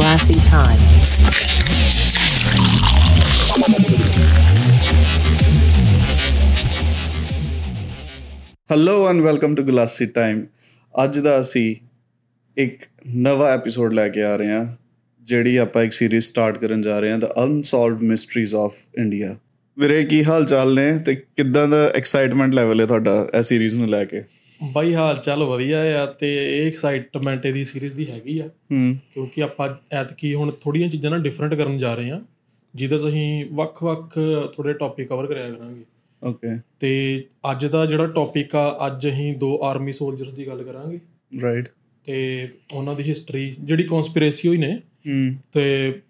Glassy Time. Hello and welcome to Glassy Time ਅੱਜ ਦਾ ਅਸੀਂ ਇੱਕ ਨਵਾਂ ਐਪੀਸੋਡ ਲੈ ਕੇ ਆ ਰਹੇ ਹਾਂ, ਜਿਹੜੀ ਆਪਾਂ ਇੱਕ ਸੀਰੀਜ਼ ਸਟਾਰਟ ਕਰਨ ਜਾ ਰਹੇ ਹਾਂ ਦ ਅਨਸੋਲਵਡ ਮਿਸਟਰੀਜ਼ ਆਫ ਇੰਡੀਆ ਵੀਰੇ, ਕੀ ਹਾਲ ਚਾਲ ਨੇ ਤੇ ਕਿੱਦਾਂ ਦਾ ਐਕਸਾਈਟਮੈਂਟ ਲੈਵਲ ਹੈ ਤੁਹਾਡਾ ਇਸ ਸੀਰੀਜ਼ ਨੂੰ ਲੈ ਕੇ? ਬਾਈ ਹਾਲ ਚਾਲ ਵਧੀਆ ਆ ਤੇ ਇਹ ਐਕਸਾਈਟਮੈਂਟ ਇਹਦੀ ਸੀਰੀਜ਼ ਦੀ ਹੈਗੀ ਆ। ਹੂੰ। ਕਿਉਂਕਿ ਆਪਾਂ ਐਤਕੀ ਹੁਣ ਥੋੜੀਆਂ ਚੀਜ਼ਾਂ ਨਾ ਡਿਫਰੈਂਟ ਕਰਨ ਜਾ ਰਹੇ ਹਾਂ ਜਿਹਦੇ 'ਚ ਅਸੀਂ ਵੱਖ-ਵੱਖ ਥੋੜੇ ਟੌਪਿਕ ਕਵਰ ਕਰਿਆ ਕਰਾਂਗੇ। ਓਕੇ ਤੇ ਅੱਜ ਦਾ ਜਿਹੜਾ ਟੌਪਿਕ ਆ ਅੱਜ ਅਸੀਂ ਦੋ ਆਰਮੀ ਸੋਲਜਰਸ ਦੀ ਗੱਲ ਕਰਾਂਗੇ। ਰਾਈਟ ਤੇ ਉਹਨਾਂ ਦੀ ਹਿਸਟਰੀ ਜਿਹੜੀ ਕਨਸਪੀਰੇਸੀ ਹੋਈ ਨੇ ਹੂੰ। ਤੇ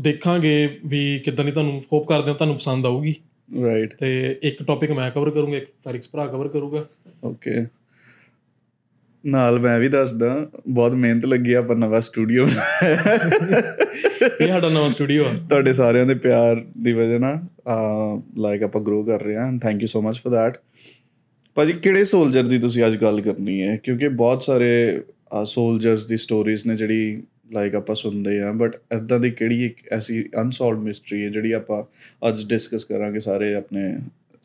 ਦੇਖਾਂਗੇ ਵੀ ਕਿੱਦਾਂ ਦੀ ਤੁਹਾਨੂੰ ਹੋਪ ਕਰਦੇ ਹਾਂ ਤੁਹਾਨੂੰ ਪਸੰਦ ਆਊਗੀ। ਰਾਈਟ ਤੇ ਇੱਕ ਟੌਪਿਕ ਮੈਂ ਕਵਰ ਕਰੂੰਗਾ ਇੱਕ ਫੈਰਿਕਸ ਭਰਾ ਕਵਰ ਕਰੂਗਾ। ਓਕੇ ਨਾਲ ਮੈਂ ਵੀ ਦੱਸਦਾ ਬਹੁਤ ਮਿਹਨਤ ਲੱਗੀ ਆ ਪਰ ਨਵਾਂ ਸਟੂਡੀਓ ਇਹ ਸਾਡਾ ਨਵਾਂ ਸਟੂਡੀਓ ਆ। ਤੁਹਾਡੇ ਸਾਰਿਆਂ ਦੇ ਪਿਆਰ ਦੀ ਵਜ੍ਹਾ ਨਾਲ ਲਾਈਕ ਆਪਾਂ ਗਰੋ ਕਰ ਰਹੇ ਹਾਂ। Thank you so much for that ਭਾਜੀ ਕਿਹੜੇ ਸੋਲਜਰ ਦੀ ਤੁਸੀਂ ਅੱਜ ਗੱਲ ਕਰਨੀ ਹੈ? ਕਿਉਂਕਿ ਬਹੁਤ ਸਾਰੇ ਸੋਲਜਰਸ ਦੀ ਸਟੋਰੀਜ਼ ਨੇ ਜਿਹੜੀ ਲਾਈਕ ਆਪਾਂ ਸੁਣਦੇ ਆ ਬਟ ਇਦਾਂ ਦੀ ਕਿਹੜੀ ਇੱਕ ਐਸੀ ਅਨਸੋਲਵਡ ਮਿਸਟਰੀ ਹੈ ਜਿਹੜੀ ਆਪਾਂ ਅੱਜ ਡਿਸਕਸ ਕਰਾਂਗੇ ਸਾਰੇ ਆਪਣੇ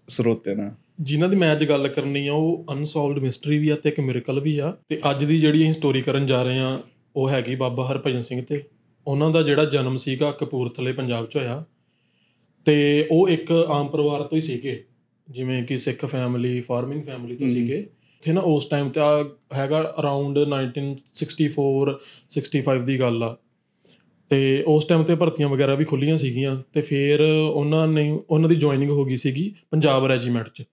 ਸਰੋਤੇ ਨਾਲ? ਜਿਨ੍ਹਾਂ ਦੀ ਮੈਂ ਅੱਜ ਗੱਲ ਕਰਨੀ ਆ ਉਹ ਅਨਸੋਲਵਡ ਮਿਸਟਰੀ ਵੀ ਆ ਤੇ ਇੱਕ ਮਿਰਕਲ ਵੀ ਆ। ਤੇ ਅੱਜ ਦੀ ਜਿਹੜੀ ਅਸੀਂ ਸਟੋਰੀ ਕਰਨ ਜਾ ਰਹੇ ਆ ਉਹ ਹੈਗੀ ਬਾਬਾ ਹਰਭਜਨ ਸਿੰਘ ਤੇ। ਉਹਨਾਂ ਦਾ ਜਿਹੜਾ ਜਨਮ ਸੀਗਾ ਕਪੂਰਥਲੇ ਪੰਜਾਬ 'ਚ ਹੋਇਆ। ਤੇ ਉਹ ਇੱਕ ਆਮ ਪਰਿਵਾਰ ਤੋਂ ਹੀ ਸੀਗੇ। ਜਿਵੇਂ ਕਿ ਸਿੱਖ ਫੈਮਿਲੀ ਫਾਰਮਿੰਗ ਫੈਮਿਲੀ ਤੋਂ। ਸੀਗੇ। ਤੇ ਨਾ ਉਸ ਟਾਈਮ ਤੇ ਹੈਗਾ ਅਰਾਊਂਡ 1964 65 ਦੀ ਗੱਲ ਆ। ਤੇ ਉਸ ਟਾਈਮ ਤੇ ਭਰਤੀਆਂ ਵਗੈਰਾ ਵੀ ਖੁੱਲੀਆਂ ਸੀਗੀਆਂ। ਤੇ ਫਿਰ ਉਹਨਾਂ ਨੇ ਉਹਨਾਂ ਦੀ ਜੁਆਇਨਿੰਗ ਹੋ ਗਈ ਸੀਗੀ ਪੰਜਾਬ ਰੈਜੀਮੈਂਟ 'ਚ।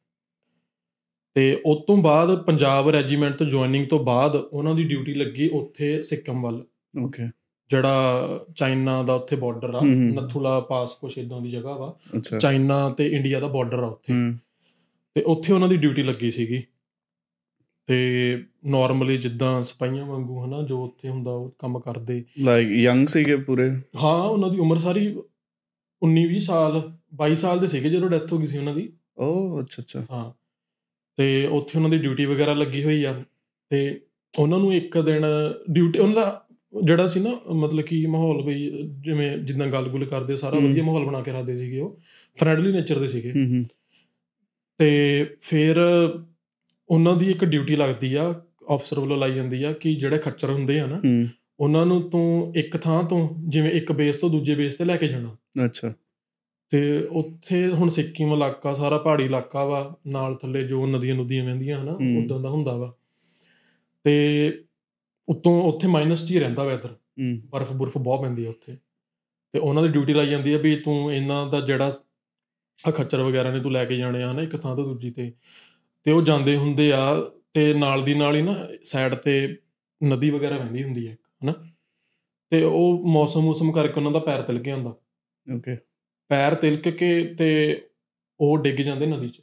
ਤੇ ਉਸ ਤੋਂ ਬਾਅਦ ਪੰਜਾਬ ਰੈਜੀਮੈਂਟ ਤੋਂ ਜੁਆਇਨਿੰਗ ਤੋਂ ਬਾਅਦ ਉਹਨਾਂ ਦੀ ਡਿਊਟੀ ਲੱਗੀ ਉੱਥੇ ਸਿੱਕਮ ਵੱਲ। ਓਕੇ ਜਿਹੜਾ ਚਾਈਨਾ ਦਾ ਉੱਥੇ ਬਾਰਡਰ ਆ। ਨਥੂਲਾ ਪਾਸ ਕੁਛ ਇਦਾਂ ਦੀ ਜਗ੍ਹਾ ਵਾ। ਚਾਈਨਾ ਤੇ ਇੰਡੀਆ ਦਾ ਬਾਰਡਰ ਆ ਉੱਥੇ। ਤੇ ਉੱਥੇ ਉਹਨਾਂ ਦੀ ਡਿਊਟੀ ਲੱਗੀ ਸੀਗੀ। ਤੇ ਨਾਰਮਲੀ ਜਿੱਦਾਂ ਸਿਪਾਹੀਆਂ ਵਾਂਗੂ ਹਨਾ ਜੋ ਉੱਥੇ ਹੁੰਦਾ ਉਹ ਕੰਮ ਕਰਦੇ। ਲਾਈਕ ਯੰਗ ਸੀਗੇ ਪੂਰੇ? ਹਾਂ ਉਹਨਾਂ ਦੀ ਉਮਰ ਸਾਰੀ 19 20 ਸਾਲ 22 ਸਾਲ ਦੇ ਸੀਗੇ ਜਦੋਂ ਡੈਥ ਹੋ ਗਈ ਸੀ ਉਹਨਾਂ ਦੀ। ਓ ਅੱਛਾ ਅੱਛਾ। ਹਾਂ। ਤੇ ਉੱਥੇ ਉਹਨਾਂ ਦੀ ਡਿਊਟੀ ਵਗੈਰਾ ਲੱਗੀ ਹੋਈ ਆ। ਤੇ ਉਹਨਾਂ ਨੂੰ ਇੱਕ ਦਿਨ ਡਿਊਟੀ ਉਹਨਾਂ ਦਾ ਜਿਹੜਾ ਸੀ ਨਾ ਮਤਲਬ ਕਿ ਮਾਹੌਲ ਵੀ ਜਿਵੇਂ ਜਿੱਦਾਂ ਗੱਲ-ਗੁਲ ਕਰਦੇ ਸਾਰਾ। ਵਧੀਆ ਮਾਹੌਲ ਬਣਾ ਕੇ ਰੱਖਦੇ ਸੀਗੇ ਉਹ। ਫਰੈਂਡਲੀ ਨੇਚਰ ਦੇ ਸੀਗੇ। ਤੇ ਫਿਰ ਉਹਨਾਂ ਦੀ ਇੱਕ ਡਿਊਟੀ ਲੱਗਦੀ ਆ ਅਫਸਰ ਵੱਲੋਂ ਲਾਈ ਜਾਂਦੀ ਆ ਕਿ ਜਿਹੜੇ ਖੱਚਰ ਹੁੰਦੇ ਆ ਨਾ ਉਹਨਾਂ ਨੂੰ ਤੂੰ ਇੱਕ ਥਾਂ ਤੋਂ ਜਿਵੇਂ ਇੱਕ ਬੇਸ ਤੋਂ ਦੂਜੇ ਬੇਸ ਤੇ ਲੈ ਕੇ ਜਾਣਾ। ਅੱਛਾ। ਤੇ ਉੱਥੇ ਹੁਣ ਸਿੱਕਿਮ ਇਲਾਕਾ ਸਾਰਾ ਪਹਾੜੀ ਇਲਾਕਾ ਵਾ ਨਾਲ ਥੱਲੇ ਜੋ ਨਦੀਆਂ ਨੁਦੀਆਂ ਵਹਿੰਦੀਆਂ ਹਨਾ ਹੂੰ। ਉਦਾਂ ਦਾ ਹੁੰਦਾ ਵਾ। ਤੇ ਉਤੋਂ ਉੱਥੇ ਮਾਈਨਸ 'ਚ ਹੀ ਰਹਿੰਦਾ ਵੈਦਰ ਹੂੰ। ਬਰਫ਼ ਬੁਰਫ ਬਹੁਤ ਪੈਂਦੀ ਆ ਉੱਥੇ। ਤੇ ਉਹਨਾਂ ਦੀ ਡਿਊਟੀ ਲਾਈ ਜਾਂਦੀ ਆ ਵੀ ਤੂੰ ਇਹਨਾਂ ਦਾ ਜਿਹੜਾ ਆ ਖੱਚਰ ਵਗੈਰਾ ਨੇ ਤੂੰ ਲੈ ਕੇ ਜਾਣੇ ਆ ਨਾ ਇੱਕ ਥਾਂ ਤੋਂ ਦੂਜੀ ਤੇ। ਤੇ ਉਹ ਜਾਂਦੇ ਹੁੰਦੇ ਆ ਤੇ ਨਾਲ ਦੀ ਨਾਲ ਹੀ ਨਾ ਸਾਈਡ ਤੇ ਨਦੀ ਵਗੈਰਾ ਵਹਿੰਦੀ ਹੁੰਦੀ ਹੈ ਹਨਾ। ਤੇ ਉਹ ਮੌਸਮ ਮੌਸਮ ਕਰਕੇ ਉਹਨਾਂ ਦਾ ਪੈਰ ਤਿਲਕ ਜਾਂਦਾ ਓਕੇ ਪੈਰ ਤਿਲਕ ਕੇ ਤੇ ਉਹ ਡਿੱਗ ਜਾਂਦੇ ਨਦੀ 'ਚ।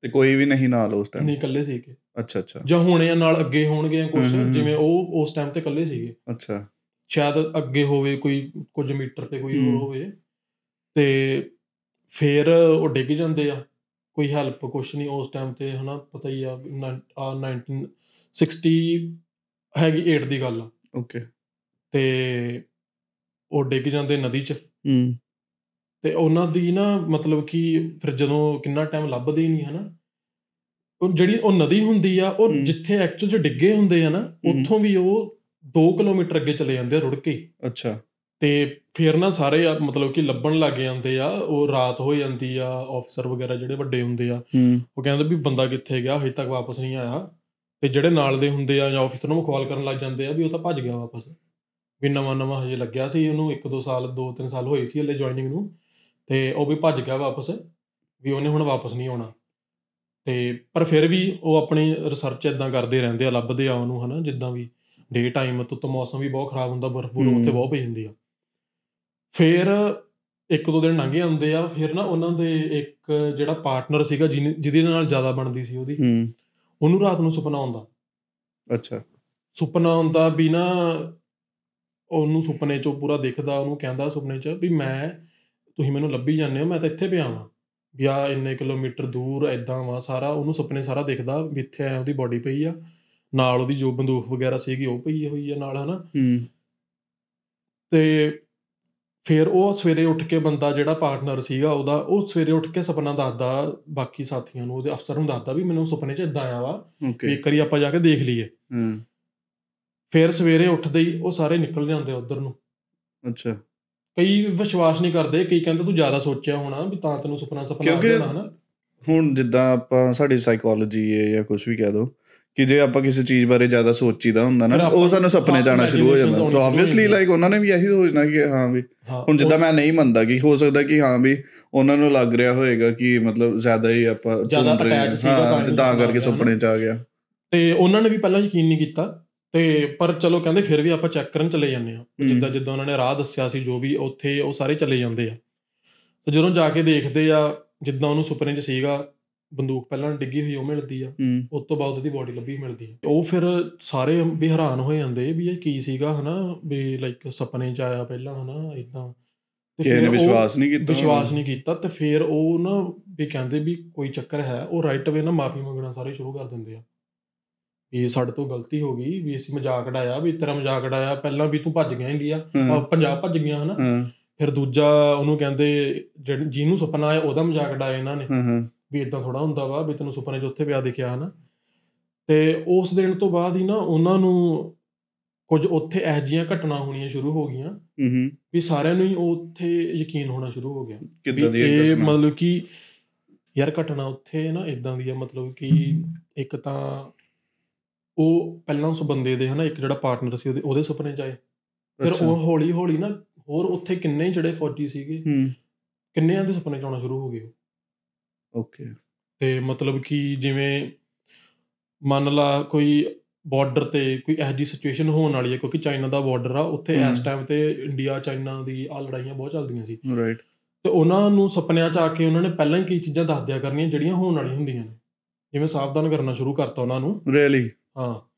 ਤੇ ਕੋਈ ਵੀ ਨਹੀਂ ਨਾਲ ਉਸ ਟਾਈਮ ਨਹੀਂ ਇਕੱਲੇ ਸੀਗੇ। ਅੱਛਾ ਅੱਛਾ। ਜਾਂ ਹੋਣੇ ਨਾਲ ਅੱਗੇ ਹੋਣਗੇ ਜਾਂ ਕੁਝ। ਜਿਵੇਂ ਉਹ ਉਸ ਟਾਈਮ ਤੇ ਇਕੱਲੇ ਸੀਗੇ। ਅੱਛਾ। ਸ਼ਾਇਦ ਅੱਗੇ ਹੋਵੇ ਕੋਈ ਕੁਝ ਮੀਟਰ ਤੇ ਕੋਈ ਹੋਰ। ਹੋਵੇ। ਤੇ ਫਿਰ ਉਹ ਡਿੱਗ ਜਾਂਦੇ ਆ। ਕੋਈ ਹੈਲਪ ਕੁਛ ਨਹੀਂ ਉਸ ਟਾਈਮ ਤੇ ਹਨਾ ਪਤਾ ਹੀ ਆ ਵੀ ਨਨ- ਆ 1960 ਹੈਗੀ 8 ਦੀ ਗੱਲ ਓਕੇ ਤੇ ਉਹ ਡਿੱਗ ਜਾਂਦੇ ਨਦੀ 'ਚ। ਹੂੰ। ਤੇ ਉਹਨਾਂ ਦੀ ਨਾ ਮਤਲਬ ਕਿ ਫਿਰ ਜਦੋਂ ਕਿੰਨਾ ਟਾਈਮ ਲੱਭਦੇ ਹੀ ਨਹੀਂ ਹਨਾ ਉਹ ਜਿਹੜੀ ਉਹ ਨਦੀ ਹੁੰਦੀ ਆ ਉਹ। ਜਿੱਥੇ ਐਕਚੁਅਲ 'ਚ ਡਿੱਗੇ ਹੁੰਦੇ ਆ ਨਾ। ਉੱਥੋਂ ਵੀ ਉਹ 2 ਕਿਲੋਮੀਟਰ ਅੱਗੇ ਚਲੇ ਜਾਂਦੇ ਆ ਰੁੜ ਕੇ। ਅੱਛਾ। ਤੇ ਫਿਰ ਨਾ ਸਾਰੇ ਮਤਲਬ ਕਿ ਲੱਭਣ ਲੱਗ ਜਾਂਦੇ ਆ ਉਹ ਰਾਤ ਹੋ ਜਾਂਦੀ ਆ ਆਫੀਸਰ ਵਗੈਰਾ ਜਿਹੜੇ ਵੱਡੇ ਹੁੰਦੇ ਆ ਉਹ ਕਹਿੰਦੇ ਵੀ ਬੰਦਾ ਕਿੱਥੇ ਗਿਆ ਹਜੇ ਤੱਕ ਵਾਪਸ ਨਹੀਂ ਆਇਆ। ਤੇ ਜਿਹੜੇ ਨਾਲ ਦੇ ਹੁੰਦੇ ਆ ਜਾਂ ਆਫੀਸਰ ਨੂੰ ਕਾਲ ਕਰਨ ਲੱਗ ਜਾਂਦੇ ਆ ਵੀ ਉਹ ਤਾਂ ਭੱਜ ਗਿਆ ਵਾਪਸ। ਵੀ ਨਵਾਂ ਨਵਾਂ ਹਜੇ ਲੱਗਿਆ ਸੀ ਉਹਨੂੰ 1-2 ਸਾਲ 2-3 ਸਾਲ ਹੋਏ ਸੀ ਹਲੇ ਜੁਆਇਨਿੰਗ ਨੂੰ। ਤੇ ਉਹ ਵੀ ਭੱਜ ਗਿਆ ਵਾਪਸ ਵੀ ਉਹਨੇ ਹੁਣ ਵਾਪਸ ਨਹੀਂ ਆਉਣਾ। ਤੇ ਪਰ ਫਿਰ ਵੀ ਉਹ ਆਪਣੀ ਰਿਸਰਚ ਇਦਾਂ ਕਰਦੇ ਰਹਿੰਦੇ ਆ ਲੱਭਦੇ ਆ ਉਹਨੂੰ ਹਨਾ ਜਿੱਦਾਂ ਵੀ ਡੇ ਟਾਈਮ ਤੋਂ ਤਾਂ ਮੌਸਮ ਵੀ ਬਹੁਤ ਖਰਾਬ ਹੁੰਦਾ ਬਰਫ਼ ਹਮ। ਉੱਥੇ ਬਹੁਤ ਪਈ ਹੁੰਦੀ ਆ। ਫਿਰ ਇੱਕ ਦੋ ਦਿਨ ਲੰਘੇ ਹੁੰਦੇ ਆ ਫਿਰ ਨਾ ਉਹਨਾਂ ਦੇ ਇੱਕ ਜਿਹੜਾ ਪਾਰਟਨਰ ਸੀਗਾ ਜਿਹਦੇ ਨਾਲ ਜ਼ਿਆਦਾ ਬਣਦੀ ਸੀ ਉਹਦੀ ਹੂੰ। ਉਹਨੂੰ ਰਾਤ ਨੂੰ ਸੁਪਨਾ ਆਉਂਦਾ। ਅੱਛਾ। ਸੁਪਨਾ ਆਉਂਦਾ ਵੀ ਨਾ ਉਹਨੂੰ ਸੁਪਨੇ 'ਚੋਂ ਪੂਰਾ ਦਿਖਦਾ ਉਹਨੂੰ ਕਹਿੰਦਾ ਸੁਪਨੇ 'ਚ ਵੀ ਮੈਂ ਤੁਸੀਂ ਮੈਨੂੰ ਲੱਭੀ ਜਾਂਦੇ ਹੋ ਮੈਂ ਤਾਂ ਇੱਥੇ ਪਿਆ ਵਾਂ। ਵੀ ਆ ਇੰਨੇ ਕਿਲੋਮੀਟਰ ਦੂਰ ਐਦਾਂ ਵਾ ਸਾਰਾ ਉਹਨੂੰ ਸੁਪਨੇ ਸਾਰਾ ਦਿਖਦਾ ਵੀ ਇੱਥੇ ਐ ਉਹਦੀ ਬਾਡੀ ਪਈ ਆ। ਨਾਲ ਉਹਦੀ ਜੋ ਬੰਦੂਕ ਵਗੈਰਾ ਸੀਗੀ ਉਹ ਪਈ ਹੋਈ ਆ ਨਾਲ ਹਨਾ। ਹੂੰ। ਤੇ ਫਿਰ ਉਹ ਸਵੇਰੇ ਉੱਠ ਕੇ ਬੰਦਾ ਜਿਹੜਾ ਪਾਰਟਨਰ ਸੀਗਾ ਉਹਦਾ ਉਹ ਸਵੇਰੇ ਉੱਠ ਕੇ ਸੁਪਨਾ ਦੱਸਦਾ ਬਾਕੀ ਸਾਥੀਆਂ ਨੂੰ ਉਹਦੇ ਅਫਸਰ ਨੂੰ ਦੱਸਦਾ ਵੀ ਮੈਨੂੰ ਸੁਪਨੇ 'ਚ ਇਦਾਂ ਆਇਆ ਵਾ। ਵੀ ਇੱਕ ਵਾਰੀ ਆਪਾਂ ਜਾ ਕੇ ਦੇਖ ਲਈਏ। ਹੂੰ। ਫਿਰ ਸਵੇਰੇ ਉੱਠਦੇ ਹੀ ਉਹ ਸਾਰੇ ਨਿਕਲ ਜਾਂਦੇ ਉਧਰ ਨੂੰ। ਅੱਛਾ। ਕਈ ਵਿਸ਼ਵਾਸ ਨਹੀਂ ਕਰਦੇ ਕਈ ਕਹਿੰਦੇ ਤੂੰ ਜ਼ਿਆਦਾ ਸੋਚਿਆ ਹੋਣਾ ਵੀ ਤਾਂ ਤੈਨੂੰ ਸੁਪਨਾ ਸੁਪਨਾ ਆ ਗਿਆ ਹਨਾ। ਹੁਣ ਜਿੱਦਾਂ ਆਪਾਂ ਸਾਡੀ ਸਾਈਕੋਲੋਜੀ ਹੈ ਜਾਂ ਕੁਝ ਵੀ ਕਹਿ ਦੋ ਕਿ ਜੇ ਆਪਾਂ ਕਿਸੇ ਚੀਜ਼ ਬਾਰੇ ਜ਼ਿਆਦਾ ਸੋਚੀਦਾ ਹੁੰਦਾ ਨਾ ਉਹ ਸਾਨੂੰ ਸੁਪਨੇ ਆਉਣਾ ਸ਼ੁਰੂ ਹੋ ਜਾਂਦਾ। ਤਾਂ ਆਬਵੀਅਸਲੀ ਲਾਈਕ ਉਹਨਾਂ ਨੇ ਵੀ ਇਹੀ ਸੋਚਣਾ ਕਿ ਹਾਂ ਵੀ ਹੁਣ ਜਿੱਦਾਂ ਮੈਂ ਨਹੀਂ ਮੰਨਦਾ ਕਿ ਹੋ ਸਕਦਾ ਕਿ ਹਾਂ ਵੀ ਉਹਨਾਂ ਨੂੰ ਲੱਗ ਰਿਹਾ ਹੋਏਗਾ ਕਿ ਮਤਲਬ ਜ਼ਿਆਦਾ ਹੀ ਆਪਾਂ ਜ਼ਿਆਦਾ attach ਸੀਗਾ ਤਾਂ ਕਰਕੇ ਸੁਪਨੇ ਚ ਆ ਗਿਆ। ਤੇ ਉਹਨਾਂ ਨੇ ਵੀ ਪਹਿਲਾਂ ਯਕੀਨ ਨਹੀਂ ਕੀਤਾ ਤੇ ਪਰ ਚਲੋ ਕਹਿੰਦੇ ਫਿਰ ਵੀ ਆਪਾਂ ਚੈੱਕ ਕਰਨ ਚਲੇ ਜਾਂਦੇ ਆ। ਜਿੱਦਾਂ ਜਿੱਦਾਂ ਉਹਨਾਂ ਨੇ ਰਾਹ ਦੱਸਿਆ ਸੀ ਜੋ ਵੀ ਉੱਥੇ ਉਹ ਸਾਰੇ ਚਲੇ ਜਾਂਦੇ ਆ। ਤੇ ਜਦੋਂ ਜਾ ਕੇ ਦੇਖਦੇ ਆ ਜਿੱਦਾਂ ਉਹਨੂੰ ਸੁਪਨੇ 'ਚ ਸੀਗਾ ਬੰਦੂਕ ਪਹਿਲਾਂ ਡਿੱਗੀ ਹੋਈ ਉਹ ਮਿਲਦੀ ਆ। ਉਸ ਤੋਂ ਬਾਅਦ ਉਹਦੀ ਬਾਡੀ ਲੱਭੀ ਮਿਲਦੀ ਹੈ ਉਹ ਫਿਰ ਸਾਰੇ ਵੀ ਹੈਰਾਨ ਹੋ ਜਾਂਦੇ ਵੀ ਇਹ ਕੀ ਸੀਗਾ ਹਨਾ? ਵੀ ਲਾਈਕ ਸੁਪਨੇ 'ਚ ਆਇਆ ਪਹਿਲਾਂ ਹਨਾ? ਇਦਾਂ ਕਿਸੇ ਨੇ ਵਿਸ਼ਵਾਸ ਨਹੀਂ ਕੀਤਾ ਵਿਸ਼ਵਾਸ ਨਹੀਂ ਕੀਤਾ ਤੇ ਫਿਰ ਉਹ ਨਾ ਵੀ ਕਹਿੰਦੇ ਵੀ ਕੋਈ ਚੱਕਰ ਹੈ ਉਹ ਰਾਈਟ ਅਵੇ ਨਾ ਮਾਫੀ ਮੰਗਣਾ ਸਾਰੇ ਸ਼ੁਰੂ ਕਰ ਦਿੰਦੇ ਆ। ਵੀ ਸਾਡੇ ਤੋਂ ਗਲਤੀ ਹੋ ਗਈ ਵੀ ਅਸੀਂ ਮਜ਼ਾਕ ਉਡਾਇਆ ਵੀ ਤੇਰਾ ਮਜ਼ਾਕ ਉਡਾਇਆ ਪਹਿਲਾਂ ਵੀ ਤੂੰ ਭੱਜ ਗਿਆ ਇੰਡੀਆ ਪੰਜਾਬ ਭੱਜ ਗਿਆ ਹਨਾ। ਫਿਰ ਦੂਜਾ ਉਹਨੂੰ ਕਹਿੰਦੇ ਜਿਹਨ- ਸੁਪਨਾ ਆਇਆ ਉਹਦਾ ਮਜ਼ਾਕ ਉਡਾਇਆ ਇਹਨਾਂ ਨੇ। ਵੀ ਇਦਾਂ ਥੋੜਾ ਹੁੰਦਾ ਵਾ ਵੀ ਤੈਨੂੰ ਸੁਪਨੇ 'ਚ ਉੱਥੇ ਪਿਆ ਦਿਖਿਆ ਹਨਾ। ਤੇ ਉਸ ਦਿਨ ਤੋਂ ਬਾਅਦ ਹੀ ਨਾ ਉਹਨਾਂ ਨੂੰ ਕੁਝ ਉੱਥੇ ਇਹੋ ਜਿਹੀਆਂ ਘਟਨਾ ਹੋਣੀਆਂ ਸ਼ੁਰੂ ਹੋ ਗਈਆਂ। ਹੂੰ ਵੀ ਸਾਰਿਆਂ ਨੂੰ ਹੀ ਉੱਥੇ ਯਕੀਨ ਹੋਣਾ ਸ਼ੁਰੂ ਹੋ ਗਿਆ। ਕਿੱਦਾਂ ਦੀ ਇਹ ਇਹ? ਮਤਲਬ ਕਿ ਯਾਰ ਘਟਨਾ ਉੱਥੇ ਨਾ ਇਦਾਂ ਦੀ ਆ ਮਤਲਬ ਕਿ ਇੱਕ ਤਾਂ ਉਹ ਪਹਿਲਾਂ ਉਸ ਬੰਦੇ ਦੇ ਹਨਾ ਇੱਕ ਜਿਹੜਾ ਪਾਰਟਨਰ ਸੀ ਉਹਦੇ ਉਹਦੇ ਸੁਪਨੇ ਚ ਆਏ। ਫਿਰ। ਉਹ ਹੌਲੀ ਹੌਲੀ ਨਾ ਹੋਰ ਉੱਥੇ ਕਿੰਨੇ ਜਿਹੜੇ ਫੌਜੀ ਸੀਗੇ ਹੂੰ। ਕਿੰਨਿਆਂ ਦੇ ਸੁਪਨੇ ਚ ਆਉਣਾ ਸ਼ੁਰੂ ਹੋ ਗਏ ਓਕੇ। ਤੇ ਮਤਲਬ ਕਿ ਜਿਵੇਂ ਮੰਨ ਲਾ ਕੋਈ ਬਾਰਡਰ ਤੇ ਕੋਈ ਇਹੋ ਜਿਹੀ ਸਿਚੁਏਸ਼ਨ ਹੋਣ ਵਾਲੀ ਹੈ ਕਿਉਂਕਿ ਚਾਈਨਾ ਦਾ ਬਾਰਡਰ ਆ ਉੱਥੇ ਇਸ। ਟਾਈਮ ਤੇ ਇੰਡੀਆ ਚਾਈਨਾ ਦੀ ਆ ਲੜਾਈਆਂ ਬਹੁਤ ਚੱਲਦੀਆਂ ਸੀ। ਰਾਈਟ ਤੇ ਉਹਨਾਂ ਨੂੰ ਸੁਪਨਿਆਂ ਚ ਆ ਕੇ ਉਹਨਾਂ ਨੇ ਪਹਿਲਾਂ ਹੀ ਕਈ ਚੀਜ਼ਾਂ ਦੱਸ ਦਿਆ ਕਰਨੀਆਂ ਜਿਹੜੀਆਂ ਹੋਣ ਵਾਲੀਆਂ ਹੁੰਦੀਆਂ ਨੇ। ਜਿਵੇਂ ਸਾਵਧਾਨ ਕਰਨਾ ਸ਼ੁਰੂ ਕਰਤਾ ਉਹਨਾਂ ਨੂੰ। ਰੀਅਲੀ ਹਾਂ।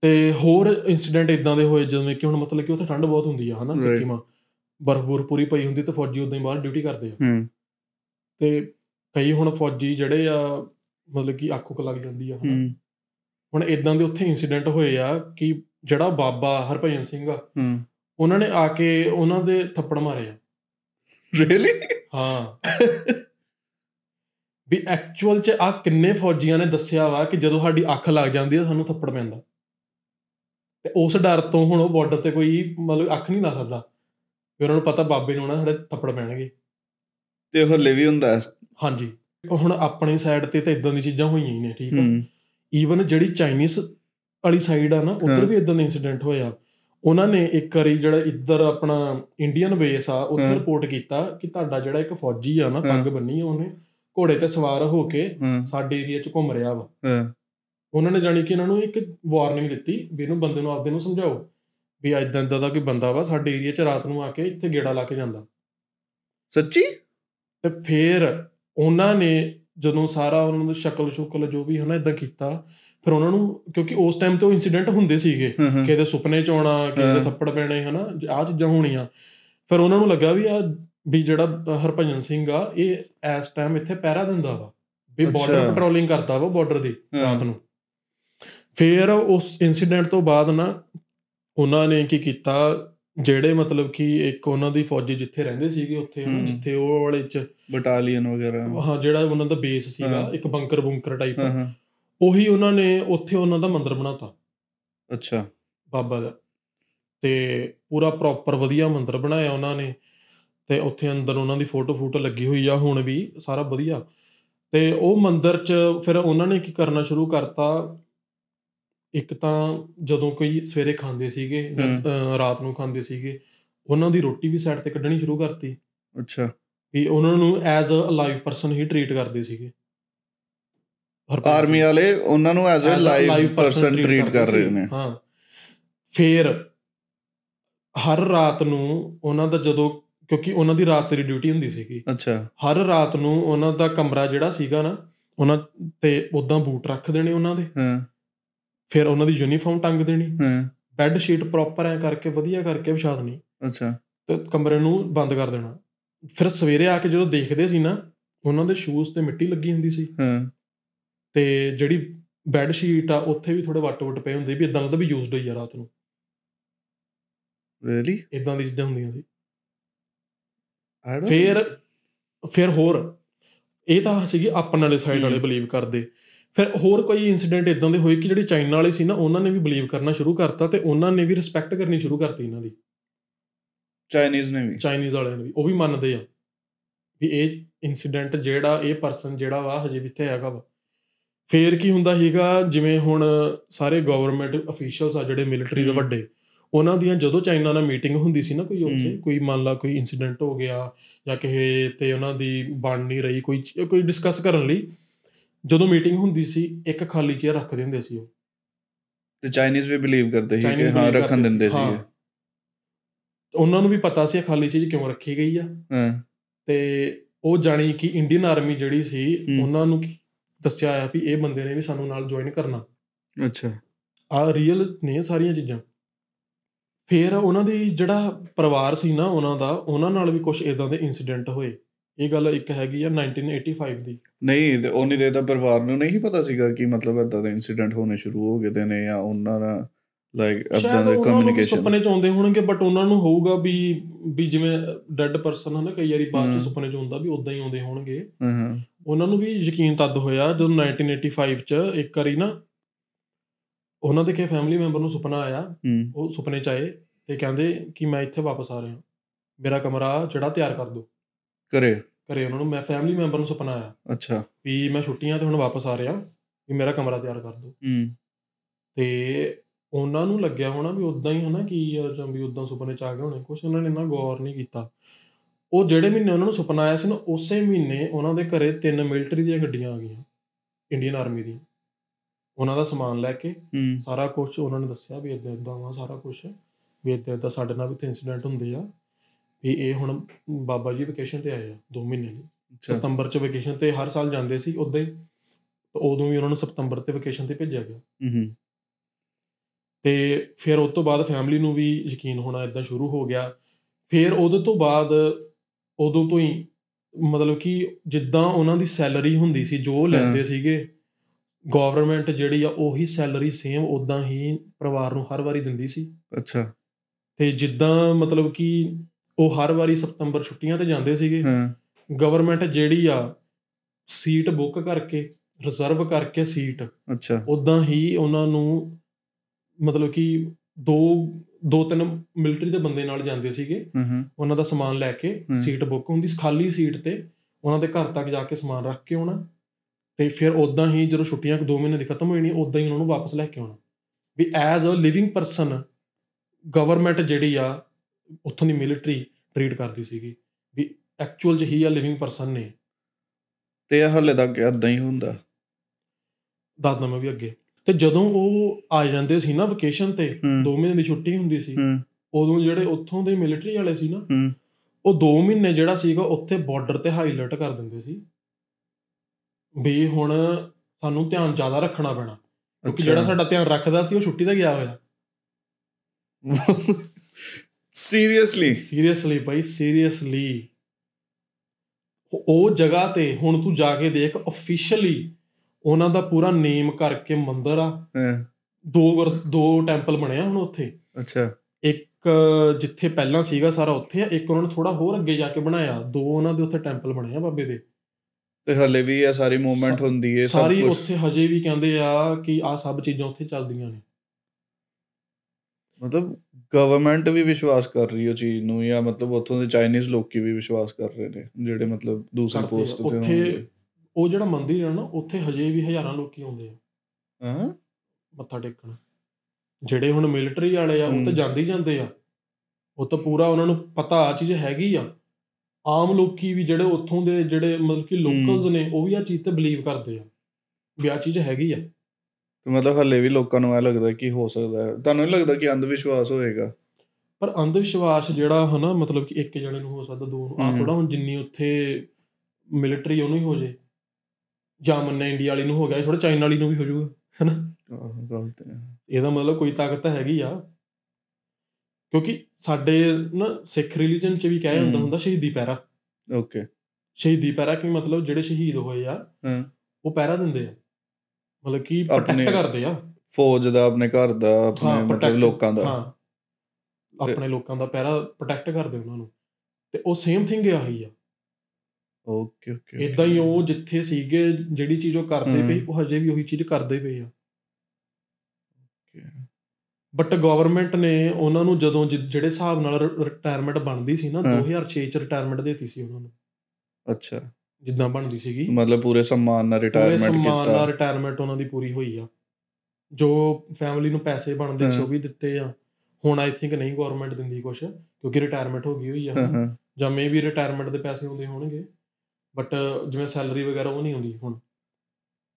ਤੇ ਹੋਰ ਇਨਸੀਡੈਂਟ ਇਦਾਂ ਦੇ ਹੋਏ ਜਿਵੇਂ ਕਿ ਹੁਣ ਮਤਲਬ ਕਿ ਉੱਥੇ ਠੰਡ ਬਹੁਤ ਹੁੰਦੀ ਆ ਹਨਾ. ਸਿੱਕਿਮਾਂ। ਬਰਫ਼ ਬੁਰ ਪੂਰੀ ਪਈ ਹੁੰਦੀ ਤੇ ਫੌਜੀ ਉਦਾਂ ਹੀ ਬਾਹਰ ਡਿਊਟੀ ਕਰਦੇ ਆ। ਹੂੰ। ਤੇ ਕਈ ਹੁਣ ਫੌਜੀ ਜਿਹੜੇ ਆ ਮਤਲਬ ਕਿ ਅੱਖ ਲੱਗ ਜਾਂਦੀ ਆ ਹਨਾ। ਹੁਣ ਇਦਾਂ ਦੇ ਉੱਥੇ ਇਨਸੀਡੈਂਟ ਹੋਏ ਆ ਕਿ ਜਿਹੜਾ ਬਾਬਾ ਹਰਭਜਨ ਸਿੰਘ ਆ ਹੂੰ। ਉਹਨਾਂ ਨੇ ਆ ਕੇ ਉਹਨਾਂ ਦੇ ਥੱਪੜ ਮਾਰੇ ਆ। ਰੀਅਲੀ ਹਾਂ। ਵੀ ਐਕਚੁਅਲ ਚ ਆ ਕਿੰਨੇ ਫੌਜੀਆਂ ਨੇ ਦੱਸਿਆ ਵਾ ਕਿ ਜਦੋਂ ਸਾਡੀ ਅੱਖ ਲੱਗ ਜਾਂਦੀ ਆ ਸਾਨੂੰ ਥੱਪੜ ਪੈਂਦਾ ਤੇ ਉਸ ਡਰ ਤੋਂ ਹੁਣ ਉਹ ਬਾਰਡਰ ਤੇ ਕੋਈ ਮਤਲਬ ਅੱਖ ਨਹੀਂ ਲਾ ਸਕਦਾ ਵੀ ਉਹਨਾਂ ਨੂੰ ਪਤਾ ਬਾਬੇ ਨੂੰ ਨਾ ਸਾਡੇ ਥੱਪੜ ਪੈਣਗੇ ਤੇ ਹੱਲੇ ਵੀ ਹੁੰਦਾ ਹੈ। ਹਾਂਜੀ ਹੁਣ ਆਪਣੀ ਸਾਈਡ ਤੇ ਤਾਂ ਇਦਾਂ ਦੀ ਚੀਜ਼ਾਂ ਹੋਈਆਂ ਹੀ ਨੇ ਠੀਕ ਆ ਹੂੰ ਈਵਨ ਜਿਹੜੀ ਚਾਈਨੀਜ਼ ਵਾਲੀ ਸਾਈਡ ਆ ਨਾ ਹਾਂ। ਉੱਧਰ ਵੀ ਇਦਾਂ ਦੇ ਇਨਸੀਡੈਂਟ ਹੋਇਆ ਉਹਨਾਂ ਨੇ ਇੱਕ ਵਾਰੀ ਜਿਹੜਾ ਇੱਧਰ ਆਪਣਾ ਇੰਡੀਅਨ ਬੇਸ ਆ ਉੱਥੇ ਹਾਂ। ਰਿਪੋਰਟ ਕੀਤਾ ਕਿ ਤੁਹਾਡਾ ਜਿਹੜਾ ਇੱਕ ਫੌਜੀ ਆ ਨਾ ਹਾਂ। ਪੱਗ ਬੰਨੀ ਆ ਉਹਨੇ ਘੋੜੇ ਤੇ ਸਵਾਰ ਹੋ ਕੇ ਸਾਡੇ ਏਰੀਆ 'ਚ ਘੁੰਮ ਰਿਹਾ ਵਾ। ਉਹਨਾਂ ਨੇ ਜਾਣੀ ਕਿ ਇਹਨਾਂ ਨੂੰ ਇੱਕ ਵਾਰਨਿੰਗ ਦਿੱਤੀ ਵੀ ਇਹਨੂੰ ਬੰਦੇ ਨੂੰ ਆਪਦੇ ਨੂੰ ਸਮਝਾਓ ਵੀ ਇਦਾਂ ਇਦਾਂ ਦਾ ਕੋਈ ਬੰਦਾ ਵਾ ਸਾਡੇ ਏਰੀਆ 'ਚ ਰਾਤ ਨੂੰ ਆ ਕੇ ਇੱਥੇ ਗੇੜਾ ਲਾ ਕੇ ਜਾਂਦਾ। ਸੱਚੀ? ਤੇ ਫਿਰ ਉਹਨਾਂ ਨੇ ਜਦੋਂ ਸਾਰਾ ਉਹਨਾਂ ਨੂੰ ਸ਼ਕਲ ਸ਼ੁਕਲ ਜੋ ਵੀ ਹਨਾ ਇਦਾਂ ਕੀਤਾ ਫਿਰ ਉਹਨਾਂ ਨੂੰ ਕਿਉਂਕਿ ਉਸ ਟਾਈਮ ਤੇ ਉਹ ਇਨਸੀਡੈਂਟ ਹੁੰਦੇ ਸੀਗੇ ਦੇ ਸੁਪਨੇ ਚ ਆਉਣਾ ਹਾਂ। ਥੱਪੜ ਪੈਣੇ ਹਨਾ ਆ ਚੀਜ਼ਾਂ ਹੋਣੀਆਂ। ਫਿਰ ਉਹਨਾਂ ਨੂੰ ਲੱਗਾ ਵੀ ਆ ਵੀ ਜਿਹੜਾ ਹਰਭਜਨ ਸਿੰਘ ਆ ਇਹ ਇਸ ਟਾਈਮ ਇੱਥੇ ਪਹਿਰਾ ਦਿੰਦਾ ਵਾ ਵੀ ਬਾਰਡਰ। ਪੈਟਰੋਲਿੰਗ ਕਰਦਾ ਵਾ ਬਾਰਡਰ ਦੀ। ਰਾਤ ਨੂੰ ਫਿਰ ਉਸ ਇਨਸੀਡੈਂਟ ਤੋਂ ਬਾਅਦ ਨਾ ਉਹਨਾਂ ਨੇ ਕੀ ਕੀਤਾ ਜਿਹੜੇ ਮਤਲਬ ਕਿ ਇੱਕ ਉਹਨਾਂ ਦੀ ਫੌਜੀ ਜਿੱਥੇ ਰਹਿੰਦੇ ਸੀਗੇ ਉੱਥੇ। ਜਿੱਥੇ ਉਹ ਵਾਲੇ ਚ ਬਟਾਲੀਅਨ ਵਗੈਰਾ ਹਾਂ ਜਿਹੜਾ ਉਹਨਾਂ ਦਾ ਬੇਸ ਸੀਗਾ। ਇੱਕ ਬੰਕਰ ਬੁੰਕਰ ਟਾਈਪ ਉਹੀ ਉਹਨਾਂ ਨੇ ਉੱਥੇ ਉਹਨਾਂ ਦਾ ਮੰਦਿਰ ਬਣਾਤਾ ਅੱਛਾ ਬਾਬਾ ਦਾ ਤੇ ਪੂਰਾ ਪ੍ਰੋਪਰ ਵਧੀਆ ਮੰਦਿਰ ਬਣਾਇਆ ਉਹਨਾਂ ਨੇ ਤੇ ਉੱਥੇ ਅੰਦਰ ਉਹਨਾਂ ਦੀ ਫੋਟੋ ਫੋਟੋ ਲੱਗੀ ਹੋਈ ਆ ਹੁਣ ਵੀ ਸਾਰਾ ਵਧੀਆ। ਤੇ ਉਹ ਮੰਦਿਰ 'ਚ ਫਿਰ ਉਹਨਾਂ ਨੇ ਕੀ ਕਰਨਾ ਸ਼ੁਰੂ ਕਰਤਾ? ਇੱਕ ਤਾਂ ਜਦੋਂ ਕੋਈ ਸਵੇਰੇ ਖਾਂਦੇ ਸੀਗੇ ਰਾਤ ਨੂੰ ਖਾਂਦੇ ਸੀਗੇ ਉਹਨਾਂ ਦੀ ਰੋਟੀ ਵੀ ਸਾਈਡ ਤੇ ਕੱਢਣੀ ਸ਼ੁਰੂ ਕਰਤੀ। ਅੱਛਾ। ਵੀ ਉਹਨਾਂ ਨੂੰ ਐਜ਼ ਅ ਲਾਈਵ ਪਰਸਨ ਹੀ ਟਰੀਟ ਕਰਦੇ ਸੀਗੇ। ਆਰਮੀ। ਵਾਲੇ ਉਹਨਾਂ ਨੂੰ as a live person treat ਕਰ ਰਹੇ। ਨੇ। ਹਾਂ। ਫਿਰ ਹਰ ਰਾਤ ਨੂੰ ਉਹਨਾਂ ਦਾ ਜਦੋਂ ਕਿਉਂਕਿ ਉਹਨਾਂ ਦੀ ਰਾਤ ਦੀ ਡਿਊਟੀ ਹੁੰਦੀ ਸੀਗੀ। ਅੱਛਾ। ਹਰ ਰਾਤ ਨੂੰ ਉਹਨਾਂ ਦਾ ਕਮਰਾ ਜਿਹੜਾ ਸੀਗਾ ਨਾ ਉਹਨਾਂ ਤੇ ਉਦਾਂ ਬੂਟ ਰੱਖ ਦੇਣੇ ਉਹਨਾਂ ਦੇ। ਹਾਂ। ਫਿਰ ਉਹਨਾਂ ਦੀ ਯੂਨੀਫਾਰਮ ਟੰਗ ਦੇਣੀ। ਹਾਂ। ਬੈੱਡ ਸ਼ੀਟ ਪ੍ਰੋਪਰ ਐ ਕਰਕੇ ਵਧੀਆ ਕਰਕੇ ਵਿਛਾ ਦੇਣੀ। ਅੱਛਾ। ਤੇ ਕਮਰੇ ਨੂੰ ਬੰਦ ਕਰ ਦੇਣਾ। ਫਿਰ ਸਵੇਰੇ ਆ ਕੇ ਜਦੋਂ ਦੇਖਦੇ ਸੀ ਨਾ ਉਹਨਾਂ ਦੇ ਸ਼ੂਜ਼ ਤੇ ਮਿੱਟੀ ਲੱਗੀ ਹੁੰਦੀ ਸੀ। ਹਾਂ। ਤੇ ਜਿਹੜੀ ਬੈੱਡ ਸ਼ੀਟ ਆ ਉੱਥੇ ਵੀ ਥੋੜੇ ਵੱਟ ਵੁੱਟ ਪਏ ਹੁੰਦੇ ਵੀ ਇਦਾਂ ਲੱਗਦਾ ਵੀ ਯੂਜ਼ਡ ਹੋਈ ਆ ਰਾਤ ਨੂੰ। ਰੀਅਲੀ ਇਦਾਂ ਦੀ ਚੀਜ਼ਾਂ ਹੁੰਦੀਆਂ ਸੀ। ਫਿਰ ਫਿਰ ਹੋਰ ਇਹ ਤਾਂ ਸੀਗੀ ਆਪਣ ਵਾਲੇ ਸਾਈਡ ਵਾਲੇ। ਬਲੀਵ ਕਰਦੇ। ਫਿਰ ਹੋਰ ਕੋਈ ਇਨਸੀਡੈਂਟ ਇਦਾਂ ਦੇ ਹੋਏ ਕਿ ਜਿਹੜੇ ਚਾਈਨਾ ਵਾਲੇ ਸੀ ਨਾ ਉਹਨਾਂ ਨੇ ਵੀ ਬਲੀਵ ਕਰਨਾ ਸ਼ੁਰੂ ਕਰਤਾ ਤੇ ਉਹਨਾਂ ਨੇ ਵੀ ਰਿਸਪੈਕਟ ਕਰਨੀ ਸ਼ੁਰੂ ਕਰਤੀ ਇਹਨਾਂ ਦੀ। ਚਾਈਨੀਜ਼ ਨੇ ਵੀ। ਚਾਈਨੀਜ਼ ਵਾਲਿਆਂ ਨੇ ਵੀ ਉਹ ਵੀ ਮੰਨਦੇ ਆ। ਵੀ ਇਹ ਇਨਸੀਡੈਂਟ ਜਿਹੜਾ ਇਹ ਪਰਸਨ ਜਿਹੜਾ ਵਾ ਹਜੇ ਵੀ ਇੱਥੇ ਹੈਗਾ ਵਾ। ਫੇਰ ਕੀ ਹੁੰਦਾ ਸੀਗਾ ਜਿਵੇਂ ਹੁਣ ਸਾਰੇ ਗਵਰਨਮੈਂਟ ਅਫੀਸ਼ੀਅਲਸ ਆ ਜਿਹੜੇ ਮਿਲਟਰੀ ਦੇ। ਵੱਡੇ ਉਹਨਾਂ ਦੀਆਂ ਜਦੋਂ ਚਾਈਨਾ ਨਾਲ ਮੀਟਿੰਗ ਹੁੰਦੀ ਸੀ ਨਾ ਕੋਈ ਉੱਥੇ। ਕੋਈ ਮੰਨ ਲਾ ਕੋਈ ਇਨਸੀਡੈਂਟ ਹੋ ਗਿਆ ਜਾਂ ਕਿਸੇ ਤੇ ਉਹਨਾਂ ਦੀ ਬਣ ਨਹੀਂ ਰਹੀ ਕੋਈ ਕੋਈ ਡਿਸਕਸ ਕਰਨ ਲਈ ਜਦੋਂ ਮੀਟਿੰਗ ਹੁੰਦੀ ਸੀ ਇੱਕ ਖਾਲੀ ਚੇਅਰ ਰੱਖਦੇ ਹੁੰਦੇ ਸੀ ਉਹ। ਤੇ ਚਾਈਨੀਜ਼ ਵੀ ਬਿਲੀਵ ਕਰਦੇ ਸੀ ਕਿ ਹਾਂ ਰੱਖਣ ਦਿੰਦੇ ਸੀ, ਉਹਨਾਂ ਨੂੰ ਵੀ ਪਤਾ ਸੀ ਇਹ ਖਾਲੀ ਚੀਜ਼ ਕਿਉਂ ਰੱਖੀ ਗਈ ਆ। ਹਾਂ। ਤੇ ਉਹ ਜਾਣੀ ਕਿ ਇੰਡੀਅਨ ਆਰਮੀ ਜਿਹੜੀ ਸੀ। ਉਹਨਾਂ ਨੂੰ ਦੱਸਿਆ ਆ ਵੀ ਇਹ ਬੰਦੇ ਨੇ ਵੀ ਸਾਨੂੰ ਨਾਲ ਜੁਆਇਨ ਕਰਨਾ। ਅੱਛਾ। ਆ ਰੀਅਲ ਨੇ ਸਾਰੀਆਂ ਚੀਜ਼ਾਂ। ਫਿਰ ਉਹਨਾਂ ਦੀ ਜਿਹੜਾ ਪਰਿਵਾਰ ਸੀ ਨਾ ਉਹਨਾਂ ਦਾ ਉਹਨਾਂ ਨਾਲ ਵੀ ਕੁਝ ਇਦਾਂ ਦੇ ਇਨਸੀਡੈਂਟ ਹੋਏ। ਇਹ ਗੱਲ ਇੱਕ ਹੈਗੀ ਆ 1985 ਦੀ। ਨਹੀਂ ਤੇ ਉਹਨੀ ਦੇ ਤਾਂ ਪਰਿਵਾਰ ਨੂੰ ਨਹੀਂ ਪਤਾ ਸੀਗਾ ਕਿ ਮਤਲਬ ਏਦਾਂ ਦੇ ਇਨਸੀਡੈਂਟ ਹੋਣੇ ਸ਼ੁਰੂ ਹੋ ਗਏ ਨੇ ਜਾਂ ਉਹਨਾਂ ਦਾ ਲਾਈਕ ਸ਼ਾਇਦ ਦਾ ਕਮਿਊਨੀਕੇਸ਼ਨ ਸੁਪਨੇ ਚ ਆਉਂਦੇ ਹੋਣਗੇ ਬਟ ਉਹਨਾਂ ਨੂੰ ਹੋਊਗਾ ਵੀ ਵੀ ਜਿਵੇਂ ਡੈੱਡ ਪਰਸਨ ਹੈ ਨਾ ਕਈ ਵਾਰੀ ਬਾਅਦ। ਚ ਸੁਪਨੇ ਚ ਹੁੰਦਾ ਵੀ ਉਦਾਂ ਹੀ ਆਉਂਦੇ ਹੋਣਗੇ। ਹਾਂ ਹਾਂ ਉਹਨਾਂ ਨੂੰ ਵੀ ਯਕੀਨ ਤਦ ਹੋਇਆ ਜਦੋਂ 1985 ਚ ਇੱਕ ਵਾਰੀ ਨਾ ਉਹਨਾਂ ਦੇ ਕੇ ਫੈਮਿਲੀ ਮੈਂਬਰ ਨੂੰ ਸੁਪਨਾ ਆਇਆ ਉਹ ਸੁਪਨੇ ਚ ਆਏ ਤੇ ਕਹਿੰਦੇ ਕਿ ਮੈਂ ਇੱਥੇ ਵਾਪਸ ਆ ਰਿਹਾ ਮੇਰਾ ਕਮਰਾ ਜਿਹੜਾ ਤਿਆਰ ਕਰ ਦਿਓ। ਕਰੇ ਘਰੇ ਉਹਨਾਂ ਨੂੰ ਮੈਂ ਫੈਮਿਲੀ ਮੈਂਬਰ ਨੂੰ ਸੁਪਨਾ ਆਇਆ ਅੱਛਾ। ਵੀ ਮੈਂ ਛੁੱਟੀਆਂ ਤੇ ਹੁਣ ਵਾਪਸ ਆ ਰਿਹਾ ਵੀ ਮੇਰਾ ਕਮਰਾ ਤਿਆਰ ਕਰ ਦਿਓ। ਹੂੰ। ਤੇ ਉਹਨਾਂ ਨੂੰ ਲੱਗਿਆ ਹੋਣਾ ਵੀ ਉਦਾਂ ਹੀ ਹਨਾ ਕੀ ਜਾਂ ਵੀ ਉਦਾਂ ਸੁਪਨੇ ਚ ਆ ਗਏ ਹੋਣੇ ਕੁਝ ਉਹਨਾਂ ਨੇ ਨਾ ਗੌਰ ਨਹੀਂ ਕੀਤਾ। ਉਹ ਜਿਹੜੇ ਮਹੀਨੇ ਉਹਨਾਂ ਨੂੰ ਸੁਪਨਾ ਆਇਆ ਸੀ ਨਾ ਉਸੇ ਮਹੀਨੇ ਉਹਨਾਂ ਦੇ ਘਰੇ ਤਿੰਨ ਮਿਲਟਰੀ ਦੀਆਂ ਗੱਡੀਆਂ ਆ ਗਈਆਂ ਇੰਡੀਅਨ ਆਰਮੀ ਦੀਆਂ। ਉਹਨਾਂ ਦਾ ਸਮਾਨ ਲੈ ਕੇ ਸਾਰਾ ਕੁਝ ਉਹਨਾਂ ਨੇ ਦੱਸਿਆ ਵੀ ਇਦਾਂ ਇਦਾਂ ਵਾ ਸਾਰਾ ਕੁਝ ਵੀ ਇਦਾਂ ਇਦਾਂ ਸਾਡੇ ਨਾਲ ਵੀ ਤੇ ਇਨਸੀਡੈਂਟ ਹੁੰਦੇ ਆ ਵੀ ਇਹ ਹੁਣ ਬਾਬਾ ਜੀ ਵਕੇਸ਼ਨ ਤੇ ਆਏ ਆ 2 ਮਹੀਨੇ ਲਈ। ਸਤੰਬਰ ਚ ਵਕੇਸ਼ਨ ਤੇ ਹਰ ਸਾਲ ਜਾਂਦੇ ਸੀ ਉਦਾਂ ਹੀ ਤੇ ਉਦੋਂ ਵੀ ਉਹਨਾਂ ਨੂੰ ਸਤੰਬਰ ਤੇ ਵਕੇਸ਼ਨ ਤੇ ਭੇਜਿਆ ਗਿਆ। ਹੂੰ ਤੇ ਫਿਰ ਉਸ ਤੋਂ ਬਾਅਦ ਫੈਮਿਲੀ ਨੂੰ ਵੀ ਯਕੀਨ ਹੋਣਾ ਇਦਾਂ ਸ਼ੁਰੂ ਹੋ ਗਿਆ। ਫਿਰ ਉਹਦੇ ਤੋਂ ਬਾਅਦ ਉਦੋਂ ਤੋਂ ਹੀ ਮਤਲਬ ਕਿ ਜਿੱਦਾਂ ਉਹਨਾਂ ਦੀ ਸੈਲਰੀ ਹੁੰਦੀ ਸੀ ਜੋ ਲੈਂਦੇ ਸੀਗੇ ਗਵਰਨਮੈਂਟ ਜਿਹੜੀ ਆ ਉਹੀ ਸੈਲਰੀ ਸੇਮ ਉਦਾਂ ਹੀ ਪਰਿਵਾਰ ਨੂੰ ਹਰ ਵਾਰੀ ਦਿੰਦੀ ਸੀ। ਅੱਛਾ। ਤੇ ਜਿੱਦਾਂ ਮਤਲਬ ਕਿ ਉਹ ਹਰ ਵਾਰੀ ਸਤੰਬਰ ਛੁੱਟੀਆਂ ਤੇ ਜਾਂਦੇ ਸੀਗੇ। ਹਾਂ। ਗਵਰਨਮੈਂਟ ਜਿਹੜੀ ਆ ਸੀਟ ਬੁੱਕ ਕਰਕੇ ਰਿਜ਼ਰਵ ਕਰਕੇ ਸੀਟ ਅੱਛਾ। ਉਦਾਂ ਹੀ ਉਹਨਾਂ ਨੂੰ ਮਤਲਬ ਕਿ ਦੋ ਦੋ ਤਿੰਨ ਮਿਲਟਰੀ ਦੇ ਬੰਦੇ ਨਾਲ ਜਾਂਦੇ ਸੀਗੇ। ਉਹਨਾਂ ਦਾ ਸਮਾਨ ਲੈ ਕੇ। ਸੀਟ ਬੁੱਕ ਹੁੰਦੀ ਖਾਲੀ ਸੀਟ ਤੇ ਉਹਨਾਂ ਦੇ ਘਰ ਤੱਕ ਜਾ ਕੇ ਸਮਾਨ ਰੱਖ ਕੇ ਆਉਣਾ। ਤੇ ਫਿਰ ਉਦਾਂ ਹੀ ਜਦੋਂ ਛੁੱਟੀਆਂ 2 ਮਹੀਨੇ ਦੀ ਖਤਮ ਹੋ ਜਾਣੀ ਉਦਾਂ ਹੀ ਉਹਨਾਂ ਨੂੰ ਵਾਪਸ ਲੈ ਕੇ ਆਉਣਾ। ਵੀ as a living person government ਜਿਹੜੀ ਆ ਉੱਥੋਂ ਦੀ ਮਿਲਟਰੀ ਟ੍ਰੀਟ ਕਰਦੀ ਸੀਗੀ। ਵੀ ਐਕਚੁਅਲ ਚ ਹੀ ਆ ਲਿਵਿੰਗ ਪਰਸਨ ਨੇ। ਤੇ ਇਹ ਹਾਲੇ ਤੱਕ ਏਦਾਂ ਹੀ ਹੁੰਦਾ। ਦੱਸਦਾ ਮੈਂ ਵੀ ਅੱਗੇ। ਤੇ ਜਦੋਂ ਉਹ ਆ ਜਾਂਦੇ ਸੀ ਨਾ ਵਕੇਸ਼ਨ ਤੇ ਹੂੰ। 2 ਮਹੀਨੇ ਦੀ ਛੁੱਟੀ ਹੁੰਦੀ ਸੀ। ਉਦੋਂ ਜਿਹੜੇ ਉੱਥੋਂ ਦੇ ਮਿਲਟਰੀ ਵਾਲੇ ਸੀ ਨਾ ਉਹ 2 ਮਹੀਨੇ ਜਿਹੜਾ ਸੀਗਾ ਉੱਥੇ ਬਾਰਡਰ ਤੇ ਹਾਈ ਅਲਰਟ ਕਰ ਦਿੰਦੇ ਸੀ। ਵੀ ਹੁਣ ਸਾਨੂੰ ਧਿਆਨ ਜ਼ਿਆਦਾ ਰੱਖਣਾ ਪੈਣਾ। ਕਿਉਂਕਿ ਜਿਹੜਾ ਸਾਡਾ ਧਿਆਨ ਰੱਖਦਾ ਸੀ ਉਹ ਛੁੱਟੀ ਤੇ ਗਿਆ ਹੋਇਆ। ਸੀਰੀਅਸਲੀ ਸੀਰੀਅਸਲੀ ਭਾਈ ਸੀਰੀਅਸਲੀ ਉਹ ਜਗ੍ਹਾ ਤੇ ਹੁਣ ਤੂੰ ਜਾ ਕੇ ਦੇਖ ਅਫੀਸ਼ੀਅਲੀ ਉਹਨਾਂ ਦਾ ਪੂਰਾ ਨੇਮ ਕਰਕੇ ਮੰਦਿਰ ਆ। ਹਾਂ। ਦੋ ਦੋ ਟੈਂਪਲ ਬਣਿਆ ਹੁਣ ਉੱਥੇ। ਅੱਛਾ। ਇੱਕ ਜਿੱਥੇ ਪਹਿਲਾਂ ਸੀਗਾ ਸਾਰਾ ਉੱਥੇ ਆ ਇੱਕ ਉਹਨਾਂ ਨੇ ਥੋੜਾ ਹੋਰ ਅੱਗੇ ਜਾ ਕੇ ਬਣਾਇਆ। ਦੋ ਉਹਨਾਂ ਦੇ ਉੱਥੇ ਟੈਂਪਲ ਬਣੇ ਆ ਬਾਬੇ ਦੇ। ਤੇ ਹਲੇ ਵੀ ਇਹ ਸਾਰੀ ਮੂਵਮੈਂਟ ਹੁੰਦੀ ਹੈ ਸਭ ਸਾਰੀ ਉੱਥੇ ਹਜੇ ਵੀ ਕਹਿੰਦੇ ਆ ਕਿ ਆ ਸਭ ਚੀਜ਼ਾਂ ਉੱਥੇ ਚੱਲਦੀਆਂ ਨੇ। ਮਤਲਬ ਗਵਰਨਮੈਂਟ ਵੀ ਵਿਸ਼ਵਾਸ ਕਰ ਰਹੀ ਹੈ ਚੀਜ਼ ਨੂੰ ਜਾਂ ਮਤਲਬ ਉੱਥੋਂ ਦੇ ਚਾਈਨੀਜ਼ ਲੋਕੀ ਵੀ ਵਿਸ਼ਵਾਸ ਕਰ ਰਹੇ ਨੇ ਜਿਹੜੇ ਮਤਲਬ ਦੂਸਰੀ। ਪੋਸਟ ਤੇ ਉੱਥੇ ਉਹ ਜਿਹੜਾ ਮੰਦਿਰ ਹੈ ਨਾ ਉੱਥੇ ਹਜੇ ਵੀ ਹਜ਼ਾਰਾਂ ਲੋਕੀ ਆਉਂਦੇ ਆ। ਹਾਂ? ਮੱਥਾ ਟੇਕਣ। ਜਿਹੜੇ ਹੁਣ ਮਿਲਟਰੀ ਵਾਲੇ ਆ ਉਹ ਤਾਂ। ਜਾਂਦੇ ਹੀ ਜਾਂਦੇ ਆ। ਉਹ ਤਾਂ ਪੂਰਾ ਉਹਨਾਂ ਨੂੰ ਪਤਾ ਆ ਚੀਜ਼ ਹੈਗੀ ਆ। ਆਮ ਲੋਕੀ ਵੀ ਜਿਹੜੇ ਉੱਥੋਂ ਦੇ ਜਿਹੜੇ ਮਤਲਬ ਕਿ ਲੋਕਲਸ ਨੇ ਉਹ ਵੀ ਆ ਚੀਜ਼ ਤੇ ਬਲੀਵ ਕਰਦੇ ਆ ਵੀ ਆ ਚੀਜ਼ ਹੈਗੀ ਆ। ਤੇ ਮਤਲਬ ਹਲੇ ਵੀ ਲੋਕਾਂ ਨੂੰ ਇਹ ਲੱਗਦਾ ਕਿ ਹੋ ਸਕਦਾ ਹੈ। ਤੁਹਾਨੂੰ ਨਹੀਂ ਲੱਗਦਾ ਕਿ ਅੰਧ ਵਿਸ਼ਵਾਸ ਹੋਏਗਾ? ਪਰ ਅੰਧ ਵਿਸ਼ਵਾਸ ਜਿਹੜਾ ਹਨਾ ਮਤਲਬ ਕਿ ਇੱਕ ਜਣੇ ਨੂੰ ਹੋ ਸਕਦਾ ਦੋ ਨੂੰ ਆ। ਥੋੜਾ ਹੁਣ ਜਿੰਨੀ ਉੱਥੇ ਮਿਲਟਰੀ ਉਹਨੂੰ ਹੀ ਹੋ ਜੇ। ਜਾਂ ਮੰਨੇ ਇੰਡੀਆ ਵਾਲੀ ਨੂੰ ਹੋ ਗਿਆ ਥੋੜਾ ਚਾਈਨਾ ਵਾਲੀ ਨੂੰ ਵੀ ਹੋ ਜਾਊਗਾ ਹਨਾ। ਆਹ ਗੱਲ ਤੇ ਹੈ। ਇਹਦਾ ਮਤਲਬ ਕੋਈ ਤਾਕਤ ਤਾਂ ਹੈਗੀ ਆ। ਕਿਉਂਕਿ ਸਾਡੇ ਨਾ ਸਿੱਖ ਰਿਲੀਜਨ ਚ ਵੀ ਕਿਹਾ ਜਾਂਦਾ। ਹੁੰਦਾ ਸ਼ਹੀਦੀ ਪਹਿਰਾ ਓਕੇ ਸ਼ਹੀਦੀ ਪਹਿਰਾ ਕੀ ਮਤਲਬ ਜਿਹੜੇ ਸ਼ਹੀਦ ਹੋਏ ਆ ਹਾਂ। ਉਹ ਪਹਿਰਾ ਦਿੰਦੇ ਆ। ਮਤਲਬ ਕਿ ਪ੍ਰੋਟੈਕਟ ਕਰਦੇ ਆ। ਫੌਜ ਦਾ ਆਪਣੇ ਘਰ ਦਾ ਆਪਣੇ ਮਤਲਬ ਲੋਕਾਂ ਦਾ। ਹਾਂ। ਆਪਣੇ ਲੋਕਾਂ ਦਾ ਪਹਿਰਾ ਪ੍ਰੋਟੈਕਟ ਕਰਦੇ ਉਹਨਾਂ ਨੂੰ। ਤੇ ਉਹ ਸੇਮ ਥਿੰਗ ਆਹੀ ਆ। ਓਕੇ ਓਕੇ ਇਦਾਂ ਹੀ ਉਹ ਜਿੱਥੇ ਸੀਗੇ ਜਿਹੜੀ ਚੀਜ਼ ਉਹ ਕਰਦੇ। ਪਏ ਉਹ ਹਜੇ ਵੀ ਉਹੀ ਚੀਜ਼ ਕਰਦੇ ਪਏ ਆ। ਬਟ ਗਵਰਨਮੈਂਟ ਨੇ ਉਹਨਾਂ ਨੂੰ ਜਦੋਂ ਜਿਹੜੇ ਹਿਸਾਬ ਨਾਲ ਰਿਟਾਇਰਮੈਂਟ ਬਣਦੀ ਸੀ ਨਾ ਹਾਂ। 2006 ਚ ਰਿਟਾਇਰਮੈਂਟ ਦੇਤੀ ਸੀ ਉਹਨਾਂ ਨੂੰ। ਅੱਛਾ। ਜਿੱਦਾਂ ਬਣਦੀ ਸੀਗੀ। ਮਤਲਬ ਪੂਰੇ ਸਨਮਾਨ ਨਾਲ ਪੂਰੇ ਰਿਟਾਇਰਮੈਂਟ ਸਨਮਾਨ ਨਾਲ ਕੀਤਾ ਰਿਟਾਇਰਮੈਂਟ ਉਹਨਾਂ ਦੀ ਪੂਰੀ ਹੋਈ ਆ। ਜੋ ਫੈਮਿਲੀ ਨੂੰ ਪੈਸੇ ਬਣਦੇ ਸੀ। ਉਹ ਵੀ ਦਿੱਤੇ ਆ। ਹੁਣ ਆਈ ਥਿੰਕ ਨਹੀਂ ਗਵਰਨਮੈਂਟ ਦਿੰਦੀ ਕੁਛ ਕਿਉਂਕਿ ਰਿਟਾਇਰਮੈਂਟ ਹੋ ਗਈ ਹੋਈ ਆ ਜਾਂ ਮੇ ਵੀ ਰਿਟਾਇਰਮੈਂਟ ਦੇ ਪੈਸੇ ਹੁੰਦੇ ਹੋਣਗੇ। ਬਟ ਜਿਵੇਂ ਸੈਲਰੀ ਵਗੈਰਾ ਉਹ ਨਹੀਂ ਹੁੰਦੀ ਹੁਣ।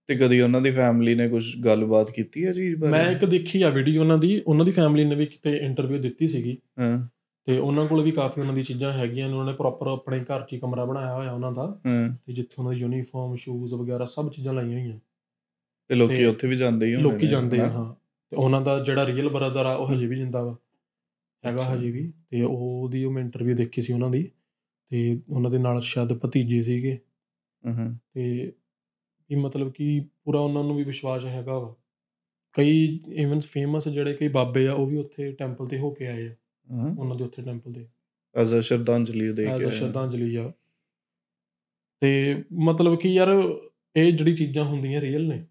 ਤੇ ਕਦੀ ਉਹਨਾਂ ਦੀ ਫੈਮਿਲੀ ਨੇ ਕੁਝ ਗੱਲਬਾਤ ਕੀਤੀ ਹੈ ਚੀਜ਼ ਬਾਰੇ? ਮੈਂ ਇੱਕ ਦੇਖੀ ਆ ਵੀਡੀਓ ਉਹਨਾਂ ਦੀ ਉਹਨਾਂ ਦੀ ਫੈਮਿਲੀ ਨੇ ਵੀ ਕਿਤੇ ਇੰਟਰਵਿਊ ਦਿੱਤੀ ਸੀਗੀ। ਹਾਂ। ਤੇ ਉਹਨਾਂ ਕੋਲ ਵੀ ਕਾਫੀ ਉਹਨਾਂ ਦੀ ਚੀਜ਼ਾਂ ਹੈਗੀਆਂ ਨੇ ਉਹਨਾਂ ਨੇ ਪ੍ਰੋਪਰ ਆਪਣੇ ਘਰ 'ਚ ਹੀ ਕਮਰਾ ਬਣਾਇਆ ਹੋਇਆ ਉਹਨਾਂ ਦਾ। ਹਾਂ। ਤੇ ਜਿੱਥੇ ਉਹਨਾਂ ਦੀ ਯੂਨੀਫਾਰਮ ਸ਼ੂਜ਼ ਵਗੈਰਾ ਸਭ ਚੀਜ਼ਾਂ ਲਾਈਆਂ ਹੋਈਆਂ। ਤੇ ਲੋਕੀ ਉੱਥੇ ਵੀ ਜਾਂਦੇ ਹੀ ਹੋਣੇ ਲੋਕੀ ਜਾਂਦੇ ਆ? ਹਾਂ। ਤੇ ਉਹਨਾਂ ਦਾ ਜਿਹੜਾ ਰੀਅਲ ਬ੍ਰਦਰ ਆ ਉਹ ਹਜੇ ਵੀ ਜਿੰਦਾ ਵਾ। ਹੈਗਾ। ਹਜੇ ਵੀ। ਤੇ ਉਹਦੀ ਉਹ ਮੈਂ ਇੰਟਰਵਿਊ ਦੇਖੀ ਸੀ ਉਹਨਾਂ ਦੀ। ਤੇ ਉਹਨਾਂ ਦੇ ਨਾਲ ਸ਼ਾਇਦ ਭਤੀਜੇ ਸੀਗੇ। ਹਾਂ। ਤੇ ਵੀ ਮਤਲਬ ਕਿ ਪੂਰਾ ਉਹਨਾਂ ਨੂੰ ਵੀ ਵਿਸ਼ਵਾਸ ਹੈਗਾ ਵਾ। ਕਈ ਇਵਨਸ ਫੇਮਸ ਜਿਹੜੇ ਕਈ ਬਾਬੇ ਆ ਉਹ ਵੀ ਉੱਥੇ ਟੈਂਪਲ ਤੇ ਹੋ ਕੇ ਆਏ ਆ। ਉਹਨਾਂ ਦੇ ਉੱਥੇ ਟੈਂਪਲ ਤੇ। ਐਜ਼ ਅ ਸ਼ਰਧਾਂਜਲੀ ਦੇ ਐਜ਼ ਕੇ ਅ ਸ਼ਰਧਾਂਜਲੀ ਆ। ਤੇ ਮਤਲਬ ਕਿ ਯਾਰ ਇਹ ਜਿਹੜੀ ਚੀਜ਼ਾਂ ਹੁੰਦੀਆਂ ਰੀਅਲ ਨੇ।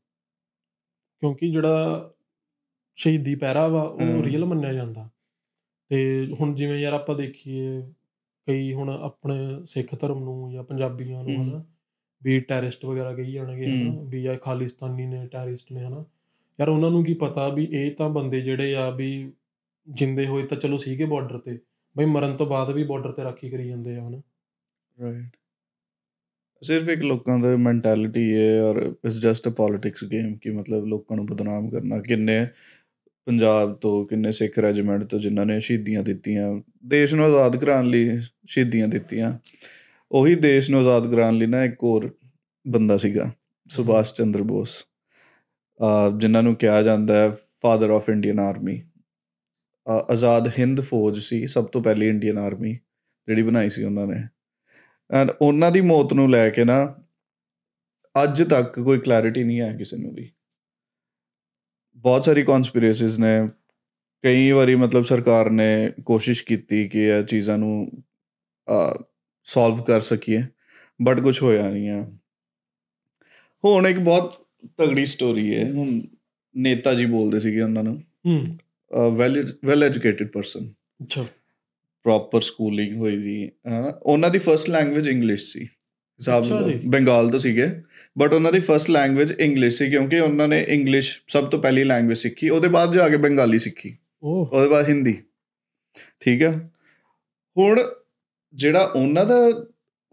ਕਿਉਂਕਿ ਜਿਹੜਾ ਸ਼ਹੀਦੀ ਪਹਿਰਾ ਵਾ ਉਹ। ਰੀਅਲ ਮੰਨਿਆ ਜਾਂਦਾ। ਤੇ ਹੁਣ ਜਿਵੇਂ ਯਾਰ ਆਪਾਂ ਦੇਖੀਏ ਕਈ ਹੁਣ ਆਪਣੇ ਸਿੱਖ ਧਰਮ ਨੂੰ ਜਾਂ ਪੰਜਾਬੀਆਂ ਨੂੰ। ਹਨਾ ਵੀ ਟੈਰਰਿਸਟ ਵਗੈਰਾ ਕਹੀ ਜਾਣਗੇ ਹਨਾ। ਵੀ ਆ ਖਾਲਿਸਤਾਨੀ ਨੇ ਟੈਰਰਿਸਟ ਨੇ ਹਨਾ? ਯਾਰ ਉਹਨਾਂ ਨੂੰ ਕੀ ਪਤਾ ਵੀ ਇਹ ਤਾਂ ਬੰਦੇ ਜਿਹੜੇ ਆ ਵੀ ਜਿੰਦੇ ਹੋਏ ਤਾਂ ਚਲੋ ਸੀਗੇ ਬਾਰਡਰ ਤੇ ਬਈ ਮਰਨ ਤੋਂ ਬਾਅਦ ਵੀ ਬਾਰਡਰ ਤੇ ਰਾਖੀ ਕਰੀ ਜਾਂਦੇ ਆ ਹਨਾ? ਰਾਈਟ ਸਿਰਫ ਇੱਕ ਲੋਕਾਂ ਦਾ ਮੈਂਟੈਲਿਟੀ ਹੈ ਔਰ it's just a politics game ਕਿ ਮਤਲਬ ਲੋਕਾਂ ਨੂੰ ਬਦਨਾਮ ਕਰਨਾ ਕਿੰਨੇ ਪੰਜਾਬ ਤੋਂ ਕਿੰਨੇ ਸਿੱਖ ਰੈਜੀਮੈਂਟ ਤੋਂ ਜਿਨ੍ਹਾਂ ਨੇ ਸ਼ਹੀਦੀਆਂ ਦਿੱਤੀਆਂ ਦੇਸ਼ ਨੂੰ ਆਜ਼ਾਦ ਕਰਾਉਣ ਲਈ ਸ਼ਹੀਦੀਆਂ ਦਿੱਤੀਆਂ। ਉਹੀ ਦੇਸ਼ ਨੂੰ ਆਜ਼ਾਦ ਕਰਾਉਣ ਲਈ ਨਾ ਇੱਕ ਹੋਰ ਬੰਦਾ ਸੀਗਾ, ਸੁਭਾਸ਼ ਚੰਦਰ ਬੋਸ। ਅਹ ਜਿਨ੍ਹਾਂ ਨੂੰ ਕਿਹਾ ਜਾਂਦਾ ਹੈ father of Indian army Azad Hind Fauj ਸੀ, ਸਭ ਤੋਂ ਪਹਿਲੀ ਇੰਡੀਅਨ ਆਰਮੀ ਜਿਹੜੀ ਬਣਾਈ ਸੀ ਉਹਨਾਂ ਨੇ। ਐਂਡ ਉਹਨਾਂ ਦੀ ਮੌਤ ਨੂੰ ਲੈ ਕੇ ਨਾ ਅੱਜ ਤੱਕ ਕੋਈ ਕਲੈਰਿਟੀ ਨਹੀਂ ਹੈ ਕਿਸੇ ਨੂੰ ਵੀ। ਬਹੁਤ ਸਾਰੀ ਕਨਸਪੀਰੇਸੀਜ਼ ਨੇ। ਕਈ ਵਾਰੀ ਮਤਲਬ ਸਰਕਾਰ ਨੇ ਕੋਸ਼ਿਸ਼ ਕੀਤੀ ਕਿ ਇਹ ਚੀਜ਼ਾਂ ਨੂੰ ਸੋਲਵ ਕਰ ਸਕੀਏ ਬਟ ਕੁਝ ਹੋਇਆ ਨਹੀਂ ਹੈ ਹੁਣ ਇੱਕ ਬਹੁਤ ਤਗੜੀ ਸਟੋਰੀ ਹੈ ਹੁਣ ਨੇਤਾ ਜੀ ਬੋਲਦੇ ਸੀਗੇ ਉਹਨਾਂ ਨੂੰ। ਹੂੰ। ਵੈਲ ਵੈਲ ਐਜੂਕੇਟਿਡ ਪਰਸਨ ਅੱਛਾ। ਪ੍ਰੋਪਰ ਸਕੂਲਿੰਗ ਹੋਈ ਦੀ ਹਨਾ। ਉਹਨਾਂ ਦੀ ਫਰਸਟ ਲੈਂਗੁਏਜ ਇੰਗਲਿਸ਼ ਸੀ। ਜੀ। ਬੰਗਾਲ ਤੋਂ ਸੀਗੇ। ਬਟ ਉਹਨਾਂ ਦੀ ਫਰਸਟ ਲੈਂਗੁਏਜ ਇੰਗਲਿਸ਼ ਸੀ ਕਿਉਂਕਿ ਉਹਨਾਂ ਨੇ ਇੰਗਲਿਸ਼ ਸਭ ਤੋਂ ਪਹਿਲੀ ਲੈਂਗੁਏਜ ਸਿੱਖੀ ਉਹਦੇ ਬਾਅਦ ਜਾ ਕੇ ਬੰਗਾਲੀ ਸਿੱਖੀ। ਉਹ ਉਹਦੇ ਬਾਅਦ ਹਿੰਦੀ। ਠੀਕ ਹੈ ਹੁਣ ਜਿਹੜਾ ਉਹਨਾਂ ਦਾ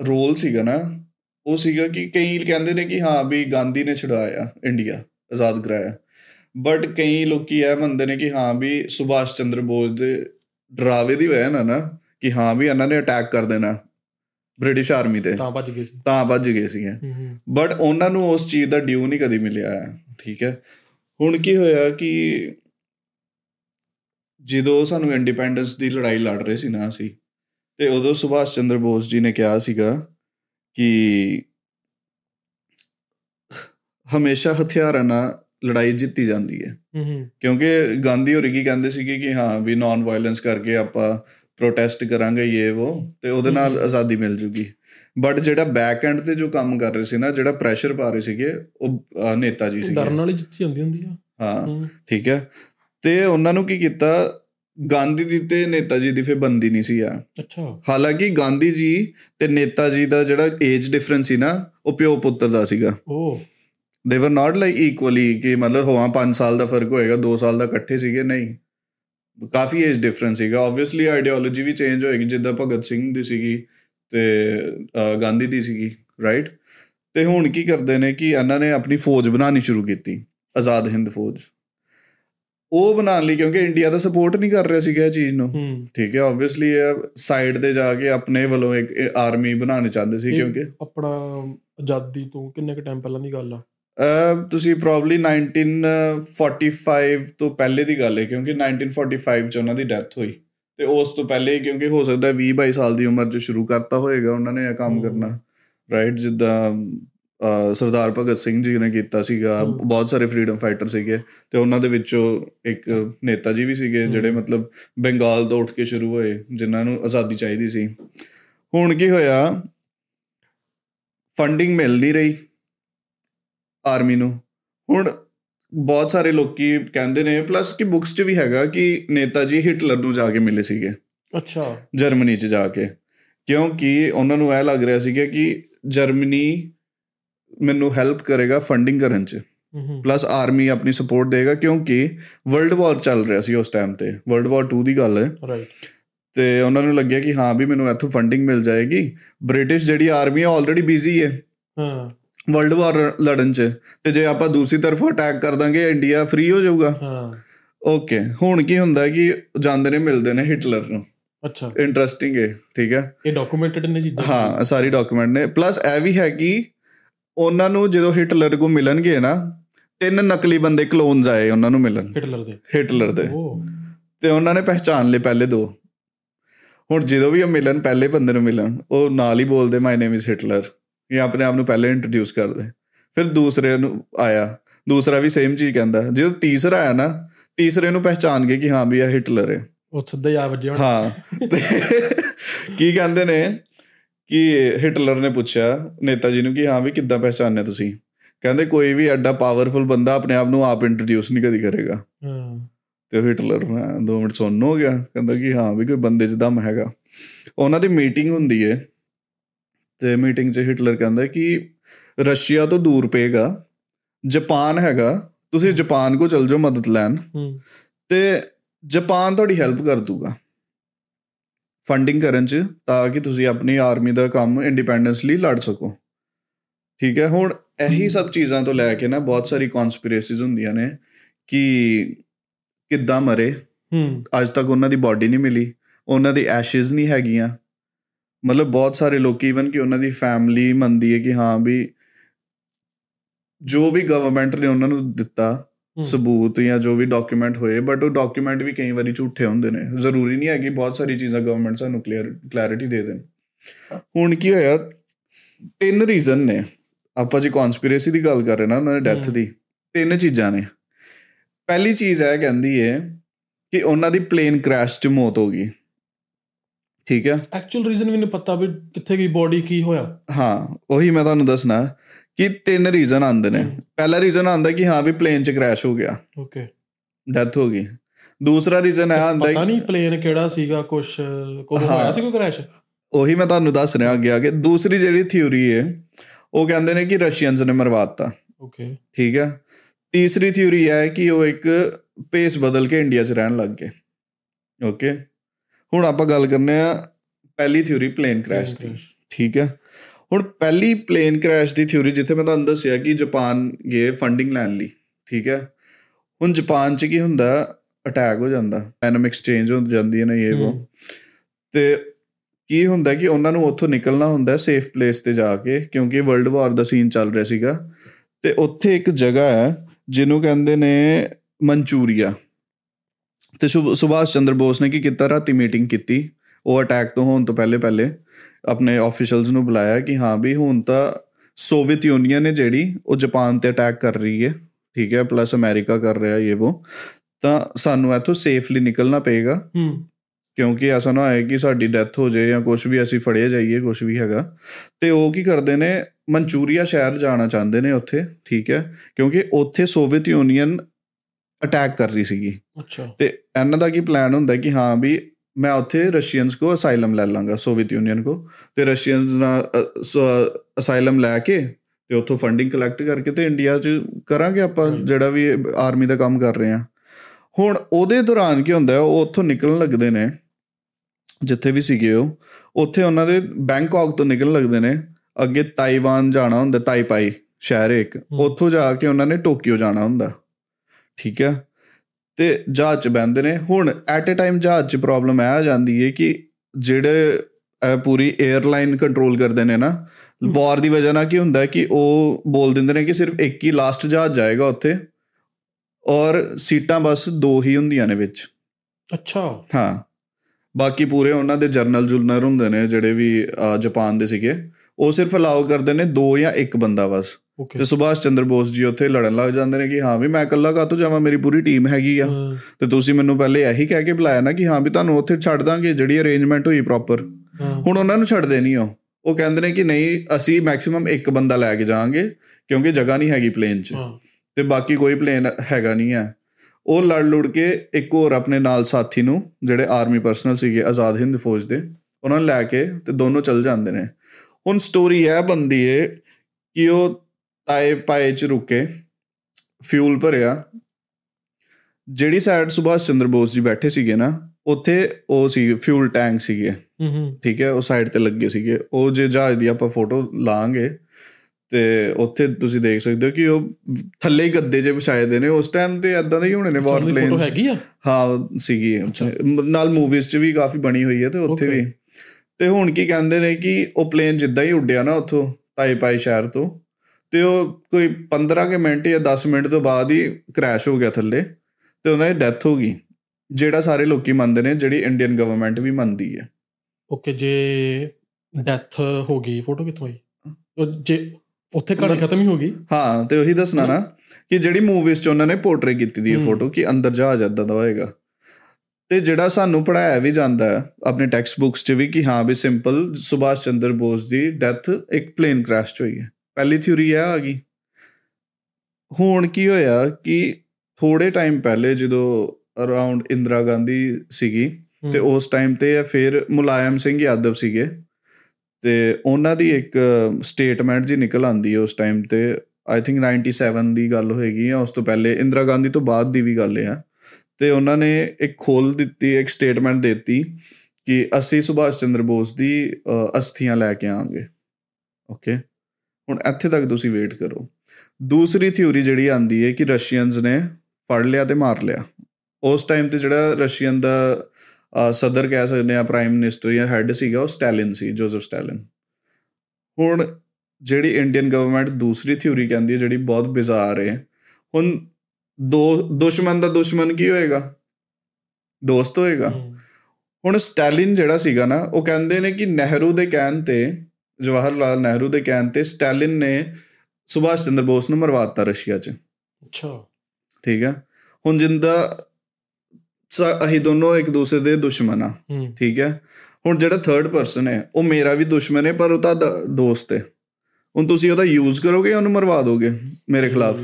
ਰੋਲ ਸੀਗਾ ਨਾ ਉਹ ਸੀਗਾ ਕਿ ਕਈ ਕਹਿੰਦੇ ਨੇ ਕਿ ਹਾਂ ਵੀ ਗਾਂਧੀ ਨੇ ਛੁਡਾਇਆ ਇੰਡੀਆ ਆਜ਼ਾਦ ਕਰਾਇਆ। ਬਟ ਕਈ ਲੋਕੀ ਇਹ ਮੰਨਦੇ ਨੇ ਕਿ ਹਾਂ ਵੀ ਸੁਭਾਸ਼ ਚੰਦਰ ਬੋਸ ਦੇ ਡਰਾਵੇ ਦੀ ਵਜ੍ਹਾ ਨਾਲ ਨਾ ਕਿ ਹਾਂ ਵੀ ਇਹਨਾਂ ਨੇ ਅਟੈਕ ਕਰ ਦੇਣਾ ਬ੍ਰਿਟਿਸ਼ ਆਰਮੀ ਤੇ। ਤਾਂ ਭੱਜ ਗਏ ਸੀ। ਤਾਂ ਭੱਜ ਗਏ ਹੂੰ ਬਟ ਉਹਨਾਂ ਨੂੰ ਉਸ ਚੀਜ਼ ਦਾ ਡਿਊ ਨਹੀਂ ਕਦੀ ਮਿਲਿਆ ਠੀਕ ਹੈ। ਹੁਣ ਕੀ ਹੋਇਆ ਕਿ ਜਦੋਂ ਸਾਨੂੰ ਇੰਡੀਪੈਂਡੈਂਸ ਦੀ ਲੜਾਈ ਲੜ ਰਹੇ ਸੀ ਨਾ ਅਸੀਂ ਤੇ ਉਦੋਂ ਸੁਭਾਸ਼ ਚੰਦਰ ਬੋਸ ਜੀ ਨੇ ਕਿਹਾ ਸੀਗਾ ਕਿ ਹਮੇਸ਼ਾ ਹਥਿਆਰਾਂ ਨਾਲ ਲੜਾਈ ਜਿੱਤੀ ਜਾਂਦੀ ਹੈ। ਕਿਉਂਕਿ ਗਾਂਧੀ ਹੋਰੀ ਕੀ ਕਹਿੰਦੇ ਸੀਗੇ ਕਿ ਹਾਂ ਵੀ ਨਾਨ ਵਾਇਲੈਂਸ ਕਰਕੇ ਆਪਾਂ ਪ੍ਰੋਟੈਸਟ ਕਰਾਂਗੇ ਇਹ ਉਹ ਤੇ ਉਹਦੇ ਨਾਲ। ਆਜ਼ਾਦੀ ਮਿਲ ਜੂਗੀ। ਬਟ ਜਿਹੜਾ ਬੈਕ ਐਂਡ ਤੇ ਜੋ ਕੰਮ ਕਰ ਰਹੇ ਸੀ ਨਾ ਜਿਹੜਾ ਪ੍ਰੈਸ਼ਰ ਪਾ ਰਹੇ ਸੀਗੇ ਉਹ ਨੇਤਾ ਜੀ ਸੀਗੇ। ਡਰਨ ਵਾਲੀ ਜਿੱਤੀ ਜਾਂਦੀ ਹੁੰਦੀ ਆ। ਹੂੰ। ਠੀਕ ਹੈ। ਤੇ ਉਹਨਾਂ ਨੂੰ ਕੀ ਕੀਤਾ? ਗਾਂਧੀ ਜੀ ਤੇ ਨੇਤਾ ਜੀ ਦੀ ਫੇ ਬੰਦੀ ਨਹੀਂ ਸੀ ਆ। ਅੱਛਾ। ਹਾਲਾਂਕਿ ਗਾਂਧੀ ਜੀ ਤੇ ਨੇਤਾ ਜੀ ਦਾ ਜਿਹੜਾ ਏਜ ਡਿਫਰੈਂਸ ਸੀ ਨਾ ਉਹ ਪਿਓ ਪੁੱਤਰ ਦਾ ਸੀਗਾ। ਉਹ ਦੇ ਵਰ ਨਾਟ ਲਾਈਕ ਇਕੁਅਲੀ ਕਿ ਮਤਲਬ ਹੋਵਾਂ 5 ਸਾਲ ਦਾ ਫ਼ਰਕ ਹੋਏਗਾ 2 ਸਾਲ ਦਾ ਇਕੱਠੇ ਸੀਗੇ ਨਹੀਂ। ਕਾਫੀ ਏਜ ਡਿਫਰੈਂਸ ਸੀਗਾ। ਆਬਵੀਅਸਲੀ ਆਈਡੀਓਲੋਜੀ ਵੀ ਚੇਂਜ ਹੋਏਗੀ ਜਿੱਦਾਂ ਭਗਤ ਸਿੰਘ ਦੀ ਸੀਗੀ ਤੇ ਗਾਂਧੀ ਦੀ ਸੀਗੀ ਰਾਈਟ ਤੇ ਹੁਣ ਕੀ ਕਰਦੇ ਨੇ ਕਿ ਇਹਨਾਂ ਨੇ ਆਪਣੀ ਫੌਜ ਬਣਾਉਣੀ ਸ਼ੁਰੂ ਕੀਤੀ ਆਜ਼ਾਦ ਹਿੰਦ ਫੌਜ। ਉਹ ਬਣਾਉਣ ਲਈ ਕਿਉਂਕਿ ਇੰਡੀਆ ਦਾ ਸਪੋਰਟ ਨਹੀਂ ਕਰ ਰਿਹਾ ਸੀਗਾ ਇਹ ਚੀਜ਼ ਨੂੰ। ਠੀਕ ਹੈ ਆਬਵੀਅਸਲੀ ਇਹ ਸਾਈਡ ਤੇ ਜਾ ਕੇ ਆਪਣੇ ਵੱਲੋਂ ਇੱਕ ਆਰਮੀ ਬਣਾਉਣੀ ਚਾਹੁੰਦੇ ਸੀ ਕਿਉਂਕਿ। ਆਪਣਾ ਆਜ਼ਾਦੀ ਤੋਂ ਕਿੰਨੇ ਕ ਟਾਈਮ ਪਹਿਲਾਂ ਦੀ ਗੱਲ ਆ? ਤੁਸੀਂ ਪ੍ਰੋਬਬਲੀ 1945 ਤੋਂ ਪਹਿਲੇ ਦੀ ਗੱਲ ਹੈ ਕਿਉਂਕਿ 1945 ਚ ਉਹਨਾਂ ਦੀ ਡੈਥ ਹੋਈ। ਤੇ ਉਸ ਤੋਂ ਪਹਿਲੇ ਕਿਉਂਕਿ ਹੋ ਸਕਦਾ 20 22 ਸਾਲ ਦੀ ਉਮਰ 'ਚ ਸ਼ੁਰੂ ਕਰਤਾ ਹੋਏਗਾ ਉਹਨਾਂ ਨੇ ਇਹ ਕੰਮ। ਕਰਨਾ। ਰਾਈਟ ਜਿੱਦਾਂ ਸਰਦਾਰ ਭਗਤ ਸਿੰਘ ਜੀ ਨੇ ਕੀਤਾ ਸੀਗਾ। ਬਹੁਤ ਸਾਰੇ ਫਰੀडम ਫਾਈਟਰ ਸੀਗੇ ਤੇ ਉਹਨਾਂ ਦੇ ਵਿੱਚੋਂ ਇੱਕ ਨੇਤਾ ਜੀ ਵੀ ਸੀਗੇ ਜਿਹੜੇ ਮਤਲਬ ਬੰਗਾਲ ਤੋਂ ਉੱਠ ਕੇ ਸ਼ੁਰੂ ਹੋਏ ਜਿਨ੍ਹਾਂ ਨੂੰ ਆਜ਼ਾਦੀ ਚਾਹੀਦੀ ਸੀ। ਹੁਣ ਕੀ ਹੋਇਆ? ਫੰਡਿੰਗ ਮਿਲ ਨਹੀਂ ਰਹੀ ਆਰਮੀ ਨੂੰ। ਹੁਣ ਬਹੁਤ ਸਾਰੇ ਲੋਕੀ ਕਹਿੰਦੇ ਨੇ ਪਲੱਸ ਕਿ ਬੁక్స్ 'ਚ ਵੀ ਹੈਗਾ ਕਿ ਨੇਤਾ ਜੀ ਹਿਟਲਰ ਨੂੰ ਜਾ ਕੇ ਮਿਲੇ ਸੀਗੇ। ਅੱਛਾ। ਜਰਮਨੀ 'ਚ ਜਾ ਕੇ। ਕਿਉਂਕਿ ਉਹਨਾਂ ਨੂੰ ਇਹ ਲੱਗ ਰਿਹਾ ਸੀਗਾ ਕਿ ਜਰਮਨੀ ਮੈਨੂੰ ਹੈਲਪ ਕਰੇਗਾ ਫੰਡਿੰਗ ਕਰਨ 'ਚ। ਪਲੱਸ ਆਰਮੀ ਆਪਣੀ ਸਪੋਰਟ ਦੇਗਾ ਕਿਉਂਕਿ ਵਰਲਡ ਵਾਰ ਚੱਲ ਰਿਹਾ ਸੀ ਉਸ ਟਾਈਮ ਤੇ। ਵਰਲਡ ਵਾਰ 2 ਦੀ ਗੱਲ ਹੈ। ਰਾਈਟ ਤੇ ਉਹਨਾਂ ਨੂੰ ਲੱਗਿਆ ਕਿ ਹਾਂ ਵੀ ਮੈਨੂੰ ਇੱਥੋਂ ਫੰਡਿੰਗ ਮਿਲ ਜਾਏਗੀ। ਬ੍ਰਿਟਿਸ਼ ਜਿਹੜੀ ਆਰਮੀ ਹੈ ਆਲਰੇਡੀ ਬਿਜ਼ੀ ਹੈ। ਹਾਂ। ਵਰਲਡ ਵਾਰ ਲੜਨ 'ਚ। ਤੇ ਜੇ ਆਪਾਂ ਦੂਸਰੀ ਤਰਫ ਅਟੈਕ ਕਰ ਦਾਂਗੇ ਇੰਡੀਆ ਫ੍ਰੀ ਹੋ ਜਾਊਗਾ। ਹਾਂ। ਓਕੇ ਹੁਣ ਕੀ ਹੁੰਦਾ ਕਿ ਜਾਂਦੇ ਨੇ ਮਿਲਦੇ ਨੇ ਹਿਟਲਰ ਨੂੰ। ਅੱਛਾ। ਇੰਟਰਸਟਿੰਗ ਹੈ ਠੀਕ ਹੈ। ਇਹ ਡਾਕੂਮੈਂਟਡ ਨੇ ਚੀਜ਼ਾਂ ਹਾਂ ਸਾਰੀ ਡਾਕੂਮੈਂਟ ਨੇ। ਪਲੱਸ ਇਹ ਵੀ ਹੈ ਕਿ ਉਹਨਾਂ ਨੂੰ ਜਦੋਂ ਹਿਟਲਰ ਕੋ ਮਿਲਣਗੇ ਨਾ ਤਿੰਨ ਨਕਲੀ ਬੰਦੇ ਕਲੋਨਸ ਆਏ ਉਹਨਾਂ ਨੂੰ ਮਿਲਣ। ਹਿਟਲਰ ਦੇ। ਹਿਟਲਰ ਦੇ। ਤੇ ਉਹਨਾਂ ਨੇ ਪਹਿਚਾਨ ਲਏ ਪਹਿਲੇ ਦੋ। ਹੁਣ ਜਦੋਂ ਵੀ ਉਹ ਮਿਲਣ ਪਹਿਲੇ ਬੰਦੇ ਨੂੰ ਮਿਲਣ ਉਹ ਨਾਲ ਹੀ ਬੋਲਦੇ ਮਾਈ ਨੇਮ ਇਜ਼ ਹਿਟਲਰ ਇਹ ਆਪਣੇ ਆਪ ਨੂੰ ਪਹਿਲੇ ਇੰਟਰੋਡਿਊਸ ਕਰਦੇ। ਫਿਰ ਦੂਸਰੇ ਨੂੰ ਆਇਆ। ਦੂਸਰਾ ਵੀ ਸੇਮ ਚੀਜ਼ ਕਹਿੰਦਾ। ਜਦੋਂ ਤੀਸਰਾ ਆਇਆ ਨਾ ਤੀਸਰੇ ਨੂੰ ਪਹਿਚਾਨ ਗਏ ਕਿ ਹਾਂ ਵੀ ਇਹ ਹਿਟਲਰ ਹੈ। ਉਹ ਸਿੱਧਾ ਹੀ ਆ ਵੱਜੇ ਹਾਂ। ਕੀ ਕਹਿੰਦੇ ਨੇ ਕਿ ਹਿਟਲਰ ਨੇ ਪੁੱਛਿਆ ਨੇਤਾ ਜੀ ਨੂੰ ਕਿ ਹਾਂ ਵੀ ਕਿੱਦਾਂ ਪਹਿਚਾਨਿਆ ਤੁਸੀਂ? ਕਹਿੰਦੇ ਕੋਈ ਵੀ ਐਡਾ ਪਾਵਰਫੁਲ ਬੰਦਾ ਆਪਣੇ ਆਪ ਨੂੰ ਆਪ ਇੰਟਰੋਡਿਊਸ ਨਹੀਂ ਕਦੀ ਕਰੇਗਾ। ਹਾਂ। ਤੇ ਹਿਟਲਰ ਮੈਂ ਦੋ ਮਿੰਟ ਸੁਣਨ ਹੋ ਗਿਆ ਕਹਿੰਦਾ ਕਿ ਹਾਂ ਵੀ ਕੋਈ ਬੰਦੇ 'ਚ ਦਮ ਹੈਗਾ। ਉਹਨਾਂ ਦੀ ਮੀਟਿੰਗ ਹੁੰਦੀ ਹੈ ਤੇ ਮੀਟਿੰਗ 'ਚ ਹਿਟਲਰ ਕਹਿੰਦਾ ਕਿ ਰਸ਼ੀਆ ਤੋਂ ਦੂਰ ਪਏਗਾ ਜਾਪਾਨ ਹੈਗਾ ਤੁਸੀਂ ਜਾਪਾਨ ਕੋ ਚਲ ਜਾਓ ਮਦਦ ਲੈਣ। ਹੂੰ। ਤੇ ਜਾਪਾਨ ਤੁਹਾਡੀ ਹੈਲਪ ਕਰ ਦੂਗਾ। ਫੰਡਿੰਗ ਕਰਨ 'ਚ ਤਾਂ ਕਿ ਤੁਸੀਂ ਆਪਣੀ ਆਰਮੀ ਦਾ ਕੰਮ ਇੰਡੀਪੈਂਡੈਂਸਲੀ ਲੜ ਸਕੋ। ਠੀਕ ਹੈ? ਹੁਣ ਇਹੀ ਸਭ ਚੀਜ਼ਾਂ ਤੋਂ ਲੈ ਕੇ ਨਾ ਬਹੁਤ ਸਾਰੀ ਕਨਸਪੀਰੇਸੀਜ਼ ਹੁੰਦੀਆਂ ਨੇ ਕਿ ਕਿੱਦਾਂ ਮਰੇ। ਹੂੰ। ਅੱਜ ਤੱਕ ਉਹਨਾਂ ਦੀ ਬਾਡੀ ਨਹੀਂ ਮਿਲੀ ਉਹਨਾਂ ਦੀ ਐਸ਼ਿਜ਼ ਨਹੀਂ ਹੈਗੀਆਂ। ਮਤਲਬ ਬਹੁਤ ਸਾਰੇ ਲੋਕ ਇਵਨ ਕਿ ਉਹਨਾਂ ਦੀ ਫੈਮਿਲੀ ਮੰਨਦੀ ਹੈ ਕਿ ਹਾਂ ਵੀ ਜੋ ਵੀ ਗਵਰਨਮੈਂਟ ਨੇ ਉਹਨਾਂ ਨੂੰ ਦਿੱਤਾ। ਸਬੂਤ ਜਾਂ ਜੋ ਵੀ ਡਾਕੂਮੈਂਟ ਹੋਏ ਬਟ ਉਹ ਡਾਕੂਮੈਂਟ ਵੀ ਕਈ ਵਾਰੀ ਝੂਠੇ ਹੁੰਦੇ ਨੇ। ਜ਼ਰੂਰੀ ਨਹੀਂ ਹੈ ਕਿ ਬਹੁਤ ਸਾਰੀ ਚੀਜ਼ਾਂ ਗਵਰਨਮੈਂਟ ਸਾਨੂੰ ਕਲੀਅਰ ਕਲੈਰਿਟੀ ਦੇ ਦੇਣ। ਹੁਣ ਕੀ ਹੋਇਆ? ਤਿੰਨ ਰੀਜ਼ਨ ਨੇ। ਆਪਾਂ ਜੀ ਕਨਸਪੀਰੇਸੀ ਦੀ ਗੱਲ ਕਰ ਰਹੇ ਨਾ ਉਹਨਾਂ ਦੇ ਡੈਥ। ਦੀ ਤਿੰਨ ਚੀਜ਼ਾਂ ਨੇ। ਪਹਿਲੀ ਚੀਜ਼ ਇਹ ਕਹਿੰਦੀ ਹੈ ਕਿ ਉਹਨਾਂ ਦੀ ਪਲੇਨ ਕ੍ਰੈਸ਼ 'ਚ ਮੌਤ ਹੋ ਗਈ। ਠੀਕ ਹੈ? ਐਕਚੁਅਲ ਰੀਜ਼ਨ ਵੀ ਨਹੀਂ ਪਤਾ ਵੀ ਕਿੱਥੇ ਗਈ ਬੋਡੀ ਕੀ ਹੋਇਆ। ਹਾਂ ਉਹੀ ਮੈਂ ਤੁਹਾਨੂੰ ਦੱਸਣਾ। ਕਿ ਤਿੰਨ ਰੀਜ਼ਨ ਆਉਂਦੇ ਨੇ। ਪਹਿਲਾ ਰੀਜ਼ਨ ਆਉਂਦਾ ਕਿ ਹਾਂ ਵੀ ਪਲੇਨ 'ਚ ਕ੍ਰੈਸ਼ ਹੋ ਗਿਆ। ਓਕੇ ਡੈਥ ਹੋ ਗਈ। ਦੂਸਰਾ ਰੀਜ਼ਨ ਇਹ ਆਉਂਦਾ ਪਤਾ ਨਹੀਂ ਪਲੇਨ ਕਿਹੜਾ ਸੀਗਾ ਕੁਝ ਕਦੋਂ। ਹੋਇਆ ਸੀ ਕੋਈ ਕ੍ਰੈਸ਼ ਉਹੀ ਮੈਂ ਤੁਹਾਨੂੰ ਦੱਸ ਰਿਹਾ ਅੱਗੇ ਕੇ। ਦੂਸਰੀ ਜਿਹੜੀ ਥਿਊਰੀ ਹੈ ਉਹ ਕਹਿੰਦੇ ਨੇ ਕਿ ਰਸ਼ੀਅਨਸ ਨੇ ਮਰਵਾਤਾ। ਓਕੇ ਠੀਕ ਹੈ ਤੀਸਰੀ ਥਿਊਰੀ ਹੈ ਕਿ ਉਹ ਇੱਕ ਪੇਸ ਬਦਲ ਕੇ ਇੰਡੀਆ 'ਚ ਰਹਿਣ ਲੱਗ ਗਏ। ਓਕੇ ਹੁਣ ਆਪਾਂ ਗੱਲ ਕਰਨੇ ਆ ਪਹਿਲੀ ਥਿਊਰੀ ਪਲੇਨ ਕ੍ਰੈਸ਼ ਦੀ। ਠੀਕ ਹੈ ਹੁਣ ਪਹਿਲੀ ਪਲੇਨ ਕ੍ਰੈਸ਼ ਦੀ ਥਿਊਰੀ ਜਿੱਥੇ ਮੈਂ ਤੁਹਾਨੂੰ ਦੱਸਿਆ ਕਿ ਜਾਪਾਨ ਗਏ ਫੰਡਿੰਗ ਲੈਣ ਲਈ ਠੀਕ ਹੈ? ਹੁਣ ਜਾਪਾਨ 'ਚ ਕੀ ਹੁੰਦਾ? ਅਟੈਕ ਹੋ ਜਾਂਦਾ ਐਨਮ ਐਕਸਚੇਂਜ ਹੋ ਜਾਂਦੀ ਹੈ ਨਾ ਇਹ ਉਹ। ਤੇ ਕੀ ਹੁੰਦਾ ਕਿ ਉਹਨਾਂ ਨੂੰ ਉੱਥੋਂ ਨਿਕਲਣਾ ਹੁੰਦਾ ਸੇਫ ਪਲੇਸ ਤੇ ਜਾ ਕੇ ਕਿਉਂਕਿ ਵਰਲਡ ਵਾਰ ਦਾ ਸੀਨ ਚੱਲ ਰਿਹਾ ਸੀਗਾ। ਤੇ ਉੱਥੇ ਇੱਕ ਜਗ੍ਹਾ ਹੈ ਜਿਹਨੂੰ ਕਹਿੰਦੇ ਨੇ ਮਨਚੂਰੀਆ ਤੇ ਸੁਭ- ਸੁਭਾਸ਼ ਚੰਦਰ ਬੋਸ ਨੇ ਕੀ ਕੀਤਾ? ਰਾਤੀ ਮੀਟਿੰਗ ਕੀਤੀ। ਉਹ ਅਟੈਕ ਤੋਂ ਹੋਣ ਤੋਂ ਪਹਿਲੇ ਪਹਿਲੇ ਆਪਣੇ ਆਫੀਸ਼ੀਅਲਸ ਨੂੰ ਬੁਲਾਇਆ ਕਿ ਹਾਂ ਵੀ ਹੁਣ ਤਾਂ ਸੋਵੀਅਤ ਯੂਨੀਅਨ ਹੈ ਜਿਹੜੀ ਉਹ ਜਾਪਾਨ ਤੇ ਅਟੈਕ ਕਰ ਰਹੀ ਹੈ ਠੀਕ ਹੈ ਪਲੱਸ ਅਮਰੀਕਾ ਕਰ ਰਿਹਾ ਇਹ ਉਹ ਤਾਂ ਸਾਨੂੰ ਇੱਥੋਂ ਸੇਫਲੀ ਨਿਕਲਣਾ ਪਏਗਾ। ਹੂੰ। ਕਿਉਂਕਿ ਐਸਾ ਨਾ ਹੋਏ ਕਿ ਸਾਡੀ ਡੈਥ ਹੋ ਜਾਏ ਜਾਂ ਕੁਝ ਵੀ ਅਸੀਂ ਫੜੇ ਜਾਈਏ ਕੁਝ ਵੀ ਹੈਗਾ। ਤੇ ਉਹ ਕੀ ਕਰਦੇ ਨੇ ਮਨਚੂਰੀਆ ਸ਼ਹਿਰ ਜਾਣਾ ਚਾਹੁੰਦੇ ਨੇ ਉੱਥੇ ਠੀਕ ਹੈ ਕਿਉਂਕਿ ਉੱਥੇ ਸੋਵੀਅਤ ਯੂਨੀਅਨ ਅਟੈਕ ਕਰ ਰਹੀ ਸੀਗੀ। ਅੱਛਾ। ਤੇ ਇਹਨਾਂ ਦਾ ਕੀ ਪਲਾਨ ਹੁੰਦਾ ਕਿ ਹਾਂ ਵੀ ਮੈਂ ਉੱਥੇ ਰਸ਼ੀਅਨਸ ਕੋ ਅਸਾਈਲਮ ਲੈ ਲਾਂਗਾ ਸੋਵੀਅਤ ਯੂਨੀਅਨ ਕੋ। ਤੇ ਰਸ਼ੀਅਨਸ ਨਾਲ ਅਸਾਈਲਮ ਲੈ ਕੇ ਤੇ ਉੱਥੋਂ ਫੰਡਿੰਗ ਕਲੈਕਟ ਕਰਕੇ ਤੇ ਇੰਡੀਆ 'ਚ ਕਰਾਂਗੇ ਆਪਾਂ. ਜਿਹੜਾ ਵੀ ਆਰਮੀ ਦਾ ਕੰਮ ਕਰ ਰਹੇ ਆ ਹੁਣ ਉਹਦੇ ਦੌਰਾਨ ਕੀ ਹੁੰਦਾ ਉਹ ਉੱਥੋਂ ਨਿਕਲਣ ਲੱਗਦੇ ਨੇ ਜਿੱਥੇ ਵੀ ਸੀਗੇ ਉਹ ਉੱਥੇ ਉਹਨਾਂ ਦੇ ਬੈਂਕਾਕ ਤੋਂ ਨਿਕਲਣ ਲੱਗਦੇ ਨੇ। ਅੱਗੇ ਤਾਈਵਾਨ ਜਾਣਾ ਹੁੰਦਾ ਤਾਈਪਾਈ ਸ਼ਹਿਰ ਇੱਕ। ਉੱਥੋਂ ਜਾ ਕੇ ਉਹਨਾਂ ਨੇ ਟੋਕੀਓ ਜਾਣਾ ਹੁੰਦਾ। ਠੀਕ ਹੈ? ਤੇ ਜਹਾਜ਼ 'ਚ ਬਹਿੰਦੇ ਨੇ। ਹੁਣ ਐਟ ਅ ਟਾਈਮ ਜਹਾਜ਼ 'ਚ ਪ੍ਰੋਬਲਮ ਆ ਜਾਂਦੀ ਹੈ ਕਿ ਜਿਹੜੇ ਪੂਰੀ 에ਅਰਲਾਈਨ ਕੰਟਰੋਲ ਕਰਦੇ ਨੇ ਨਾ। ਵਾਰ ਦੀ ਵਜ੍ਹਾ ਨਾਲ ਕੀ ਹੁੰਦਾ ਕਿ ਉਹ ਬੋਲ ਦਿੰਦੇ ਨੇ ਕਿ ਸਿਰਫ ਇੱਕ ਹੀ ਲਾਸਟ ਜਹਾਜ਼ ਜਾਏਗਾ ਉੱਥੇ ਔਰ ਸੀਟਾਂ ਬਸ ਦੋ ਹੀ ਹੁੰਦੀਆਂ ਨੇ ਵਿੱਚ। ਅੱਛਾ। ਹਾਂ। ਬਾਕੀ ਪੂਰੇ ਉਹਨਾਂ ਦੇ ਜਰਨਲ ਜੁਲਨਰ ਹੁੰਦੇ ਨੇ ਜਿਹੜੇ ਵੀ ਜਾਪਾਨ ਦੇ ਸੀਗੇ ਉਹ ਸਿਰਫ ਅਲਾਉ ਕਰਦੇ ਨੇ ਦੋ ਜਾਂ ਇੱਕ ਬੰਦਾ ਬਸ। ਤੇ ਸੁਭਾਸ਼ ਚੰਦਰ ਬੋਸ ਜੀ ਉੱਥੇ ਲੜਨ ਲੱਗ ਜਾਂਦੇ ਨੇ ਕਿ ਹਾਂ ਵੀ ਮੈਂ ਇਕੱਲਾ ਕਾਹਤੋਂ ਜਾਵਾਂ ਮੇਰੀ ਪੂਰੀ ਟੀਮ ਹੈਗੀ ਆ। ਤੇ ਤੁਸੀਂ ਮੈਨੂੰ ਪਹਿਲੇ ਇਹੀ ਕਹਿ ਕੇ ਬੁਲਾਇਆ ਨਾ ਕਿ ਹਾਂ ਵੀ ਤੁਹਾਨੂੰ ਉੱਥੇ ਛੱਡ ਦਾਂਗੇ ਜਿਹੜੀ ਅਰੇਂਜਮੈਂਟ ਹੋਈ ਪ੍ਰੋਪਰ ਹੁਣ ਉਹਨਾਂ ਨੂੰ ਛੱਡਦੇ ਨਹੀਂ ਉਹ। ਉਹ ਕਹਿੰਦੇ ਨੇ ਕਿ ਨਹੀਂ ਅਸੀਂ ਮੈਕਸਿਮਮ ਇੱਕ ਬੰਦਾ ਲੈ ਕੇ ਜਾਵਾਂਗੇ ਕਿਉਂਕਿ ਜਗ੍ਹਾ ਨਹੀਂ ਹੈਗੀ ਪਲੇਨ 'ਚ। ਤੇ ਬਾਕੀ ਕੋਈ ਪਲੇਨ ਹੈਗਾ ਨਹੀਂ ਹੈ। ਉਹ ਲੜ ਲੁੜ ਕੇ ਇੱਕ ਹੋਰ ਆਪਣੇ ਨਾਲ ਸਾਥੀ ਨੂੰ ਜਿਹੜੇ ਆਰਮੀ ਪਰਸਨਲ ਸੀਗੇ ਆਜ਼ਾਦ ਹਿੰਦ ਫੌਜ ਦੇ ਉਹਨਾਂ ਨੂੰ ਲੈ ਕੇ ਤੇ ਦੋਨੋਂ ਚੱਲ ਜਾਂਦੇ ਨੇ। ਹੁਣ ਸਟੋਰੀ ਇਹ ਬੰਦੀ ਏ ਕਿ ਉਹ ਤਾਏ ਪਾਏ ਚ ਰੁਕੇ ਫਿਊਲ ਭਰਿਆ। ਜਿਹੜੀ ਸਾਈਡ ਸੁਭਾਸ਼ ਚੰਦਰ ਬੋਸ ਜੀ ਬੈਠੇ ਸੀਗੇ ਨਾ ਉੱਥੇ ਉਹ ਸੀ ਫਿਊਲ ਟੈਂਕ ਸੀਗੇ। ਠੀਕ ਹੈ ਉਹ ਸਾਈਡ ਤੇ ਲੱਗੇ ਸੀਗੇ। ਉਹ ਜੇ ਜਹਾਜ਼ ਦੀ ਆਪਾਂ ਫੋਟੋ ਲਾਂਗੇ ਤੇ ਉੱਥੇ ਤੁਸੀਂ ਦੇਖ ਸਕਦੇ ਹੋ ਕਿ ਉਹ ਥੱਲੇ ਹੀ ਗੱਦੇ ਜੇ ਵਿਛਾਏ ਦੇ ਨੇ। ਉਸ ਟਾਈਮ ਤੇ ਐਦਾਂ ਦੇ ਹੀ ਹੋਣੇ ਨੇ ਵਾਰ ਫੋਟੋ ਪਲੇਨਸ ਹੈਗੀ ਆ? ਹਾਂ ਸੀਗੀ। ਨਾਲ ਮੂਵੀਜ਼ 'ਚ ਵੀ ਕਾਫੀ ਬਣੀ ਹੋਈ ਹੈ ਤੇ ਉੱਥੇ. ਵੀ। ਤੇ ਹੁਣ ਕੀ ਕਹਿੰਦੇ ਨੇ ਕਿ ਉਹ ਪਲੇਨ ਜਿੱਦਾਂ ਹੀ ਉੱਡਿਆ ਨਾ ਉੱਥੋਂ ਤਾਈ ਪਾਈ ਸ਼ਹਿਰ ਤੋਂ ਤੇ ਉਹ ਕੋਈ 15 ਕੇ ਮਿੰਟ ਜਾਂ 10 ਮਿੰਟ ਤੋਂ ਬਾਅਦ ਹੀ ਕ੍ਰੈਸ਼ ਹੋ ਗਿਆ ਥੱਲੇ ਤੇ ਉਹਨਾਂ ਦੀ ਡੈਥ ਹੋ ਗਈ ਜਿਹੜਾ ਸਾਰੇ ਲੋਕੀ ਮੰਨਦੇ ਨੇ ਜਿਹੜੀ ਇੰਡੀਅਨ ਗਵਰਨਮੈਂਟ ਵੀ ਮੰਨਦੀ ਹੈ। ਓਕੇ ਜੇ ਡੈਥ ਹੋ ਗਈ ਫੋਟੋ ਕਿੱਥੋਂ ਆਈ? ਉਹ ਜੇ ਉੱਥੇ ਕਹਾਣੀ ਖਤਮ ਹੀ ਹੋ ਗਈ? ਹਾਂ ਤੇ ਉਹੀ ਦੱਸਣਾ ਨਾ ਕਿ ਜਿਹੜੀ ਮੂਵੀਜ਼ 'ਚ ਉਹਨਾਂ ਨੇ ਪੋਰਟਰੇ ਕੀਤੀ ਦੀ। ਫੋਟੋ ਕਿ ਅੰਦਰ ਜਹਾਜ਼ ਏਦਾਂ ਦਾ ਹੋਏਗਾ। ਤੇ ਜਿਹੜਾ ਸਾਨੂੰ ਪੜਾਇਆ ਵੀ ਜਾਂਦਾ ਹੈ ਆਪਣੇ ਟੈਕਸਟ ਬੁੱਕਸ 'ਚ ਵੀ ਕਿ ਹਾਂ ਵੀ ਸਿੰਪਲ ਸੁਭਾਸ਼ ਚੰਦਰ ਬੋਸ ਦੀ ਡੈਥ ਇੱਕ ਪਲੇਨ ਕ੍ਰੈਸ਼ 'ਚ ਹੋਈ ਹੈ। ਪਹਿਲੀ ਥਿਊਰੀ ਇਹ ਆ ਗਈ। ਹੁਣ ਕੀ ਹੋਇਆ ਕਿ ਥੋੜੇ ਟਾਈਮ ਪਹਿਲੇ ਜਦੋਂ ਅਰਾਊਂਡ ਇੰਦਰਾ ਗਾਂਧੀ ਸੀਗੀ। ਤੇ ਉਸ ਟਾਈਮ ਤੇ ਫਿਰ ਮੁਲਾਇਮ ਸਿੰਘ ਯਾਦਵ ਸੀਗੇ ਤੇ ਉਹਨਾਂ ਦੀ ਇੱਕ ਸਟੇਟਮੈਂਟ ਜੀ ਨਿਕਲ ਆਂਦੀ ਹੈ ਉਸ ਟਾਈਮ ਤੇ ਆਈ ਥਿੰਕ 97 ਦੀ ਗੱਲ ਹੋਏਗੀ ਜਾਂ ਉਸ ਤੋਂ ਪਹਿਲੇ ਇੰਦਰਾ ਗਾਂਧੀ ਤੋਂ ਬਾਅਦ ਦੀ ਵੀ ਗੱਲ ਹੈ ਤੇ ਉਹਨਾਂ ਨੇ ਇੱਕ ਖੋਲ ਦਿੱਤੀ ਇੱਕ ਸਟੇਟਮੈਂਟ ਦਿੱਤੀ ਕਿ ਅਸੀਂ ਸੁਭਾਸ਼ ਚੰਦਰ ਬੋਸ ਦੀ ਅਸਥੀਆਂ ਲੈ ਕੇ ਆਵਾਂਗੇ। ਓਕੇ ਹੁਣ ਇੱਥੇ ਤੱਕ ਤੁਸੀਂ ਵੇਟ ਕਰੋ। ਦੂਸਰੀ ਥਿਊਰੀ ਜਿਹੜੀ ਆਂਦੀ ਹੈ ਕਿ ਰਸ਼ੀਅਨਸ ਨੇ ਫੜ ਲਿਆ ਤੇ ਮਾਰ ਲਿਆ। ਉਸ ਟਾਈਮ ਤੇ ਜਿਹੜਾ ਰਸ਼ੀਅਨ ਦਾ ਸਦਰ ਕਹਿ ਸਕਦੇ ਆ ਪ੍ਰਾਈਮ ਮਿਨਿਸਟਰ ਜਾਂ ਹੈੱਡ ਸੀਗਾ ਉਹ ਸਟੈਲਿਨ ਸੀ ਜੋਜ਼ਫ ਸਟੈਲਿਨ ਹੁਣ ਜਿਹੜੀ ਇੰਡੀਅਨ ਗਵਰਨਮੈਂਟ ਦੂਸਰੀ ਥਿਊਰੀ ਕਹਿੰਦੀ ਹੈ ਜਿਹੜੀ ਬਹੁਤ ਬਿਜ਼ਾਰ ਹੈ ਹੁਣ ਦੋ ਦੁਸ਼ਮਣ ਦਾ ਦੁਸ਼ਮਣ ਕੀ ਹੋਏਗਾ? ਦੋਸਤ ਹੋਏਗਾ। ਹੁਣ ਸਟੈਲਿਨ ਜਿਹੜਾ ਸੀਗਾ ਨਾ ਉਹ ਕਹਿੰਦੇ ਨੇ ਕਿ ਨਹਿਰੂ ਦੇ ਕਹਿਣ ਤੇ ਜਵਾਹਰ ਲਾਲ ਨਹਿਰੂ ਦੇ ਕਹਿਣ ਤੇ ਸਟੈਲਿਨ ਨੇ ਸੁਭਾਸ਼ ਚੰਦਰ ਬੋਸ ਨੂੰ ਮਰਵਾਤਾ ਰਸ਼ੀਆ 'ਚ। ਅੱਛਾ। ਠੀਕ ਹੈ? ਹੁਣ ਜਿੰਦਾ ਅਸੀਂ ਦੋਨੋਂ ਇੱਕ ਦੂਸਰੇ ਦੇ ਦੁਸ਼ਮਣ ਆ। ਠੀਕ ਹੈ? ਹੁਣ ਜਿਹੜਾ ਥਰਡ ਪਰਸਨ ਹੈ ਉਹ ਮੇਰਾ ਵੀ ਦੁਸ਼ਮਣ ਹੈ ਪਰ ਉਹ ਤਾਂ ਦੋਸਤ ਹੈ। ਹੁਣ ਤੁਸੀਂ ਉਹਦਾ ਯੂਜ਼ ਕਰੋਗੇ ਉਹਨੂੰ ਮਰਵਾ ਦੋਗੇ ਮੇਰੇ ਖਿਲਾਫ?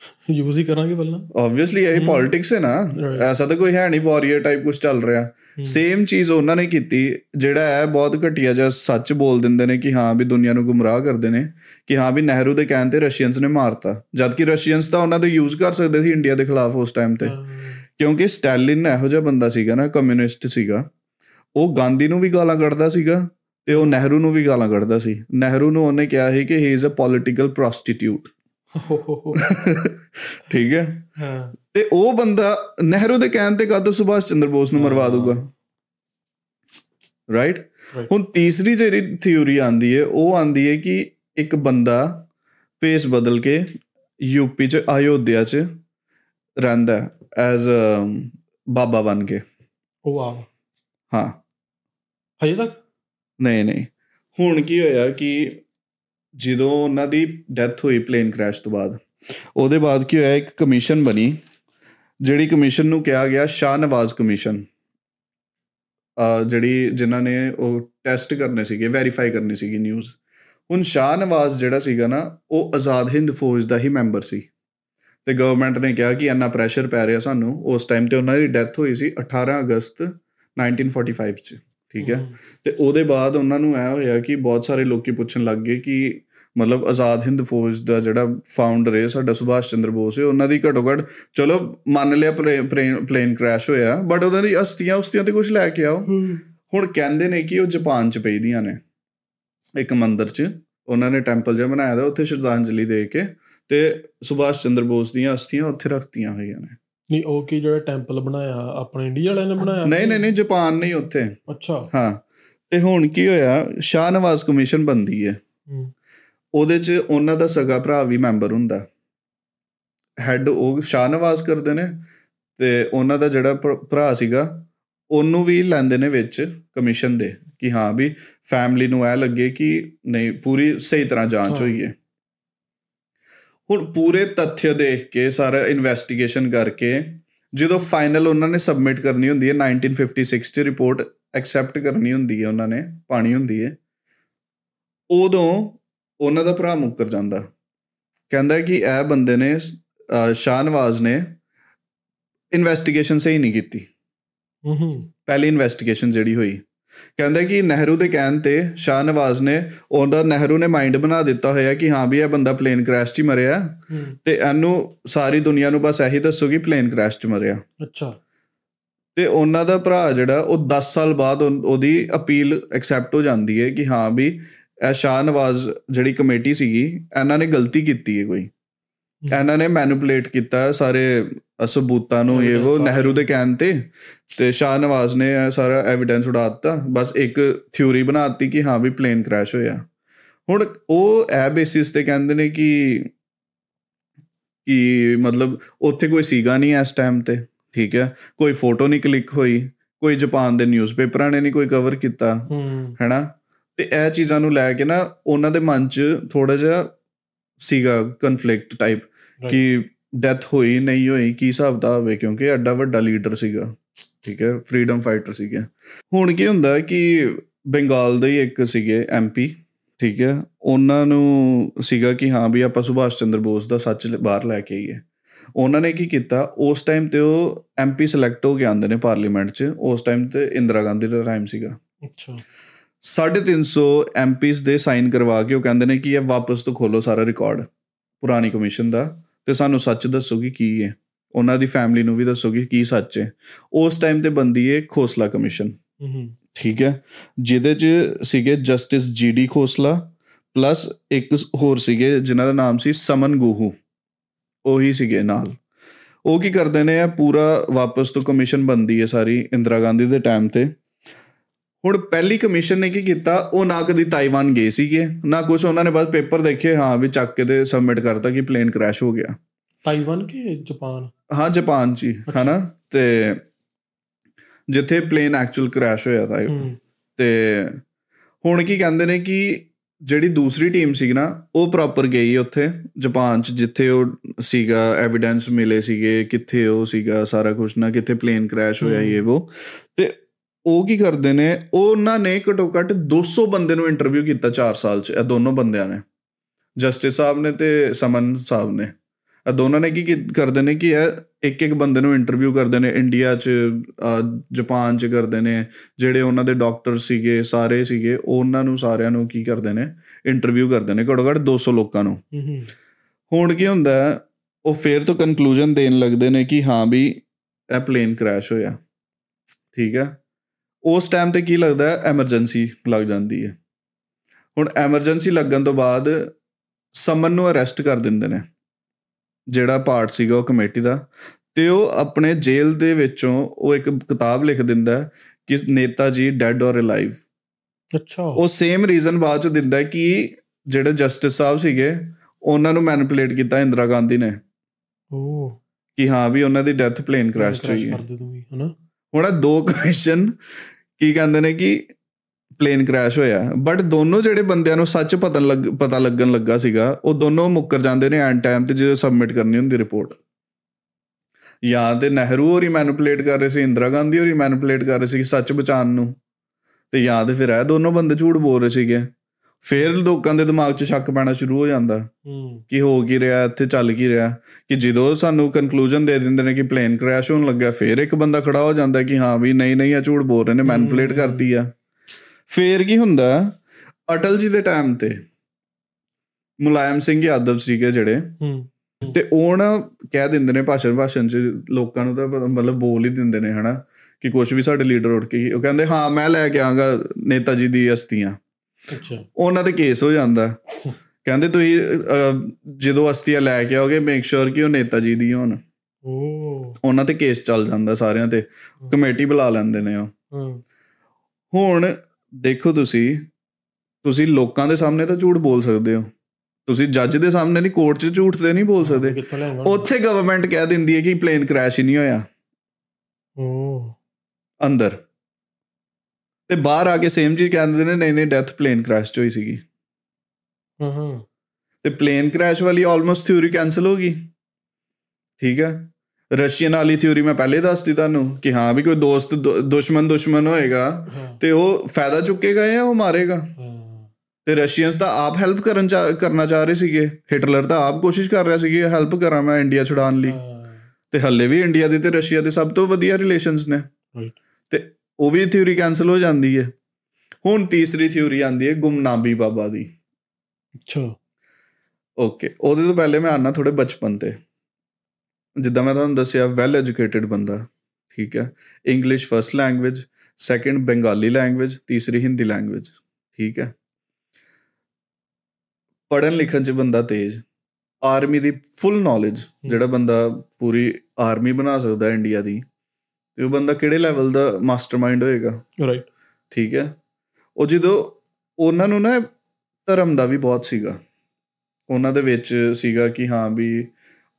ਯੂਜ਼ ਹੀ ਕਰਾਂਗੇ ਪਹਿਲਾਂ ਆਬਵੀਅਸਲੀ ਇਹ। ਪੋਲਿਟਿਕਸ ਹੈ ਨਾ. ਐਸਾ ਤਾਂ ਕੋਈ ਹੈ ਨਹੀਂ ਵਾਰੀਅਰ ਟਾਈਪ ਕੁਝ ਚੱਲ ਰਿਹਾ। ਸੇਮ ਚੀਜ਼ ਉਹਨਾਂ ਨੇ ਕੀਤੀ ਜਿਹੜਾ ਹੈ ਬਹੁਤ ਘਟੀਆ ਜਿਹਾ ਸੱਚ ਬੋਲ ਦਿੰਦੇ ਨੇ ਕਿ ਹਾਂ ਵੀ ਦੁਨੀਆ ਨੂੰ ਗੁੰਮਰਾਹ ਕਰਦੇ ਨੇ ਕਿ ਹਾਂ ਵੀ ਨਹਿਰੂ ਦੇ ਕਹਿਣ ਤੇ ਰਸ਼ੀਅਨਸ ਨੇ ਮਾਰਤਾ ਜਦ ਕਿ ਰਸ਼ੀਅਨਸ ਤਾਂ ਉਹਨਾਂ ਦਾ ਯੂਜ਼ ਕਰ ਸਕਦੇ ਸੀ ਇੰਡੀਆ ਦੇ ਖਿਲਾਫ ਉਸ ਟਾਈਮ ਤੇ। ਕਿਉਂਕਿ ਸਟੈਲਿਨ ਇਹੋ ਜਿਹਾ ਬੰਦਾ ਸੀਗਾ ਨਾ ਕਮਿਊਨਿਸਟ ਸੀਗਾ ਉਹ ਗਾਂਧੀ ਨੂੰ ਵੀ ਗਾਲਾਂ ਕੱਢਦਾ ਸੀਗਾ ਤੇ ਉਹ ਨਹਿਰੂ ਨੂੰ ਵੀ ਗਾਲਾਂ ਕੱਢਦਾ ਸੀ ਨਹਿਰੂ ਨੂੰ ਉਹਨੇ ਕਿਹਾ ਸੀ ਕਿ he is a political prostitute ਠੀਕ ਹੈ। ਹਾਂ। ਤੇ ਉਹ ਬੰਦਾ ਨਹਿਰੂ ਦੇ ਕਹਿਣ ਤੇ ਕਦੋਂ ਸੁਭਾਸ਼ ਚੰਦਰ ਬੋਸ ਨੂੰ ਮਰਵਾ ਦੂਗਾ। ਰਾਈਟ. ਹੁਣ ਤੀਸਰੀ ਜਿਹੜੀ ਥਿਊਰੀ ਆਂਦੀ ਹੈ ਉਹ ਆਂਦੀ ਹੈ ਕਿ ਇੱਕ ਬੰਦਾ ਪੇਸ ਬਦਲ ਕੇ ਯੂਪੀ ਚ ਅਯੋਧਿਆ ਚ ਰਹਿੰਦਾ ਐਜ਼ ਬਾਬਾ ਬਣ ਕੇ। ਉਹ ਵਾਹ ਹਾਂ। ਹਜੇ ਤੱਕ? ਨਹੀਂ ਨਹੀਂ। ਹੁਣ ਕੀ ਹੋਇਆ ਕਿ ਜਦੋਂ ਉਹਨਾਂ ਦੀ ਡੈਥ ਹੋਈ ਪਲੇਨ ਕ੍ਰੈਸ਼ ਤੋਂ ਬਾਅਦ ਉਹਦੇ ਬਾਅਦ ਕੀ ਹੋਇਆ ਇੱਕ ਕਮਿਸ਼ਨ ਬਣੀ ਜਿਹੜੀ ਕਮਿਸ਼ਨ ਨੂੰ ਕਿਹਾ ਗਿਆ ਸ਼ਾਹ ਨਵਾਜ਼ ਕਮਿਸ਼ਨ ਜਿਹੜੀ ਜਿਨ੍ਹਾਂ ਨੇ ਉਹ ਟੈਸਟ ਕਰਨੇ ਸੀਗੇ ਵੈਰੀਫਾਈ ਕਰਨੀ ਸੀਗੀ ਨਿਊਜ਼ ਹੁਣ ਸ਼ਾਹ ਨਵਾਜ਼ ਜਿਹੜਾ ਸੀਗਾ ਨਾ ਉਹ ਆਜ਼ਾਦ ਹਿੰਦ ਫੌਜ ਦਾ ਹੀ ਮੈਂਬਰ ਸੀ। ਤੇ ਗਵਰਨਮੈਂਟ ਨੇ ਕਿਹਾ ਕਿ ਇੰਨਾ ਪ੍ਰੈਸ਼ਰ ਪੈ ਰਿਹਾ ਸਾਨੂੰ ਉਸ ਟਾਈਮ ਤੇ ਉਹਨਾਂ ਦੀ ਡੈਥ ਹੋਈ ਸੀ 18 ਅਗਸਤ 1945 ਚ ਠੀਕ ਹੂੰ। ਤੇ ਉਹਦੇ ਬਾਅਦ ਉਹਨਾਂ ਨੂੰ ਐ ਹੋਇਆ ਕਿ ਬਹੁਤ ਸਾਰੇ ਲੋਕੀ ਪੁੱਛਣ ਲੱਗ ਗਏ ਕਿ ਮਤਲਬ ਆਜ਼ਾਦ ਹਿੰਦ ਫੌਜ ਦਾ ਜਿਹੜਾ ਫਾਊਂਡਰ ਹੈ ਸਾਡਾ ਸੁਭਾਸ਼ ਚੰਦਰ ਬੋਸ ਹੈ ਉਹਨਾਂ ਦੀ ਘੱਟੋ ਘੱਟ ਚਲੋ ਮੰਨ ਲਿਆ ਪਲੇਨ ਕ੍ਰੈਸ਼ ਹੋਇਆ ਬਟ ਉਹਨਾਂ ਦੀ ਅਸਤੀਆਂ ਉਸਤੀਆਂ ਤੇ ਕੁਝ ਲੈ ਕੇ ਆਓ। ਹੁਣ ਕਹਿੰਦੇ ਨੇ ਕਿ ਉਹ ਜਾਪਾਨ ਚ ਪਈਆਂ ਨੇ ਇੱਕ ਮੰਦਿਰ ਚ ਉਹਨਾਂ ਨੇ ਟੈਂਪਲ ਜਿਹਾ ਬਣਾਇਆ ਦਾ ਉੱਥੇ ਸ਼ਰਧਾਂਜਲੀ ਦੇ ਕੇ ਤੇ ਸੁਭਾਸ਼ ਚੰਦਰ ਬੋਸ ਦੀਆਂ ਅਸਥੀਆਂ ਉੱਥੇ ਰੱਖਤੀਆਂ ਹੋਈਆਂ ਨੇ। ਨਹੀਂ ਉਹ ਕੀ ਜਿਹੜਾ ਟੈਂਪਲ ਬਣਾਇਆ ਆਪਣੇ ਇੰਡੀਆ ਵਾਲਿਆਂ ਨੇ ਬਣਾਇਆ? ਨਹੀਂ ਨਹੀਂ ਨਹੀਂ ਜਾਪਾਨ ਨਹੀਂ ਉੱਥੇ। ਅੱਛਾ। ਹਾਂ ਤੇ ਹੁਣ ਕੀ ਹੋਇਆ ਸ਼ਾਹ ਨਵਾਜ਼ ਕਮਿਸ਼ਨ ਬੰਦੀ ਹੂੰ। ਉਹਦੇ ਚ ਉਹਨਾਂ ਦਾ ਸਗਾ ਭਰਾ ਵੀ ਮੈਂਬਰ ਹੁੰਦਾ ਹੈੱਡ ਉਹ ਸ਼ਾਹ ਨਵਾਜ਼ ਕਰਦੇ ਨੇ ਤੇ ਉਹਨਾਂ ਦਾ ਜਿਹੜਾ ਭਰ- ਭਰਾ ਸੀਗਾ, ਉਹਨੂੰ ਵੀ ਲੈਂਦੇ ਨੇ ਵਿੱਚ ਕਮਿਸ਼ਨ ਦੇ ਕਿ ਹਾਂ ਵੀ ਫੈਮਿਲੀ ਨੂੰ ਇਹ ਲੱਗੇ ਕਿ ਨਹੀਂ, ਪੂਰੀ ਸਹੀ ਤਰ੍ਹਾਂ ਜਾਂਚ ਹਾਂ। ਹੋਈ ਹੈ ਹੁਣ ਪੂਰੇ ਤੱਥ ਦੇਖ ਕੇ, ਸਾਰਾ ਇਨਵੈਸਟੀਗੇਸ਼ਨ ਕਰਕੇ, ਜਦੋਂ ਫਾਈਨਲ ਉਹਨਾਂ ਨੇ ਸਬਮਿਟ ਕਰਨੀ ਹੁੰਦੀ ਹੈ 1956 ਚ ਰਿਪੋਰਟ ਐਕਸੈਪਟ ਕਰਨੀ ਹੁੰਦੀ ਹੈ, ਉਹਨਾਂ ਨੇ, ਪਾਣੀ ਹੁੰਦੀ ਹੈ, ਉਦੋਂ ਉਹਨਾਂ ਦਾ ਭਰਾ ਮੁੱਕਰ ਜਾਂਦਾ। ਕਹਿੰਦਾ ਕਿ ਇਹ ਬੰਦੇ ਨੇ ਅਹ, ਸ਼ਾਹਨਵਾਜ਼ ਨੇ ਇਨਵੈਸਟੀਗੇਸ਼ਨ ਸਹੀ ਨਹੀਂ ਕੀਤੀ। ਹੂੰ ਪਹਿਲੀ ਇਨਵੈਸਟੀਗੇਸ਼ਨ ਜਿਹੜੀ ਹੋਈ। ਕਹਿੰਦਾ ਕਿ ਨਹਿਰੂ ਦੇ ਕਹਿਣ ਤੇ ਸ਼ਾਹਨਵਾਜ਼ ਨੇ ਉਹਦਾ ਨਹਿਰੂ ਨੇ ਮਾਈਂਡ ਬਣਾ ਦਿੱਤਾ ਹੋਇਆ ਕਿ ਹਾਂ ਵੀ ਇਹ ਬੰਦਾ ਪਲੇਨ ਕ੍ਰੈਸ਼ 'ਚ ਮਰਿਆ ਤੇ ਇਹਨੂੰ ਸਾਰੀ ਦੁਨੀਆ ਨੂੰ ਬਸ ਇਹੀ ਦੱਸੋ ਕਿ ਪਲੇਨ ਕ੍ਰੈਸ਼ 'ਚ ਮਰਿਆ। ਅੱਛਾ। ਤੇ ਉਹਨਾਂ ਦਾ ਭਰਾ ਜਿਹੜਾ ਉਹ 10 ਸਾਲ ਬਾਅਦ ਉਹ- ਉਹਦੀ ਅਪੀਲ ਐਕਸੈਪਟ ਹੋ ਜਾਂਦੀ ਹੈ ਕਿ ਹਾਂ ਵੀ ਇਹ ਸ਼ਾਹਨਵਾਜ਼ ਜਿਹੜੀ ਕਮੇਟੀ ਸੀਗੀ ਇਹਨਾਂ ਨੇ ਗਲਤੀ ਕੀਤੀ ਹੈ ਕੋਈ। ਇਹਨਾਂ ਨੇ ਮੈਨੂਪੂਲੇਟ ਕੀਤਾ ਸਾਰੇ ਸਬੂਤਾਂ ਨੂੰ ਇਹ ਉਹ ਨਹਿਰੂ ਦੇ ਕਹਿਣ ਤੇ। ਤੇ ਸ਼ਾਹਨਵਾਜ਼ ਨੇ ਇਹ ਸਾਰਾ ਐਵੀਡੈਂਸ ਉਡਾ ਦਿੱਤਾ। ਬਸ ਇੱਕ ਥਿਊਰੀ ਬਣਾਤੀ ਕਿ ਹਾਂ ਵੀ ਪਲੇਨ ਕ੍ਰੈਸ਼ ਹੋਇਆ। ਹੁਣ ਉਹ ਐ ਬੇਸਿਸ ਤੇ ਕਹਿੰਦੇ ਨੇ ਕਿ ਕਿ ਮਤਲਬ ਉੱਥੇ ਕੋਈ ਸੀਗਾ ਨਹੀਂ ਇਸ ਟਾਈਮ ਤੇ ਠੀਕ ਹੈ। ਕੋਈ ਫੋਟੋ ਨਹੀਂ ਕਲਿੱਕ ਹੋਈ ਕੋਈ ਜਾਪਾਨ ਦੇ ਨਿਊਜ਼ਪੇਪਰਾਂ ਨੇ ਨਹੀਂ ਕੋਈ ਕਵਰ ਕੀਤਾ ਹੈਨਾ? ਤੇ ਇਹ ਚੀਜ਼ਾਂ ਨੂੰ ਲੈ ਕੇ ਨਾ ਉਹਨਾਂ ਦੇ ਮਨ 'ਚ ਥੋੜਾ ਜਿਹਾ ਸੀਗਾ ਕਨਫਲਿਕਟ ਟਾਈਪ. ਕਿ ਡੈਥ ਹੋਈ ਨਹੀਂ ਹੋਈ ਕੀ ਹਿਸਾਬ ਦਾ ਹੋਵੇ ਕਿਉਂਕਿ ਐਡਾ ਵੱਡਾ ਲੀਡਰ ਸੀਗਾ ਠੀਕ ਹੈ ਫਰੀडम ਫਾਈਟਰ ਸੀਗਾ। ਹੁਣ ਕੀ ਹੁੰਦਾ ਕਿ ਬੰਗਾਲ ਦੇ ਹੀ ਇੱਕ ਸੀਗੇ ਐਮਪੀ ਠੀਕ ਹੈ ਉਹਨਾਂ ਨੂੰ ਸੀਗਾ ਕਿ ਹਾਂ ਵੀ ਆਪਾਂ ਸੁਭਾਸ਼ ਚੰਦਰ ਬੋਸ ਦਾ ਸੱਚ ਬਾਹਰ ਲੈ ਕੇ ਆਈਏ। ਉਹਨਾਂ ਨੇ ਕੀ ਕੀਤਾ ਉਸ ਟਾਈਮ ਤੇ ਉਹ ਐਮਪੀ ਸਿਲੈਕਟ ਹੋ ਕੇ ਆਉਂਦੇ ਨੇ ਪਾਰਲੀਮੈਂਟ 'ਚ ਉਸ ਟਾਈਮ ਤੇ ਇੰਦਰਾ ਗਾਂਧੀ ਦਾ ਟਾਈਮ ਸੀਗਾ। ਅੱਛਾ। 350 ਐਮਪੀਸ ਦੇ ਸਾਈਨ ਕਰਵਾ ਕੇ ਉਹ ਕਹਿੰਦੇ ਨੇ ਕਿ ਇਹ ਵਾਪਸ ਤੋਂ ਖੋਲੋ ਸਾਰਾ ਰਿਕਾਰਡ ਪੁਰਾਣੀ ਕਮਿਸ਼ਨ ਦਾ। ਤੇ ਸਾਨੂੰ ਸੱਚ ਦੱਸੋ ਕਿ ਕੀ ਹੈ। ਉਹਨਾਂ ਦੀ ਫੈਮਿਲੀ ਨੂੰ ਵੀ ਦੱਸੋ ਕਿ ਕੀ ਸੱਚ ਹੈ। ਉਸ ਟਾਈਮ ਤੇ ਬੰਦੀ ਹੈ ਖੋਸਲਾ ਕਮਿਸ਼ਨ ਠੀਕ ਹੈ। ਜਿਹਦੇ ਚ ਸੀਗੇ ਜਸਟਿਸ ਜੀਡੀ ਖੋਸਲਾ ਪਲੱਸ ਇੱਕ ਹੋਰ ਸੀਗੇ ਜਿਨ੍ਹਾਂ ਦਾ ਨਾਮ ਸੀ ਸਮਨ ਗੋਹੂ। ਉਹੀ ਸੀਗੇ ਨਾਲ। ਉਹ ਕੀ ਕਰਦੇ ਨੇ ਇਹ ਪੂਰਾ ਵਾਪਸ ਤੋਂ ਕਮਿਸ਼ਨ ਬੰਦੀ ਹੈ ਸਾਰੀ ਇੰਦਰਾ ਗਾਂਧੀ ਦੇ ਟਾਈਮ ਤੇ। ਹੁਣ ਪਹਿਲੀ ਕਮਿਸ਼ਨ ਨੇ ਕੀ ਕੀਤਾ? ਉਹ ਨਾ ਕਦੀ ਤਾਈਵਾਨ ਗਏ ਸੀਗੇ ਨਾ ਕੁਝ ਉਹਨਾਂ ਨੇ ਬਸ ਪੇਪਰ ਦੇਖੇ ਹਾਂ ਵੀ ਚੱਕ ਕੇ ਤੇ ਸਬਮਿਟ ਕਰਤਾ ਕਿ ਪਲੇਨ ਕ੍ਰੈਸ਼ ਹੋ ਗਿਆ। ਤਾਈਵਾਨ ਕਿ ਜਾਪਾਨ? ਹਾਂ ਜਾਪਾਨ ਅੱਛਾ। ਹਨਾ? ਤੇ ਜਿੱਥੇ ਪਲੇਨ ਐਕਚੁਅਲ ਕ੍ਰੈਸ਼ ਹੋਇਆ ਤਾਂ ਤੇ ਹੁਣ ਕੀ ਕਹਿੰਦੇ ਨੇ ਕਿ ਜਿਹੜੀ ਦੂਸਰੀ ਟੀਮ ਸੀ ਨਾ ਉਹ ਪ੍ਰੋਪਰ ਗਈ ਉੱਥੇ ਜਾਪਾਨ ਚ ਜਿੱਥੇ ਉਹ ਸੀਗਾ ਐਵੀਡੈਂਸ ਮਿਲੇ ਸੀਗੇ ਕਿੱਥੇ ਉਹ ਸੀਗਾ ਸਾਰਾ ਕੁਝ ਨਾ ਕਿੱਥੇ ਪਲੇਨ ਕ੍ਰੈਸ਼ ਹੋਇਆ। ਇਹ ਉਹ। ਤੇ ਉਹ ਕੀ ਕਰਦੇ ਨੇ? ਉਹਨਾਂ ਨੇ ਘਟੋ ਘੱਟ 200 ਬੰਦੇ ਨੂੰ ਇੰਟਰਵਿਊ ਕੀਤਾ 4 ਸਾਲ ਚ ਇਹ ਦੋਨੋਂ ਬੰਦਿਆਂ ਨੇ। ਜਸਟਿਸ ਸਾਹਿਬ ਨੇ ਤੇ ਸਮਨ ਸਾਹਿਬ ਨੇ। ਇਹ ਦੋਨਾਂ ਨੇ ਕੀ ਕਰਦੇ ਨੇ ਕਿ ਇਹ ਇੱਕ ਇੱਕ ਬੰਦੇ ਨੂੰ ਇੰਟਰਵਿਊ ਕਰਦੇ ਨੇ ਇੰਡੀਆ ਚ ਜਾਪਾਨ ਚ ਕਰਦੇ ਨੇ ਜਿਹੜੇ ਉਹਨਾਂ ਦੇ ਡਾਕਟਰ ਸੀਗੇ ਸਾਰੇ ਸੀਗੇ ਉਹਨਾਂ ਨੂੰ ਸਾਰਿਆਂ ਨੂੰ ਕੀ ਕਰਦੇ ਨੇ? ਇੰਟਰਵਿਊ ਕਰਦੇ ਨੇ ਘੱਟੋ ਘੱਟ 200 ਲੋਕਾਂ ਨੂੰ। ਹੁਣ ਕੀ ਹੁੰਦਾ ਉਹ ਫੇਰ ਤੋਂ ਕਨਕਲੂਜਨ ਦੇਣ ਲੱਗਦੇ ਨੇ ਕਿ ਹਾਂ ਵੀ ਇਹ ਪਲੇਨ ਕ੍ਰੈਸ਼ ਹੋਇਆ। ਠੀਕ ਹੈ? ਉਸ ਟਾਈਮ ਤੇ ਕੀ ਲੱਗਦਾ ਹੈ? ਐਮਰਜੈਂਸੀ ਲੱਗ ਜਾਂਦੀ ਹੈ। ਹੁਣ ਐਮਰਜੈਂਸੀ ਲੱਗਣ ਤੋਂ ਬਾਅਦ ਸਮਨ ਨੂੰ ਅਰੈਸਟ ਕਰ ਦਿੰਦੇ ਨੇ। ਜਿਹੜਾ ਪਾਰਟ ਸੀਗਾ ਉਹ ਕਮੇਟੀ ਦਾ। ਤੇ ਉਹ ਆਪਣੇ ਜੇਲ੍ਹ ਦੇ ਵਿੱਚੋਂ ਉਹ ਇੱਕ ਕਿਤਾਬ ਲਿਖ ਦਿੰਦਾ ਕਿ Neta ji dad or alive ਅੱਛਾ। ਉਹ ਸੇਮ ਰੀਜ਼ਨ ਬਾਅਦ ਚ ਦਿੰਦਾ ਕਿ ਜਿਹੜੇ ਜਸਟਿਸ ਸਾਹਿਬ ਸੀਗੇ ਉਹਨਾਂ ਨੂੰ ਮੈਨੀਪੂਲੇਟ ਕੀਤਾ ਇੰਦਰਾ ਗਾਂਧੀ ਨੇ। ਉਹ ਕਿ ਹਾਂ ਵੀ ਉਹਨਾਂ ਦੀ ਡੈਥ ਪਲੇਨ ਕ੍ਰੈਸ਼ ਹੋਈ ਹੈ। ਹੁਣ ਦੋ ਕਮਿਸ਼ਨ ਕੀ ਕਹਿੰਦੇ ਨੇ ਕਿ ਪਲੇਨ ਕ੍ਰੈਸ਼ ਹੋਇਆ। ਬਟ ਦੋਨੋਂ ਜਿਹੜੇ ਬੰਦਿਆਂ ਨੂੰ ਸੱਚ ਪਤਾ ਲੱਗ, ਪਤਾ ਲੱਗਣ ਲੱਗਾ ਸੀਗਾ, ਉਹ ਦੋਨੋਂ ਮੁੱਕਰ ਜਾਂਦੇ ਨੇ ਐਂਡ ਟਾਈਮ ਤੇ ਜਦੋਂ ਸਬਮਿਟ ਕਰਨੀ ਹੁੰਦੀ ਰਿਪੋਰਟ ਜਾਂ ਤੇ ਨਹਿਰੂ ਹੋਰੀ ਮੈਨੀਪੂਲੇਟ ਕਰ ਰਹੇ ਸੀ, ਇੰਦਰਾ ਗਾਂਧੀ ਹੋਰੀ ਮੈਨੀਪੂਲੇਟ ਕਰ ਰਹੇ ਸੀ ਸੱਚ ਬਚਾਉਣ ਨੂੰ। ਤੇ ਜਾਂ ਤੇ ਫਿਰ ਇਹ ਦੋਨੋਂ ਬੰਦੇ ਝੂਠ ਬੋਲ ਰਹੇ ਸੀਗੇ। ਫਿਰ ਲੋਕਾਂ ਦੇ ਦਿਮਾਗ 'ਚ ਸ਼ੱਕ ਪੈਣਾ ਸ਼ੁਰੂ ਹੋ ਜਾਂਦਾ। ਕਿ ਹੋ ਕੀ ਰਿਹਾ ਇੱਥੇ ਚੱਲ ਕੀ ਰਿਹਾ। ਕਿ ਜਦੋਂ ਸਾਨੂੰ ਕਨਕਲੂਜਨ ਦੇ ਦਿੰਦੇ ਨੇ ਕਿ ਪਲੇਨ ਕ੍ਰੈਸ਼ ਹੋਣ ਲੱਗਾ ਫਿਰ ਇੱਕ ਬੰਦਾ ਖੜਾ ਹੋ ਜਾਂਦਾ ਕਿ ਹਾਂ ਵੀ ਨਹੀਂ ਨਹੀਂ ਇਹ ਝੂਠ ਬੋਲ ਰਹੇ ਨੇ ਮੈਨੀਪੂਲੇਟ। ਕਰਤੀ ਆ। ਫੇਰ ਕੀ ਹੁੰਦਾ ਅਟਲ ਜੀ ਦੇ ਟਾਈਮ ਤੇ ਮੁਲਾਇਮ ਸਿੰਘ ਯਾਦਵ ਸੀਗੇ ਜਿਹੜੇ। ਤੇ ਉਹ ਨਾ ਕਹਿ ਦਿੰਦੇ ਨੇ ਭਾਸ਼ਣ ਭਾਸ਼ਣ ਚ ਲੋਕਾਂ ਨੂੰ ਤਾਂ ਮਤਲਬ ਬੋਲ ਹੀ ਦਿੰਦੇ ਨੇ ਹਨਾ। ਕਿ ਕੁਝ ਵੀ ਸਾਡੇ ਲੀਡਰ ਉੱਠ ਕੇ ਉਹ ਕਹਿੰਦੇ ਹਾਂ ਮੈਂ ਲੈ ਕੇ ਆਂਗਾ ਨੇਤਾ ਜੀ ਦੀ ਅਸਤੀਆਂ ਅੱਛਾ। ਉਹਨਾਂ ਤੇ ਕੇਸ ਹੋ ਜਾਂਦਾ। ਕਹਿੰਦੇ ਤੁਸੀਂ ਜਦੋਂ ਅਸਤੀਆਂ ਲੈ ਕੇ ਆਓਗੇ ਮੇਕ ਸ਼ੋਰ ਕਿ ਉਹ ਨੇਤਾ ਜੀ ਦੀ ਹੋਣ। ਉਹ ਉਹਨਾਂ ਤੇ ਕੇਸ ਚੱਲ ਜਾਂਦਾ ਸਾਰਿਆਂ ਤੇ। ਕਮੇਟੀ ਬੁਲਾ ਲੈਂਦੇ ਨੇ ਉਹ। ਹਾਂ। ਹੁਣ ਦੇਖੋ ਤੁਸੀਂ ਤੁਸੀਂ ਲੋਕਾਂ ਦੇ ਸਾਹਮਣੇ ਤਾਂ ਝੂਠ ਬੋਲ ਸਕਦੇ ਹੋ। ਤੁਸੀਂ ਜੱਜ ਦੇ ਸਾਹਮਣੇ ਨਹੀਂ ਕੋਰਟ 'ਚ ਝੂਠ ਤੇ ਨਹੀਂ ਬੋਲ ਸਕਦੇ। ਉੱਥੇ ਗਵਰਨਮੈਂਟ ਕਹਿ ਦਿੰਦੀ ਹੈ ਕਿ ਪਲੇਨ ਕ੍ਰੈਸ਼ ਹੀ ਨਹੀਂ ਹੋਇਆ। ਉਹ ਅੰਦਰ। ਤੇ ਬਾਹਰ ਆ ਕੇ ਸੇਮ ਚੀਜ਼ ਕਹਿੰਦੇ ਨੇ ਨਹੀਂ ਨਹੀਂ ਡੈਥ ਪਲੇਨ ਕ੍ਰੈਸ਼ 'ਚ ਹੋਈ ਸੀਗੀ। ਹਾਂ ਹਾਂ ਤੇ ਪਲੇਨ ਕ੍ਰੈਸ਼ ਵਾਲੀ ਆਲਮੋਸਟ ਥਿਊਰੀ ਕੈਨਸਲ ਹੋ ਗਈ। ਠੀਕ ਹੈ ਰਸ਼ੀਅਨ ਵਾਲੀ ਥਿਊਰੀ ਮੈਂ ਪਹਿਲੇ ਦੱਸਤੀ ਤੁਹਾਨੂੰ ਕਿ ਹਾਂ ਵੀ ਕੋਈ ਦੋਸਤ ਦੁਸ਼ਮਣ ਦੁਸ਼ਮਣ ਹੋਏਗਾ ਤੇ ਉਹ ਫਾਇਦਾ ਚੁੱਕੇਗਾ ਜਾਂ ਉਹ ਮਾਰੇਗਾ? ਤੇ ਰਸ਼ੀਅਨਸ ਤਾਂ ਆਪ ਹੈਲਪ ਕਰਨ ਕਰਨਾ ਚਾਹ ਰਹੇ ਸੀਗੇ। ਹਿਟਲਰ ਤਾਂ ਆਪ ਕੋਸ਼ਿਸ਼ ਕਰ ਰਿਹਾ ਸੀ ਕਿ ਹੈਲਪ ਕਰਾਂ ਮੈਂ ਇੰਡੀਆ ਛੁਡਾਉਣ ਲਈ। ਤੇ ਹੱਲੇ ਵੀ ਇੰਡੀਆ ਦੇ ਤੇ ਰਸ਼ੀਆ ਦੇ ਸਭ ਤੋਂ ਵਧੀਆ ਰਿਲੇਸ਼ਨਸ ਨੇ. ਤੇ ਉਹ ਵੀ ਥਿਊਰੀ ਕੈਨਸਲ ਹੋ ਜਾਂਦੀ ਹੈ। ਹੁਣ ਤੀਸਰੀ ਥਿਊਰੀ ਆਂਦੀ ਹੈ ਗੁਮਨਾਮੀ ਬਾਬਾ ਦੀ। ਅੱਛਾ। ਓਕੇ ਉਹਦੇ ਤੋਂ ਪਹਿਲੇ ਮੈਂ ਆਨਾ ਥੋੜੇ ਬਚਪਨ ਤੇ। ਜਿੱਦਾਂ ਮੈਂ ਤੁਹਾਨੂੰ ਦੱਸਿਆ ਵੈਲ ਐਜੂਕੇਟਿਡ ਬੰਦਾ ਠੀਕ ਹੈ। English first language second Bengali language ਤੀਸਰੀ ਹਿੰਦੀ ਲੈਂਗੁਏਜ ਠੀਕ ਹੈ। ਪੜਨ ਲਿਖਣ ਚ ਬੰਦਾ ਤੇਜ਼। ਆਰਮੀ ਦੀ ਫੁੱਲ ਨੌਲੇਜ ਜਿਹੜਾ ਬੰਦਾ ਪੂਰੀ ਆਰਮੀ ਬਣਾ ਸਕਦਾ ਇੰਡੀਆ ਦੀ। ਤੇ ਉਹ ਬੰਦਾ ਕਿਹੜੇ ਲੈਵਲ ਦਾ ਮਾਸਟਰਮਾਈਂਡ ਹੋਏਗਾ? ਰਾਈਟ ਠੀਕ ਹੈ? ਉਹ ਜਦੋਂ ਉਹਨਾਂ ਨੂੰ ਨਾ ਧਰਮ ਦਾ ਵੀ ਬਹੁਤ ਸੀਗਾ। ਉਹਨਾਂ ਦੇ ਵਿੱਚ ਸੀਗਾ ਕਿ ਹਾਂ ਵੀ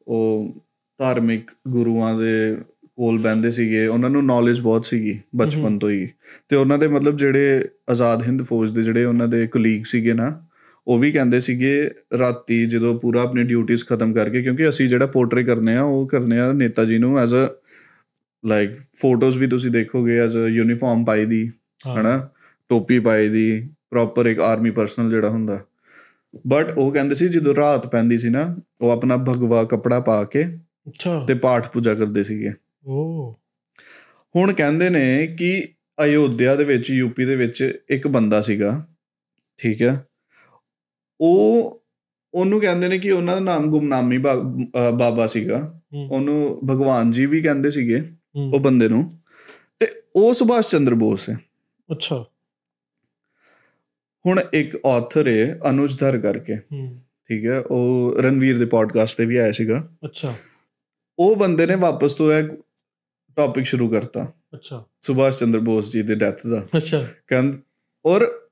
ਉਹ ਧਾਰਮਿਕ ਗੁਰੂਆਂ ਦੇ ਕੋਲ ਬੈੰਦੇ ਸੀਗੇ। ਉਹਨਾਂ ਨੂੰ ਨੌਲੇਜ ਬਹੁਤ ਸੀਗੀ ਬਚਪਨ। ਤੋਂ ਹੀ। ਤੇ ਉਹਨਾਂ ਦੇ ਮਤਲਬ ਜਿਹੜੇ ਆਜ਼ਾਦ ਹਿੰਦ ਫੌਜ ਦੇ ਜਿਹੜੇ ਉਹਨਾਂ ਦੇ ਕੁਲੀਗ ਸੀਗੇ ਨਾ ਉਹ ਵੀ ਕਹਿੰਦੇ ਸੀਗੇ ਰਾਤੀ ਜਦੋਂ ਪੂਰਾ ਆਪਣੀ ਡਿਊਟੀਆਂ ਖਤਮ ਕਰਕੇ ਕਿਉਂਕਿ ਅਸੀਂ ਜਿਹੜਾ ਪੋਰਟਰੇ ਕਰਨੇ ਆ ਉਹ ਕਰਨੇ ਆ ਨੇਤਾ ਜੀ ਨੂੰ ਐਜ਼ ਅ ਲਾਈਕ ਫੋਟੋਜ਼ ਵੀ ਤੁਸੀਂ ਦੇਖੋਗੇ ਐਜ਼ ਅ ਯੂਨੀਫਾਰਮ ਪਾਈ ਦੀ ਹਨਾ? ਟੋਪੀ ਪਾਈ ਦੀ ਪ੍ਰੋਪਰ ਇੱਕ ਆਰਮੀ ਪਰਸਨਲ ਜਿਹੜਾ ਹੁੰਦਾ। ਬਟ ਉਹ ਕਹਿੰਦੇ ਸੀ ਜਦੋਂ ਰਾਤ ਪੈਂਦੀ ਸੀ ਨਾ ਉਹ ਆਪਣਾ ਭਗਵਾ ਕਪੜਾ ਪਾ ਕੇ ਅੱਛਾ। ਤੇ ਪਾਠ ਪੂਜਾ ਕਰਦੇ ਸੀਗੇ। ਉਹ ਹੁਣ ਕਹਿੰਦੇ ਨੇ ਕਿ ਅਯੋਧਿਆ ਦੇ ਵਿੱਚ ਯੂਪੀ ਦੇ ਵਿੱਚ ਇੱਕ ਬੰਦਾ ਸੀਗਾ ਠੀਕ ਹੈ? ਉਹ ਉਹਨੂੰ ਕਹਿੰਦੇ ਨੇ ਕਿ ਉਹਨਾਂ ਦਾ ਨਾਮ ਗੁਮਨਾਮੀ ਬਾਬਾ ਸੀਗਾ। ਉਹਨੂੰ ਭਗਵਾਨ ਜੀ ਵੀ ਕਹਿੰਦੇ ਸੀਗੇ। ਉਹ ਬੰਦੇ ਨੂੰ। ਤੇ ਉਹ ਸੁਭਾਸ਼ ਚੰਦਰ ਬੋਸ ਹੈ। ਅੱਛਾ। ਹੁਣ ਇੱਕ ਆਥਰ ਹੈ ਅਨੁਜ ਧਰ ਕਰਕੇ। ਠੀਕ ਹੈ ਉਹ ਰਣਵੀਰ ਦੇ ਪੋਡਕਾਸਟ ਤੇ ਵੀ ਆਇਆ ਸੀਗਾ। ਅੱਛਾ। ਉਹ ਬੰਦੇ ਨੇ ਵਾਪਸ ਤੋਂ ਇਹ ਟੌਪਿਕ ਸ਼ੁਰੂ ਕਰਤਾ। ਅੱਛਾ। ਸੁਭਾਸ਼ ਚੰਦਰ ਬੋਸ ਜੀ ਦੇ ਡੈਥ ਦਾ। ਅੱਛਾ। ਕਹਿੰਦ ਔਰ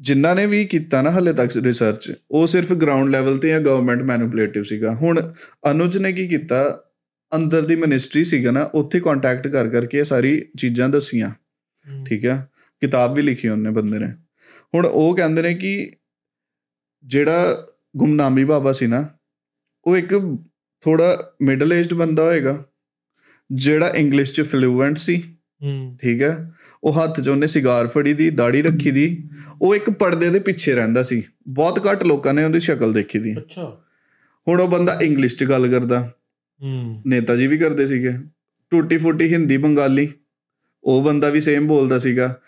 ਜਿਨ੍ਹਾਂ ਨੇ ਵੀ ਕੀਤਾ ਨਾ ਹਲੇ ਤੱਕ ਰਿਸਰਚ ਉਹ ਸਿਰਫ ਗਰਾਊਂਡ ਲੈਵਲ ਤੇ ਜਾਂ ਗਵਰਨਮੈਂਟ ਮੈਨੂਪੂਲੇਟਿਵ ਸੀਗਾ। ਹੁਣ ਅਨੁਜ ਨੇ ਕੀ ਕੀਤਾ? ਅੰਦਰ ਦੀ ਮਿਨਿਸਟਰੀ ਸੀਗਾ ਨਾ ਉੱਥੇ ਕੰਟੈਕਟ ਕਰ ਕਰਕੇ ਇਹ ਸਾਰੀ ਚੀਜ਼ਾਂ ਦੱਸੀਆਂ। ਠੀਕ ਹੈ ਕਿਤਾਬ ਵੀ ਲਿਖੀ ਉਹਨੇ ਬੰਦੇ ਨੇ। ਹੁਣ ਉਹ ਕਹਿੰਦੇ ਨੇ ਕਿ ਜਿਹੜਾ ਗੁਮਨਾਮੀ ਬਾਬਾ ਸੀ ਨਾ ਉਹ ਇੱਕ ਥੋੜਾ ਮਿਡਲ ਏਜਡ ਬੰਦਾ ਹੋਏਗਾ ਜਿਹੜਾ ਇੰਗਲਿਸ਼ ਚ ਫਲੂਐਂਟ ਸੀ। ਠੀਕ ਹੈ ਉਹ ਹੱਥ 'ਚ ਉਹਨੇ ਸਿਗਾਰ ਫੜੀ ਦੀ ਦਾੜੀ ਰੱਖੀ ਦੀ। ਉਹ ਇੱਕ ਪਰਦੇ ਦੇ ਪਿੱਛੇ ਰਹਿੰਦਾ ਸੀ। ਬਹੁਤ ਘੱਟ ਲੋਕਾਂ ਨੇ ਉਹਦੀ ਸ਼ਕਲ ਦੇਖੀ ਦੀ। ਅੱਛਾ। ਹੁਣ ਉਹ ਬੰਦਾ ਇੰਗਲਿਸ਼ 'ਚ ਗੱਲ ਕਰਦਾ। ਹੂੰ। ਨੇਤਾ ਜੀ ਵੀ ਕਰਦੇ ਸੀਗੇ। ਟੂਟੀ ਫੂਟੀ ਹਿੰਦੀ ਬੰਗਾਲੀ। ਉਹ ਬੰਦਾ ਵੀ ਸੇਮ ਬੋਲਦਾ ਸੀਗਾ।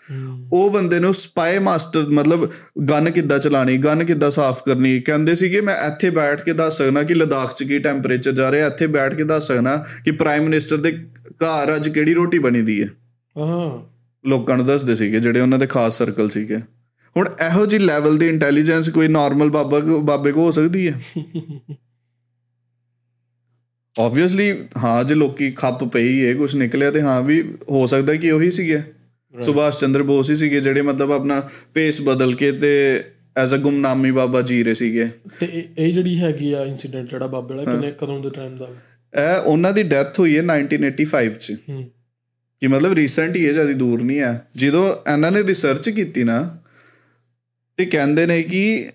ਉਹ ਬੰਦੇ ਨੂੰ ਸਪਾਈ ਮਾਸਟਰ ਮਤਲਬ ਗਨ ਕਿੱਦਾਂ ਚਲਾਣੀ ਗਨ ਕਿੱਦਾਂ ਸਾਫ਼ ਕਰਨੀ ਕਹਿੰਦੇ ਸੀਗੇ ਮੈਂ ਇੱਥੇ ਬੈਠ ਕੇ ਦੱਸ ਸਕਣਾ ਕਿ ਲਦਾਖ 'ਚ ਕੀ ਟੈਂਪਰੇਚਰ ਜਾ ਰਿਹਾ ਇੱਥੇ ਬੈਠ ਕੇ ਦੱਸ ਸਕਣਾ ਕਿ ਪ੍ਰਾਈਮ ਮਿਨਿਸਟਰ ਦੇ ਘਰ ਅੱਜ ਕਿਹੜੀ ਰੋਟੀ ਬਣੀ ਦੀ ਹੈ? ਹਾਂ। ਲੋਕਾਂ ਨੂੰ ਦੱਸਦੇ ਸੀਗੇ ਜਿਹੜੇ ਉਹਨਾਂ ਦੇ ਖਾਸ ਸਰਕਲ ਸੀਗੇ। ਹੁਣ ਇਹੋ ਜੀ ਲੈਵਲ ਦੀ ਇੰਟੈਲੀਜੈਂਸ ਕੋਈ ਨਾਰਮਲ ਬਾਬਾ ਬਾਬੇ ਕੋ ਹੋ ਸਕਦੀ ਹੈ? ਆਬਵੀਅਸਲੀ ਹਾਂ ਜੇ ਲੋਕੀ ਖੱਪ ਪਈ ਹੈ ਕੁਝ ਨਿਕਲਿਆ ਤੇ ਹਾਂ ਵੀ ਹੋ ਸਕਦਾ ਕਿ ਉਹੀ ਸੀਗੇ। ਸੁਭਾਸ਼ ਚੰਦਰ ਬੋਸ ਹੀ ਸੀਗੇ ਜਿਹੜੇ ਮਤਲਬ ਆਪਣਾ ਪੇਸ ਬਦਲ ਕੇ ਤੇ ਐਜ਼ ਅ ਗੁਮਨਾਮੀ ਬਾਬਾ ਜੀ ਰਹੇ ਸੀਗੇ। ਤੇ ਇਹ ਜਿਹੜੀ ਹੈਗੀ ਆ ਇਨਸੀਡੈਂਟ ਜਿਹੜਾ ਬਾਬੇ ਵਾਲਾ ਕਿੰਨੇ ਕਦੋਂ ਦੇ ਟਾਈਮ ਦਾ? ਇਹ ਉਹਨਾਂ ਦੀ ਡੈਥ ਹੋਈ ਹੈ 1985 ਚ। ਕਿ ਮਤਲਬ ਰੀਸੈਂਟ ਹੀ ਹੈ ਜ਼ਿਆਦਾ ਦੂਰ ਨਹੀਂ ਹੈ। ਜਦੋਂ ਇਹਨਾਂ ਨੇ ਰਿਸਰਚ ਕੀਤੀ ਨਾ ਤੇ ਕਹਿੰਦੇ ਨੇ ਕਿ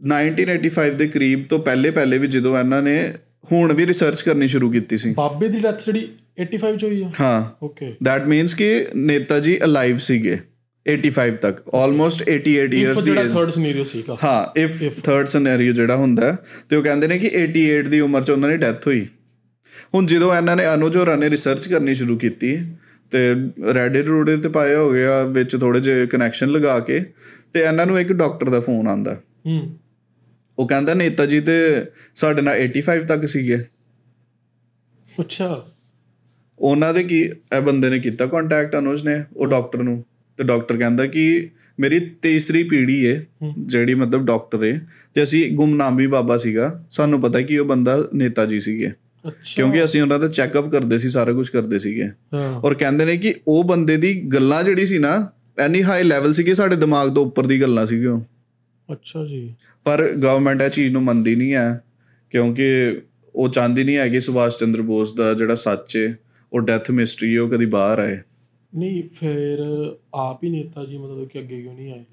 1985 ਦੇ ਕਰੀਬ ਤੋਂ ਪਹਿਲੇ ਪਹਿਲੇ ਵੀ ਜਦੋਂ ਇਹਨਾਂ ਨੇ ਹੁਣ ਵੀ ਰਿਸਰਚ ਕਰਨੀ ਸ਼ੁਰੂ ਕੀਤੀ ਸੀ। ਬਾਬੇ ਦੀ ਡੈਥ ਜਿਹੜੀ 85 ਚ ਹੋਈ ਆ? ਹਾਂ। ਓਕੇ ਦੈਟ ਮੀਨਸ ਕਿ ਨੇਤਾ ਜੀ ਅਲਾਈਵ ਸੀਗੇ 85 ਤੱਕ। ਆਲਮੋਸਟ 88 ਇਫ ਇਅਰਸ ਦੀ ਜਿਹੜਾ। ਥਰਡ ਸਿਨੈਰੀਓ ਸੀਗਾ। ਹਾਂ ਇਫ ਥਰਡ ਸਿਨੈਰੀਓ ਜਿਹੜਾ ਹੁੰਦਾ ਤੇ ਉਹ ਕਹਿੰਦੇ ਨੇ ਕਿ 88 ਦੀ ਉਮਰ 'ਚ ਉਹਨਾਂ ਦੀ ਡੈਥ ਹੋਈ। ਹੁਣ ਜਦੋਂ ਇਹਨਾਂ ਨੇ ਅਨੁਜ ਹੋਰਾਂ ਨੇ ਰਿਸਰਚ ਕਰਨੀ ਸ਼ੁਰੂ ਕੀਤੀ ਤੇ ਰੈਡਿਟ ਰੂਡੇ ਤੇ ਪਾਏ ਹੋ ਗਿਆ ਵਿੱਚ ਥੋੜੇ ਜਿਹੇ ਕਨੈਕਸ਼ਨ ਲਗਾ ਕੇ ਤੇ ਇਹਨਾਂ ਨੂੰ ਇੱਕ ਡਾਕਟਰ ਦਾ ਫੋਨ ਆਂਦਾ ਹੂੰ। ਉਹ ਕਹਿੰਦਾ ਨੇਤਾ ਜੀ ਤੇ ਸਾਡੇ ਨਾਲ 85 ਤੱਕ ਸੀਗੇ। ਅੱਛਾ। ਉਹਨਾਂ ਦੇ ਕੀ ਇਹ ਬੰਦੇ ਨੇ ਕੀਤਾ ਕੰਟੈਕਟ ਅਨੁਜ ਨੇ ਉਹ ਡਾਕਟਰ ਨੂੰ। ਤੇ ਡਾਕਟਰ ਕਹਿੰਦਾ ਕਿ ਮੇਰੀ ਤੀਸਰੀ ਪੀੜ੍ਹੀ ਏ। ਜਿਹੜੀ ਮਤਲਬ ਡਾਕਟਰ ਏ ਤੇ ਅਸੀਂ ਗੁਮਨਾਮੀ ਬਾਬਾ ਸੀਗਾ। ਸਾਨੂੰ ਪਤਾ ਕਿ ਉਹ ਬੰਦਾ ਨੇਤਾ ਜੀ ਸੀਗੇ। ਕਿਉਂਕਿ ਅਸੀਂ ਉਹਨਾਂ ਦਾ ਚੈੱਕਅਪ ਕਰਦੇ ਸੀ ਸਾਰਾ ਕੁਝ ਕਰਦੇ ਸੀਗੇ। ਔਰ ਕਹਿੰਦੇ ਨੇ ਕਿ ਉਹ ਬੰਦੇ ਦੀ ਗੱਲਾਂ ਜਿਹੜੀ ਸੀ ਨਾ ਐਨੀ ਹਾਈ ਲੈਵਲ ਸੀ ਕਿ ਸਾਡੇ ਦਿਮਾਗ ਤੋਂ ਉੱਪਰ ਦੀ ਗੱਲਾਂ ਸੀਗੀਆਂ। ਅੱਛਾ ਜੀ। ਪਰ ਗਵਰਨਮੈਂਟ ਇਹ ਚੀਜ਼ ਨੂੰ ਮੰਨਦੀ ਨਹੀਂ ਹੈ ਕਿਉਂਕਿ ਉਹ ਚਾਹੁੰਦੀ ਨਹੀਂ ਹੈ ਕਿ ਸੁਭਾਸ਼ ਚੰਦਰ ਬੋਸ ਦਾ ਜਿਹੜਾ ਸੱਚ ਹੈ ਉਹ ਡੈਥ ਮਿਸਟਰੀ ਉਹ ਕਦੀ ਬਾਹਰ ਆਏ। ਨਹੀਂ ਫਿਰ ਆਪ ਹੀ ਨੇਤਾ ਜੀ ਮਤਲਬ ਕਿ ਅੱਗੇ ਕਿਉਂ ਨਹੀਂ ਆਏ?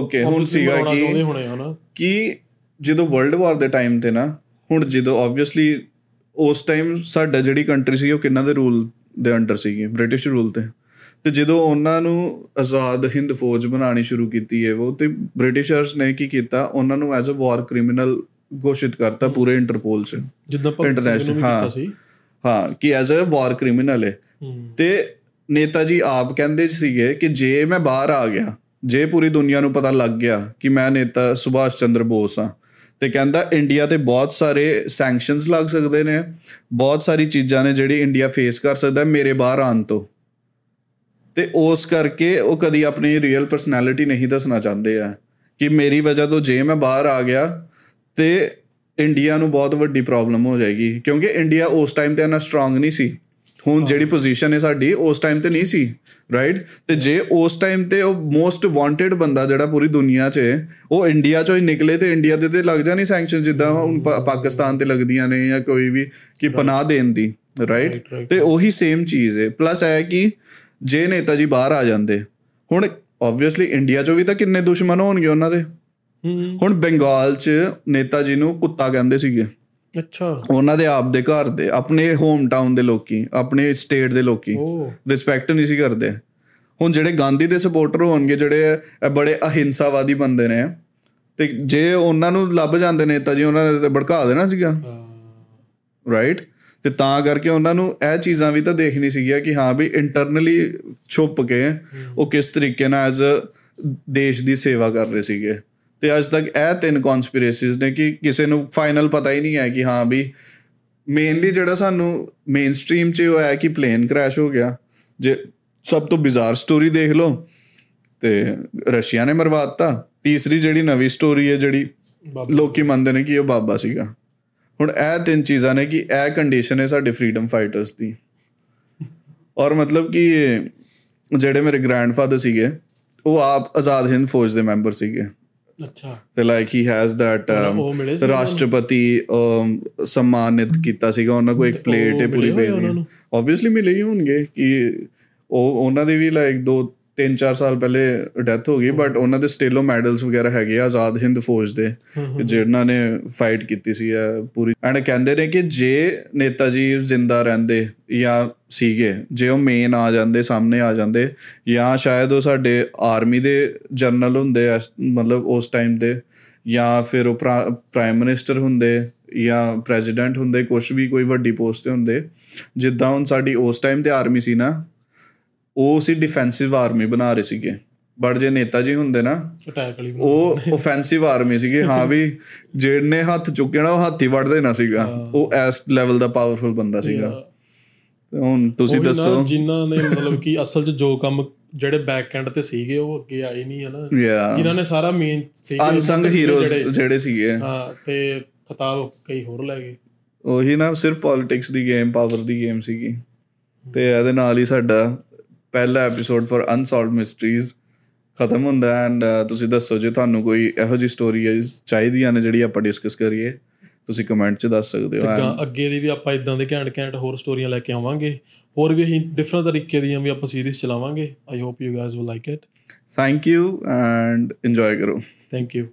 Okay, ਹੁਣ ਸੀਗਾ ਕਿ- ਕਿ ਜਦੋਂ ਵਰਲਡ ਵਾਰ ਦੇ ਟਾਈਮ ਤੇ ਨਾ ਹੁਣ ਜਦੋਂ ਆਬਵੀਅਸਲੀ ਉਸ ਟਾਈਮ ਸਾਡਾ ਜਿਹੜੀ ਕੰਟਰੀ ਸੀ ਉਹ ਕਿੰਨਾ ਦੇ ਰੂਲ ਦੇ ਅੰਡਰ ਸੀਗੀ? ਬ੍ਰਿਟਿਸ਼ ਰੂਲ ਤੇ। ਤੇ ਜਦੋਂ ਉਹਨਾਂ ਨੂੰ ਆਜ਼ਾਦ ਹਿੰਦ ਫੌਜ ਬਣਾਉਣੀ ਸ਼ੁਰੂ ਕੀਤੀ ਹੈ ਉਹ ਤੇ ਬ੍ਰਿਟਿਸ਼ਰਸ ਨੇ ਕੀ ਕੀਤਾ? ਉਹਨਾਂ ਨੂੰ ਐਜ਼ ਅ ਵਾਰ ਕ੍ਰਿਮੀਨਲ ਘੋਸ਼ਿਤ ਕਰਤਾ ਪੂਰੇ ਇੰਟਰਪੋਲ 'ਚ। ਜਿੱਦਾਂ International, ਹਾਂ। ਕੀਤਾ ਸੀ। ਹਾਂ ਕਿ ਐਜ਼ ਅ ਵਾਰ ਕ੍ਰਿਮੀਨਲ ਹੈ। ਤੇ ਨੇਤਾ ਜੀ ਆਪ ਕਹਿੰਦੇ ਸੀਗੇ ਕਿ ਜੇ ਮੈਂ ਬਾਹਰ ਆ ਗਿਆ ਜੇ ਪੂਰੀ ਦੁਨੀਆ ਨੂੰ ਪਤਾ ਲੱਗ ਗਿਆ ਕਿ ਮੈਂ ਨੇਤਾ ਸੁਭਾਸ਼ ਚੰਦਰ ਬੋਸ ਹਾਂ ਤੇ ਕਹਿੰਦਾ ਇੰਡੀਆ ਤੇ ਬਹੁਤ ਸਾਰੇ ਸੈਂਕਸ਼ਨਸ ਲੱਗ ਸਕਦੇ ਨੇ ਬਹੁਤ ਸਾਰੀ ਚੀਜ਼ਾਂ ਨੇ ਜਿਹੜੀ ਇੰਡੀਆ ਫੇਸ ਕਰ ਸਕਦਾ ਮੇਰੇ ਬਾਹਰ ਆਉਣ ਤੋਂ। ਤੇ ਉਸ ਕਰਕੇ ਉਹ ਕਦੀ ਆਪਣੀ ਰੀਅਲ ਪਰਸਨੈਲਿਟੀ ਨਹੀਂ ਦੱਸਣਾ ਚਾਹੁੰਦੇ ਆ ਕਿ ਮੇਰੀ ਵਜ੍ਹਾ ਤੋਂ ਜੇ ਮੈਂ ਬਾਹਰ ਆ ਗਿਆ ਤੇ ਇੰਡੀਆ ਨੂੰ ਬਹੁਤ ਵੱਡੀ ਪ੍ਰੋਬਲਮ ਹੋ ਜਾਏਗੀ ਕਿਉਂਕਿ ਇੰਡੀਆ ਉਸ ਟਾਈਮ ਤੇ ਇੰਨਾ ਸਟਰੋਂਗ ਨਹੀਂ ਸੀ। ਹੁਣ ਜਿਹੜੀ ਪੋਜੀਸ਼ਨ ਹੈ ਸਾਡੀ ਉਸ ਟਾਈਮ ਤੇ ਨਹੀਂ ਸੀ ਰਾਈਟ ਤੇ ਜੇ ਉਸ ਟਾਈਮ ਤੇ ਉਹ ਮੋਸਟ ਵਾਂਟਡ ਬੰਦਾ ਜਿਹੜਾ ਪੂਰੀ ਦੁਨੀਆ 'ਚ ਹੈ ਉਹ ਇੰਡੀਆ 'ਚੋਂ ਹੀ ਨਿਕਲੇ ਤੇ ਇੰਡੀਆ ਦੇ ਤੇ ਲੱਗ ਜਾਣੀ ਸੈਂਕਸ਼ਨ ਜਿੱਦਾਂ ਹੁਣ ਪਾਕਿਸਤਾਨ ਤੇ ਲੱਗਦੀਆਂ ਨੇ ਜਾਂ ਕੋਈ ਵੀ ਕਿ ਪਨਾਹ ਦੇਣ ਦੀ ਰਾਈਟ. ਤੇ ਉਹੀ ਸੇਮ ਚੀਜ਼ ਹੈ। ਪਲੱਸ ਹੈ ਕਿ ਜੇ ਨੇਤਾ ਜੀ ਬਾਹਰ ਆ ਜਾਂਦੇ ਹੁਣ ਆਬਵੀਅਸਲੀ ਇੰਡੀਆ 'ਚੋਂ ਵੀ ਤਾਂ ਕਿੰਨੇ ਦੁਸ਼ਮਣ ਹੋਣਗੇ ਉਹਨਾਂ ਦੇ? ਹੁਣ ਬੰਗਾਲ 'ਚ ਨੇਤਾ ਜੀ ਨੂੰ ਕੁੱਤਾ ਕਹਿੰਦੇ ਸੀਗੇ। ਅੱਛਾ। ਉਹਨਾਂ ਦੇ ਆਪ ਦੇ ਘਰ ਦੇ ਆਪਣੇ ਹੋਮ ਟਾਊਨ ਦੇ ਲੋਕੀ ਆਪਣੇ ਸਟੇਟ ਦੇ ਲੋਕੀ ਰਿਸਪੈਕਟ ਨਹੀਂ ਸੀ ਕਰਦੇ। ਹੁਣ ਜਿਹੜੇ ਗਾਂਧੀ ਦੇ ਸਪੋਰਟਰ ਹੋਣਗੇ ਜਿਹੜੇ ਬੜੇ ਅਹਿੰਸਾਵਾਦੀ ਬੰਦੇ ਨੇ ਤੇ ਜੇ ਉਹਨਾਂ ਨੂੰ ਲੱਭ ਜਾਂਦੇ ਨੇਤਾ ਜੀ ਉਹਨਾਂ ਨੇ ਤੇ ਭੜਕਾ ਦੇਣਾ ਸੀਗਾ। ਰਾਈਟ ਤੇ ਤਾਂ ਕਰਕੇ ਉਹਨਾਂ ਨੂੰ ਇਹ ਚੀਜ਼ਾਂ ਵੀ ਤਾਂ ਦੇਖਣੀ ਸੀਗੀਆਂ ਕਿ ਹਾਂ ਵੀ ਇੰਟਰਨਲੀ ਛੁਪ ਕੇ ਉਹ ਕਿਸ ਤਰੀਕੇ ਨਾਲ ਐਜ਼ ਦੇਸ਼ ਦੀ ਸੇਵਾ ਕਰ ਰਹੇ ਸੀਗੇ। ਤੇ ਅੱਜ ਤੱਕ ਇਹ ਤਿੰਨ ਕਨਸਪੀਰੇਸੀਜ਼ ਨੇ ਕਿ ਕਿਸੇ ਨੂੰ ਫਾਈਨਲ ਪਤਾ ਹੀ ਨਹੀਂ ਹੈ ਕਿ ਹਾਂ ਵੀ ਮੇਨਲੀ ਜਿਹੜਾ ਸਾਨੂੰ ਮੇਨ ਸਟ੍ਰੀਮ 'ਚ ਉਹ ਹੈ ਕਿ ਪਲੇਨ ਕ੍ਰੈਸ਼ ਹੋ ਗਿਆ। ਜੇ ਸਭ ਤੋਂ ਬਿਜ਼ਾਰ ਸਟੋਰੀ ਦੇਖ ਲਓ ਤੇ ਰਸ਼ੀਆ ਨੇ ਮਰਵਾਤਾ ਤੀਸਰੀ ਜਿਹੜੀ ਨਵੀਂ ਸਟੋਰੀ ਹੈ ਜਿਹੜੀ ਲੋਕੀ ਮੰਨਦੇ ਨੇ ਕਿ ਉਹ ਬਾਬਾ ਸੀਗਾ। ਹੁਣ ਇਹ ਤਿੰਨ ਚੀਜ਼ਾਂ ਨੇ ਕਿ ਇਹ ਕੰਡੀਸ਼ਨ ਹੈ ਸਾਡੇ ਫਰੀडम ਫਾਈਟਰਸ ਦੀ। ਔਰ ਮਤਲਬ ਕਿ ਜਿਹੜੇ ਮੇਰੇ ਗ੍ਰੈਂਡਫਾਦਰ ਸੀਗੇ ਉਹ ਆਪ ਆਜ਼ਾਦ ਹਿੰਦ ਫੌਜ ਦੇ ਮੈਂਬਰ ਸੀਗੇ। ਅੱਛਾ। ਤੇ ਲਾਈਕ ਹੀ ਹੈਜ਼ ਦੈਟ ਰਾਸ਼ਟਰਪਤੀ ਸਨਮਾਨਿਤ ਕੀਤਾ ਸੀਗਾ। ਉਹਨਾਂ ਕੋਲ ਇੱਕ ਪਲੇਟ ਹੈ ਪੂਰੀ ਨੂੰ? ਆਬਵੀਅਸਲੀ ਮਿਲੇ ਹੀ ਹੋਣਗੇ ਕਿ ਉਹ ਉਹਨਾਂ ਦੀ ਵੀ ਲਾਈਕ ਦੋ ਤਿੰਨ ਚਾਰ ਸਾਲ ਪਹਿਲੇ ਡੈਥ ਹੋ ਗਈ ਬਟ ਉਹਨਾਂ ਦੇ ਸਟੇਲੋ ਮੈਡਲਸ ਵਗੈਰਾ ਹੈਗੇ ਆ ਆਜ਼ਾਦ ਹਿੰਦ ਫੌਜ ਦੇ। ਜਿਨ੍ਹਾਂ ਨੇ ਫਾਈਟ ਕੀਤੀ ਸੀ ਪੂਰੀ ਐਂਡ ਕਹਿੰਦੇ ਨੇ ਕਿ ਜੇ ਨੇਤਾ ਜੀ ਜ਼ਿੰਦਾ ਰਹਿੰਦੇ ਜਾਂ ਸੀਗੇ ਜੇ ਉਹ ਮੇਨ ਆ ਜਾਂਦੇ ਸਾਹਮਣੇ ਆ ਜਾਂਦੇ ਜਾਂ ਸ਼ਾਇਦ ਉਹ ਸਾਡੇ ਆਰਮੀ ਦੇ ਜਨਰਲ ਹੁੰਦੇ ਮਤਲਬ ਉਸ ਟਾਈਮ ਦੇ ਜਾਂ ਫਿਰ ਉਹ ਪ੍ਰਾਈਮ ਮਿਨਿਸਟਰ ਹੁੰਦੇ ਜਾਂ ਪ੍ਰੈਜ਼ੀਡੈਂਟ ਹੁੰਦੇ ਕੁਝ ਵੀ ਕੋਈ ਵੱਡੀ ਪੋਸਟ ਤੇ ਹੁੰਦੇ ਜਿੱਦਾਂ ਹੁਣ ਸਾਡੀ ਉਸ ਟਾਈਮ ਤੇ ਆਰਮੀ ਸੀ ਨਾ ਉਹ ਸੀ ਡਿਫੈਂਸਿਵ ਆਰਮੀ ਬਣਾ ਰਹੇ ਸੀਗੇ। ਬਟ ਜੇ ਨੇਤਾ ਜੀ ਹੁੰਦੇ ਨਾ ਅਟੈਕ ਵਾਲੀ ਉਹ ਆਫੈਂਸਿਵ ਆਰਮੀ ਸੀਗੇ। ਹਾਂ ਵੀ ਜਿਹਨੇ ਹੱਥ ਚੁੱਕਿਆ ਨਾ ਉਹ ਹੱਥ ਹੀ ਵੜ ਦੇਣਾ ਸੀਗਾ ਉਹ ਇਸ ਲੈਵਲ ਦਾ ਪਾਵਰਫੁਲ ਬੰਦਾ ਸੀਗਾ। ਤੇ ਹੁਣ ਤੁਸੀਂ ਨਾ, ਦੱਸੋ। ਜਿਨ੍ਹਾਂ ਨੇ ਮਤਲਬ ਕਿ ਅਸਲ 'ਚ ਜੋ ਕੰਮ ਜਿਹੜੇ ਬੈਕ ਐਂਡ ਤੇ ਸੀਗੇ ਉਹ ਅੱਗੇ ਆਏ ਨਹੀਂ ਹਨਾ ਜਿਨ੍ਹਾਂ ਨੇ ਸਾਰਾ ਮੇਨ ਸੀਗੇ ਅਨਸੰਗ ਹੀਰੋਜ਼ ਜਿਹੜੇ ਸੀਗੇ। ਹਾਂ ਤੇ ਖਿਤਾਬ ਕਈ ਹੋਰ ਲੈ ਗਏ। ਉਹੀ ਨਾ ਸਿਰਫ ਪੋਲਿਟਿਕਸ ਦੀ ਗੇਮ ਪਾਵਰ ਦੀ ਗੇਮ ਸੀਗੀ। ਤੇ ਇਹਦੇ ਨਾਲ ਹੀ ਸਾਡਾ ਪਹਿਲਾ ਐਪੀਸੋਡ ਫॉर ਅਨਸੋਲਵਡ ਮਿਸਟਰੀਜ਼ ਖਤਮ ਹੁੰਦਾ ਐਂਡ ਤੁਸੀਂ ਦੱਸੋ ਜੇ ਤੁਹਾਨੂੰ ਕੋਈ ਇਹੋ ਜਿਹੀ ਸਟੋਰੀਜ਼ ਚਾਹੀਦੀਆਂ ਨੇ ਜਿਹੜੀ ਆਪਾਂ ਡਿਸਕਸ ਕਰੀਏ ਤੁਸੀਂ ਕਮੈਂਟ 'ਚ ਦੱਸ ਸਕਦੇ ਤੇ ਹੋ ਗਾਂ ਅੱਗੇ ਦੀ ਵੀ ਆਪਾਂ ਇਦਾਂ ਦੇ ਘੈਂਟ ਘੈਂਟ ਹੋਰ ਸਟੋਰੀਆਂ ਲੈ ਕੇ ਆਵਾਂਗੇ ਹੋਰ ਵੀ ਅਸੀਂ ਡਿਫਰੈਂਟ ਤਰੀਕੇ ਦੀਆਂ ਵੀ ਆਪਾਂ ਸੀਰੀਜ਼ ਚਲਾਵਾਂਗੇ I hope you guys will like it thank you and enjoy ਕਰੋ। Thank you